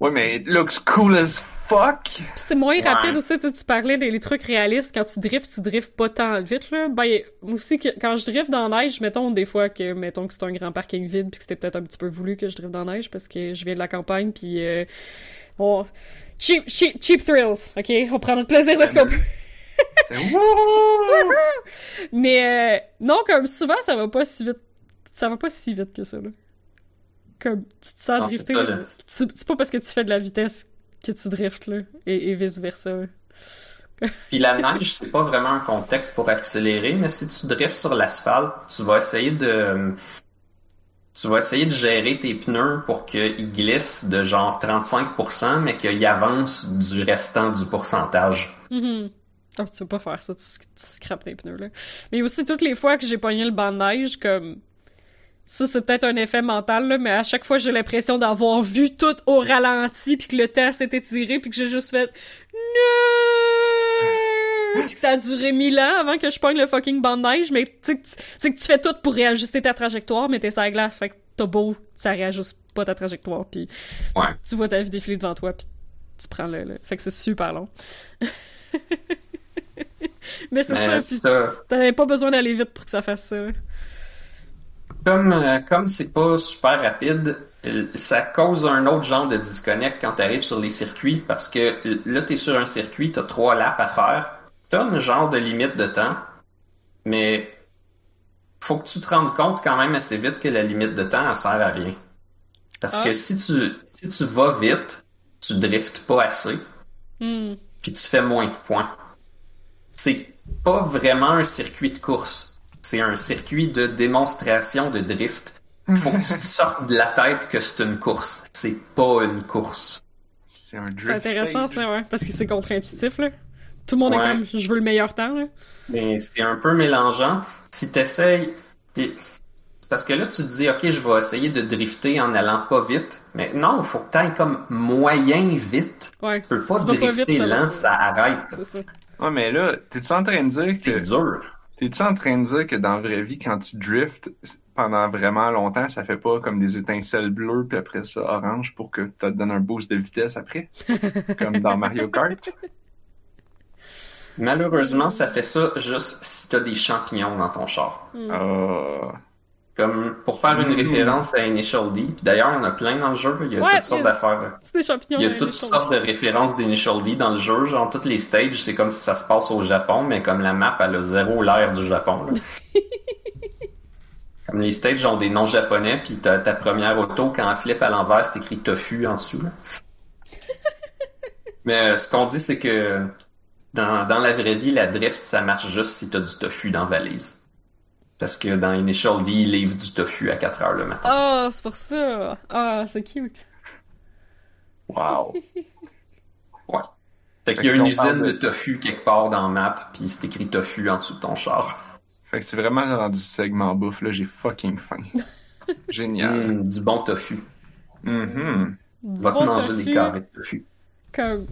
A: Ouais, mais it looks cool as fuck!
C: C'est moins
B: Ouais.
C: rapide aussi, tu sais, tu parlais des les trucs réalistes, quand tu driftes, tu driftes pas tant vite, là. Ben, moi aussi, que, quand je drift dans la neige, mettons, des fois que, mettons que c'est un grand parking vide, puis que c'était peut-être un petit peu voulu que je drift dans la neige, parce que je viens de la campagne, puis euh, on... Cheap, cheap, cheap thrills, ok? On prend notre plaisir de ce qu'on peut.
A: C'est wouhou!
C: Mais euh, non, comme souvent, ça va pas si vite. Ça va pas si vite que ça, là. Comme, tu te sens
B: Non, c'est
C: drifter. C'est pas parce que tu fais de la vitesse que tu driftes, là. Et, et vice-versa.
B: Puis la neige, c'est pas vraiment un contexte pour accélérer, mais si tu drifts sur l'asphalte, tu vas essayer de tu vas essayer de gérer tes pneus pour qu'ils glissent de genre 35%, mais qu'ils avancent du restant du pourcentage.
C: Mhm. Oh, tu veux pas faire ça, tu, tu scrapes tes pneus, là. Mais aussi, toutes les fois que j'ai pogné le banc de neige, comme... Ça, c'est peut-être un effet mental, là, mais à chaque fois, j'ai l'impression d'avoir vu tout au ralenti, puis que le temps s'est étiré, puis que j'ai juste fait... Non! Puis que ça a duré mille ans avant que je pogne le fucking banc de neige, mais tu sais que tu- c'est que tu fais tout pour réajuster ta trajectoire, mais t'es sur la glace, fait que t'as beau, ça réajuste pas ta trajectoire, puis
B: Ouais.
C: tu vois ta vie défiler devant toi, puis tu prends le... le- Fait que c'est super long. mais c'est
B: Mais
C: ça,
B: ça.
C: t'avais pas besoin d'aller vite pour que ça fasse ça.
B: Comme euh, comme c'est pas super rapide, euh, ça cause un autre genre de disconnect quand tu arrives sur les circuits parce que euh, là tu es sur un circuit, tu as trois laps à faire, tu as un genre de limite de temps, mais faut que tu te rendes compte quand même assez vite que la limite de temps elle sert à rien. Parce
C: Ah.
B: que si tu si tu vas vite, tu driftes pas assez,
C: Hmm.
B: puis tu fais moins de points. C'est pas vraiment un circuit de course. C'est un circuit de démonstration de drift. Faut que tu te sortes de la tête que c'est une course. C'est pas une course.
A: C'est un drift
C: C'est intéressant,
A: stage.
C: ça, ouais. Parce que c'est contre-intuitif, là. Tout le monde
B: Ouais.
C: est comme, je veux le meilleur temps, là.
B: Mais c'est un peu mélangeant. Si t'essayes... c'est Parce que là, tu te dis, OK, je vais essayer de drifter en allant pas vite. Mais non, il faut que t'ailles comme moyen vite.
C: Ouais.
B: Tu peux
C: Si
B: pas
C: tu
B: drifter
C: vite, ça va
B: lent,
C: pas.
B: ça arrête.
C: C'est ça.
A: Ouais, mais là, t'es-tu en train de dire
B: C'est
A: que.
B: dur.
A: T'es-tu en train de dire que dans la vraie vie, quand tu drifts pendant vraiment longtemps, ça fait pas comme des étincelles bleues puis après ça orange pour que ça te donne un boost de vitesse après? comme dans Mario Kart?
B: Malheureusement, ça fait ça juste si t'as des champignons dans ton char.
A: Ah.
B: Comme pour faire une
A: Mmh.
B: référence à Initial D. Puis d'ailleurs, il y en a plein dans le jeu. Il y a
C: Ouais,
B: toutes sortes d'affaires.
C: C'est des champignons.
B: Il y a toutes sortes de références d'Initial D dans le jeu. Genre, toutes les stages, c'est comme si ça se passe au Japon, mais comme la map, elle a zéro l'air du Japon. là. comme les stages ont des noms japonais, puis t'as ta première auto, quand elle flippe à l'envers, c'est écrit tofu en dessous. là. mais euh, ce qu'on dit, c'est que dans, dans la vraie vie, la drift, ça marche juste si t'as du tofu dans la valise. Parce que dans Initial D, ils livrent du tofu à 4 heures le matin.
C: Ah, c'est pour ça. Ah, c'est cute.
A: Wow.
B: Fait qu'il y a
A: Fait
B: une usine
A: de-
B: de tofu quelque part dans la map, puis c'est écrit tofu en dessous de ton char.
A: Fait que c'est vraiment rendu segment bouffe, là, j'ai fucking faim. Génial.
B: Hum, du bon tofu.
A: Mhm.
C: Du
B: Va te
C: bon
B: manger
C: tofu,
B: des carrés de tofu.
C: Comme...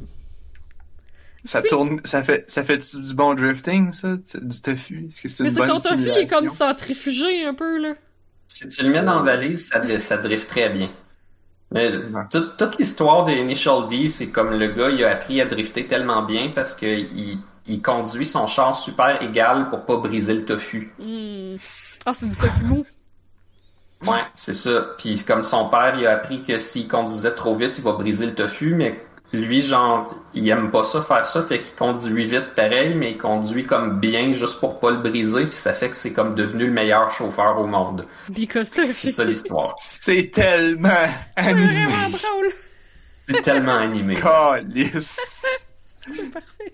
A: Ça tourne, ça fait, ça fait du, bon drifting, ça? Du tofu? Est-ce que c'est
C: Mais
A: une
C: c'est ton tofu il est comme centrifugé un peu, là.
B: Si tu le mets dans la valise, ça, ça drift très bien. Mais toute l'histoire de Initial D, c'est comme le gars, il a appris à drifter tellement bien parce que il, il conduit son char super égal pour pas briser le tofu.
C: Hmm. Ah, c'est du tofu mou.
B: Ouais, c'est ça. Puis comme son père, il a appris que s'il conduisait trop vite, il va briser le tofu, mais lui, genre, il aime pas ça, faire ça, fait qu'il conduit vite pareil, mais il conduit comme bien juste pour pas le briser, puis ça fait que c'est comme devenu le meilleur chauffeur au monde.
C: Because tofu.
B: C'est ça l'histoire.
A: C'est tellement
C: C'est
A: animé.
C: vraiment drôle.
B: C'est tellement animé.
A: Calice.
C: C'est parfait.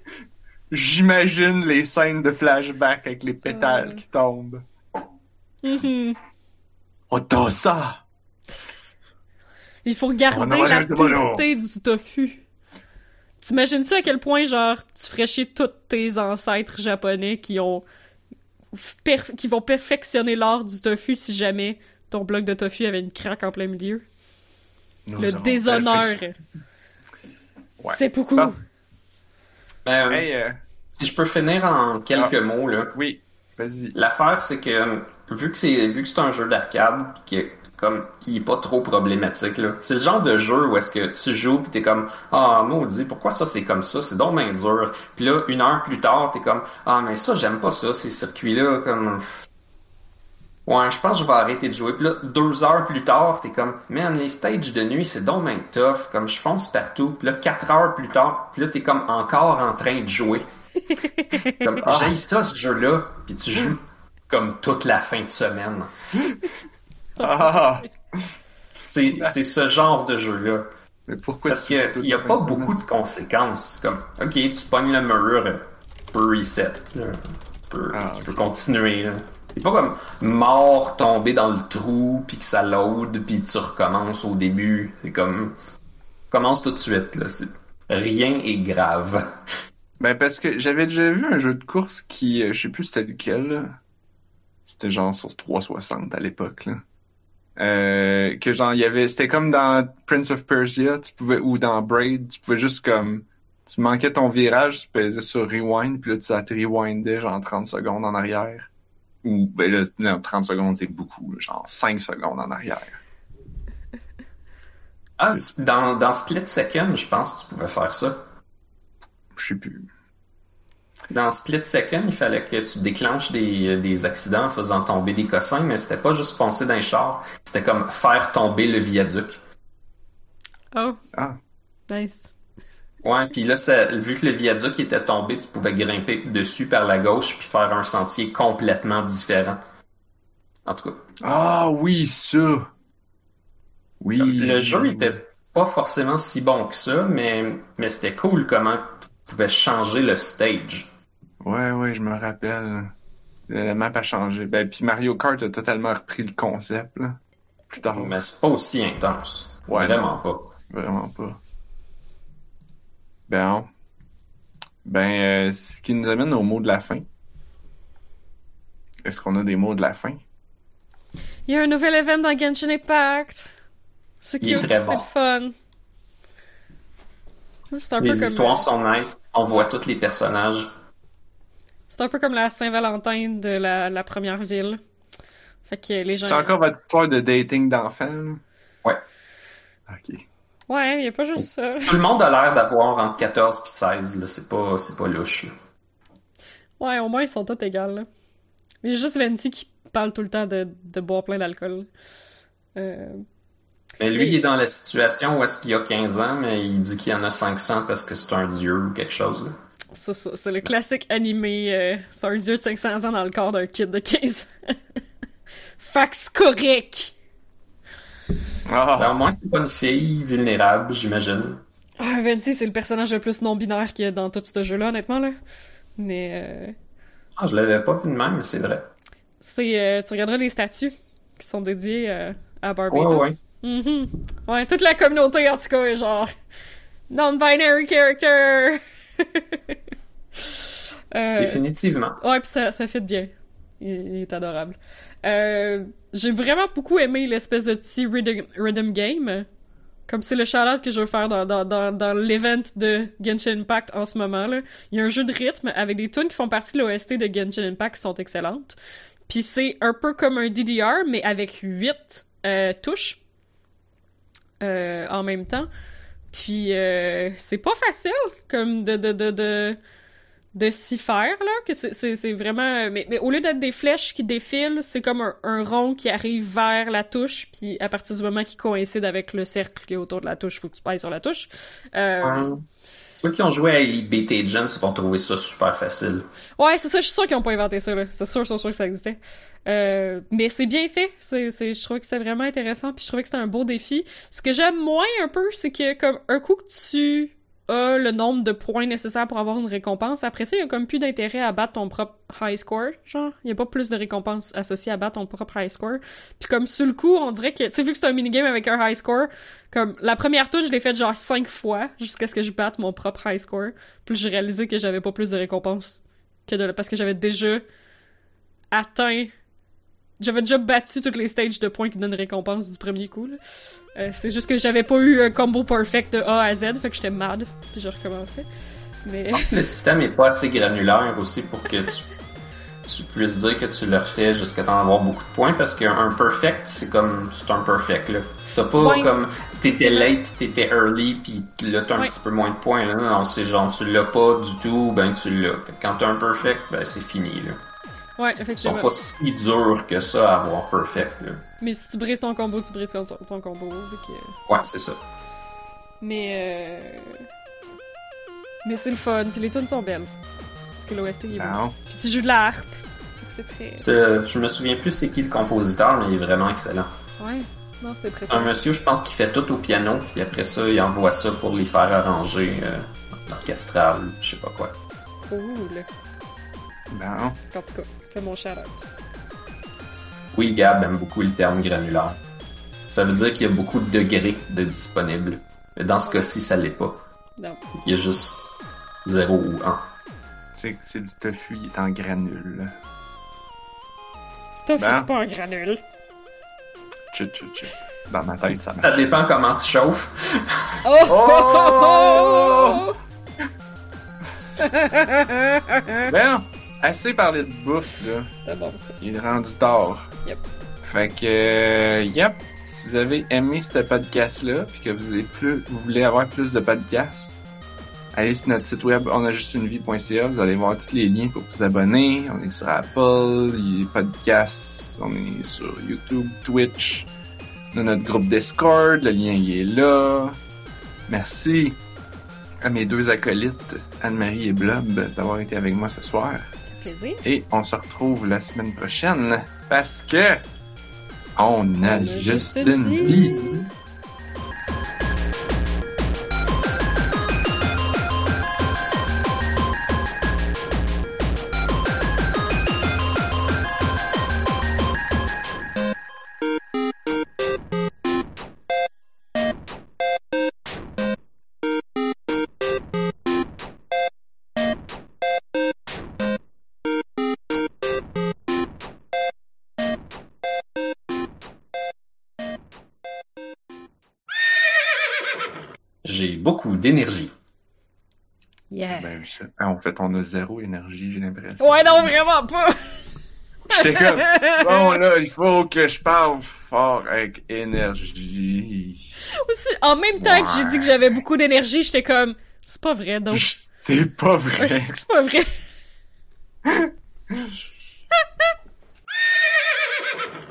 A: J'imagine les scènes de flashback avec les pétales qui tombent.
C: Mhm.
A: Oh, t'as ça!
C: Il faut
A: On
C: garder
A: en
C: la pureté du tofu. T'imagines ça à quel point, genre, tu ferais chier tous tes ancêtres japonais qui ont... qui vont perfectionner l'art du tofu si jamais ton bloc de tofu avait une craque en plein milieu?
A: Nous
C: Le déshonneur.
A: Ouais.
C: C'est beaucoup.
A: Bon.
B: Ben,
A: Hey, euh,
B: Si je peux finir en quelques
A: Ah.
B: mots, là.
A: oui, vas-y.
B: L'affaire, c'est que euh, vu que c'est vu que c'est un jeu d'arcade, pis que comme il est pas trop problématique là, c'est le genre de jeu où est-ce que tu joues pis t'es comme ah maudit pourquoi ça c'est comme ça, c'est donc bien dur. Puis là une heure plus tard t'es comme ah mais ça j'aime pas ça ces circuits là comme ouais je pense que je vais arrêter de jouer. Puis là deux heures plus tard t'es comme man les stages de nuit c'est donc bien tough comme je fonce partout. Puis là quatre heures plus tard puis là t'es comme encore en train de jouer. Comme,
A: Ah.
B: j'haïs ça, ce jeu-là, puis tu joues comme toute la fin de semaine.
A: Ah!
B: C'est, ce genre de jeu-là.
A: Mais pourquoi
B: Parce qu'il n'y a pas beaucoup de conséquences. Comme, ok, tu pognes le mur, tu peux reset. Tu peux,
A: Ah,
B: tu continuer. C'est pas comme mort, tomber dans le trou, puis que ça load, puis tu recommences au début. C'est comme, commence tout de suite. Là. Rien est grave.
A: Ben parce que j'avais déjà vu un jeu de course qui, euh, je sais plus c'était lequel. C'était genre sur 360 à l'époque, là. Euh, que genre il y avait, c'était comme dans Prince of Persia, tu pouvais ou dans Braid, tu pouvais juste comme, tu manquais ton virage, tu pesais sur rewind, puis là tu ça te rewindais genre 30 secondes en arrière. Ou ben là, non, 30 secondes c'est beaucoup, genre 5 secondes en arrière.
B: Ah, dans, dans Split Second, je pense que tu pouvais faire ça.
A: Je sais plus.
B: Dans Split Second, il fallait que tu déclenches des, des accidents en faisant tomber des cossins, mais c'était pas juste foncer d'un char, c'était comme faire tomber le viaduc.
C: Oh,
A: Ah,
C: nice.
B: Ouais, puis là, ça, vu que le viaduc était tombé, tu pouvais grimper dessus par la gauche puis faire un sentier complètement différent. En tout cas,
A: ah oui, ça. Oui.
B: le jeu était pas forcément si bon que ça, mais, mais c'était cool comment tu pouvais changer le stage.
A: Ouais, ouais, je me rappelle. La map a changé. Ben, puis Mario Kart a totalement repris le concept, là. Plus tard.
B: Mais c'est pas aussi intense.
A: Ouais,
B: Vraiment pas.
A: Vraiment pas. Ben, ben, euh, ce qui nous amène au mot de la fin. Est-ce qu'on a des mots de la fin?
C: Il y a un nouvel event dans Genshin Impact. C'est
B: Il est
C: cute,
B: très bon.
C: le fun. C'est un peu
B: Les
C: comme
B: histoires sont nice, on voit tous les personnages.
C: c'est un peu comme la Saint-Valentin de la, la première ville. Fait que les gens
A: C'est encore votre histoire de dating d'enfants?
B: Ouais.
A: Ok.
C: Ouais, il y a pas juste ça.
B: Tout le monde a l'air d'avoir entre 14 et 16, là. C'est pas, c'est pas louche. là.
C: Ouais, au moins ils sont tous égales. là. Il y a juste Venti qui parle tout le temps de, de boire plein d'alcool. Euh,
B: Mais lui,
C: Oui.
B: il est dans la situation où est-ce qu'il a 15 ans, mais il dit qu'il y en a 500 parce que c'est un dieu ou quelque chose. là.
C: ça, ça, c'est le classique animé. euh, c'est un dieu de 500 ans dans le corps d'un kid de 15 ans. Fax correct!
A: Ah,
B: Ben, au moins, c'est pas une fille vulnérable, j'imagine.
C: Ah, Venti, c'est le personnage le plus non-binaire qu'il y a dans tout ce jeu-là, honnêtement, là. Mais, euh,
B: Ah, je l'avais pas vu de même, mais c'est vrai.
C: c'est, euh, tu regarderas les statues qui sont dédiées euh, à Barbados.
B: Ouais,
C: Mhm. Ouais, toute la communauté, en tout cas, est genre non-binary character. Euh,
B: Définitivement.
C: Ouais, puis ça, ça fait bien. Il, il est adorable. Euh, j'ai vraiment beaucoup aimé l'espèce de petit rhythm, rhythm game. Comme c'est le shout que je veux faire dans, dans, dans, dans l'event de Genshin Impact en ce moment. Là. Il y a un jeu de rythme avec des tunes qui font partie de l'OST de Genshin Impact qui sont excellentes. Puis c'est un peu comme un DDR, mais avec 8 euh, touches euh, en même temps. Puis euh, c'est pas facile comme de, de, de, de, de s'y faire, là, que c'est- vraiment... Mais, mais au lieu d'être des flèches qui défilent, c'est comme un, rond qui arrive vers la touche, puis à partir du moment qui coïncide avec le cercle qui est autour de la touche, faut que tu pèses sur la touche. Euh,
B: Euh, Ceux qui ont joué à Elite BT Gems vont trouver ça super facile.
C: Ouais, c'est ça, je suis sûr qu'ils ont pas inventé ça, là. C'est sûr, sûr, sûr que ça existait. Euh, mais c'est bien fait. C'est, c'est, je trouvais que c'était vraiment intéressant, puis je trouvais que c'était un beau défi. Ce que j'aime moins un peu, c'est que comme un coup que tu as le nombre de points nécessaires pour avoir une récompense, après ça, il y a comme plus d'intérêt à battre ton propre high score, genre. Il y a pas plus de récompenses associées à battre ton propre high score. Puis comme sur le coup, on dirait que, tu sais, vu que c'est un minigame avec un high score, comme la première tour, je l'ai faite genre cinq fois jusqu'à ce que je batte mon propre high score. Puis j'ai réalisé que j'avais pas plus de récompenses que de parce que j'avais déjà atteint j'avais déjà battu toutes les stages de points qui donnent récompense du premier coup. Euh, c'est juste que j'avais pas eu un combo perfect de A à Z, fait que j'étais mad, puis je recommençais. Mais
B: Je pense que le système est pas assez granulaire aussi pour que tu, tu puisses dire que tu le refais jusqu'à t'en avoir beaucoup de points parce qu'un perfect, c'est comme c'est un perfect là. T'as pas
C: Ouais.
B: comme t'étais late, t'étais early, puis là t'as un
C: Ouais.
B: petit peu moins de points là. Non, c'est genre tu l'as pas du tout, ben tu l'as. Quand t'as un perfect, ben c'est fini là.
C: Ouais,
B: Ils sont
C: effectivement.
B: pas si durs que ça à avoir perfect là.
C: Mais si tu brises ton combo, tu brises ton, ton combo. que, euh,
B: Ouais, c'est ça.
C: Mais euh... Mais c'est le fun, puis les tunes sont belles. Parce que l'OST il est beau.
A: Non.
C: Puis tu joues de la harpe. C'est très.
B: Euh, je me souviens plus c'est qui le compositeur, mais il est vraiment excellent.
C: Ouais. Non, c'est
B: Un monsieur, je pense qu'il fait tout au piano, puis après ça, il envoie ça pour les faire arranger euh, l'orchestral, je sais pas quoi.
C: Cool.
A: Non.
C: En tout cas, c'est mon shout-out.
B: Oui, Gab aime beaucoup le terme granulaire. Ça veut dire qu'il y a beaucoup de degrés de disponibles. Mais dans ce cas-ci, ça l'est pas.
C: Non.
B: Il y a juste 0 ou 1.
A: C'est c'est du tofu, il est en granule.
C: Stuff,
A: Ben.
C: c'est pas un granule.
A: Chut, chut, chut. Dans ma tête, ça
B: Ça dépend comment tu chauffes.
C: Oh!
A: Oh! Ben, assez parlé de bouffe, là.
C: C'était bon, ça.
A: Il est rendu tard.
C: Yep.
A: Fait que, euh, yep. Si vous avez aimé ce podcast-là, puis que vous, avez plus, vous voulez avoir plus de podcasts, allez sur notre site web onajustunevie.ca. Vous allez voir tous les liens pour vous abonner. On est sur Apple, il y a podcasts, on est sur YouTube, Twitch. A notre groupe Discord, le lien il est là. Merci à mes deux acolytes, Anne-Marie et Blob, d'avoir été avec moi ce soir.
C: Plaisir.
A: Et on se retrouve la semaine prochaine parce que on a juste une vie.
B: D'énergie.
C: Yeah.
A: Ben, je- ah, en fait, on a zéro énergie, j'ai l'impression.
C: Ouais, non, vraiment pas!
A: J'étais comme, bon là, il faut que je parle fort avec énergie.
C: Aussi, en même temps que j'ai dit que j'avais beaucoup d'énergie, j'étais comme, c'est pas vrai, donc.
A: C'est pas vrai.
C: C'est pas vrai.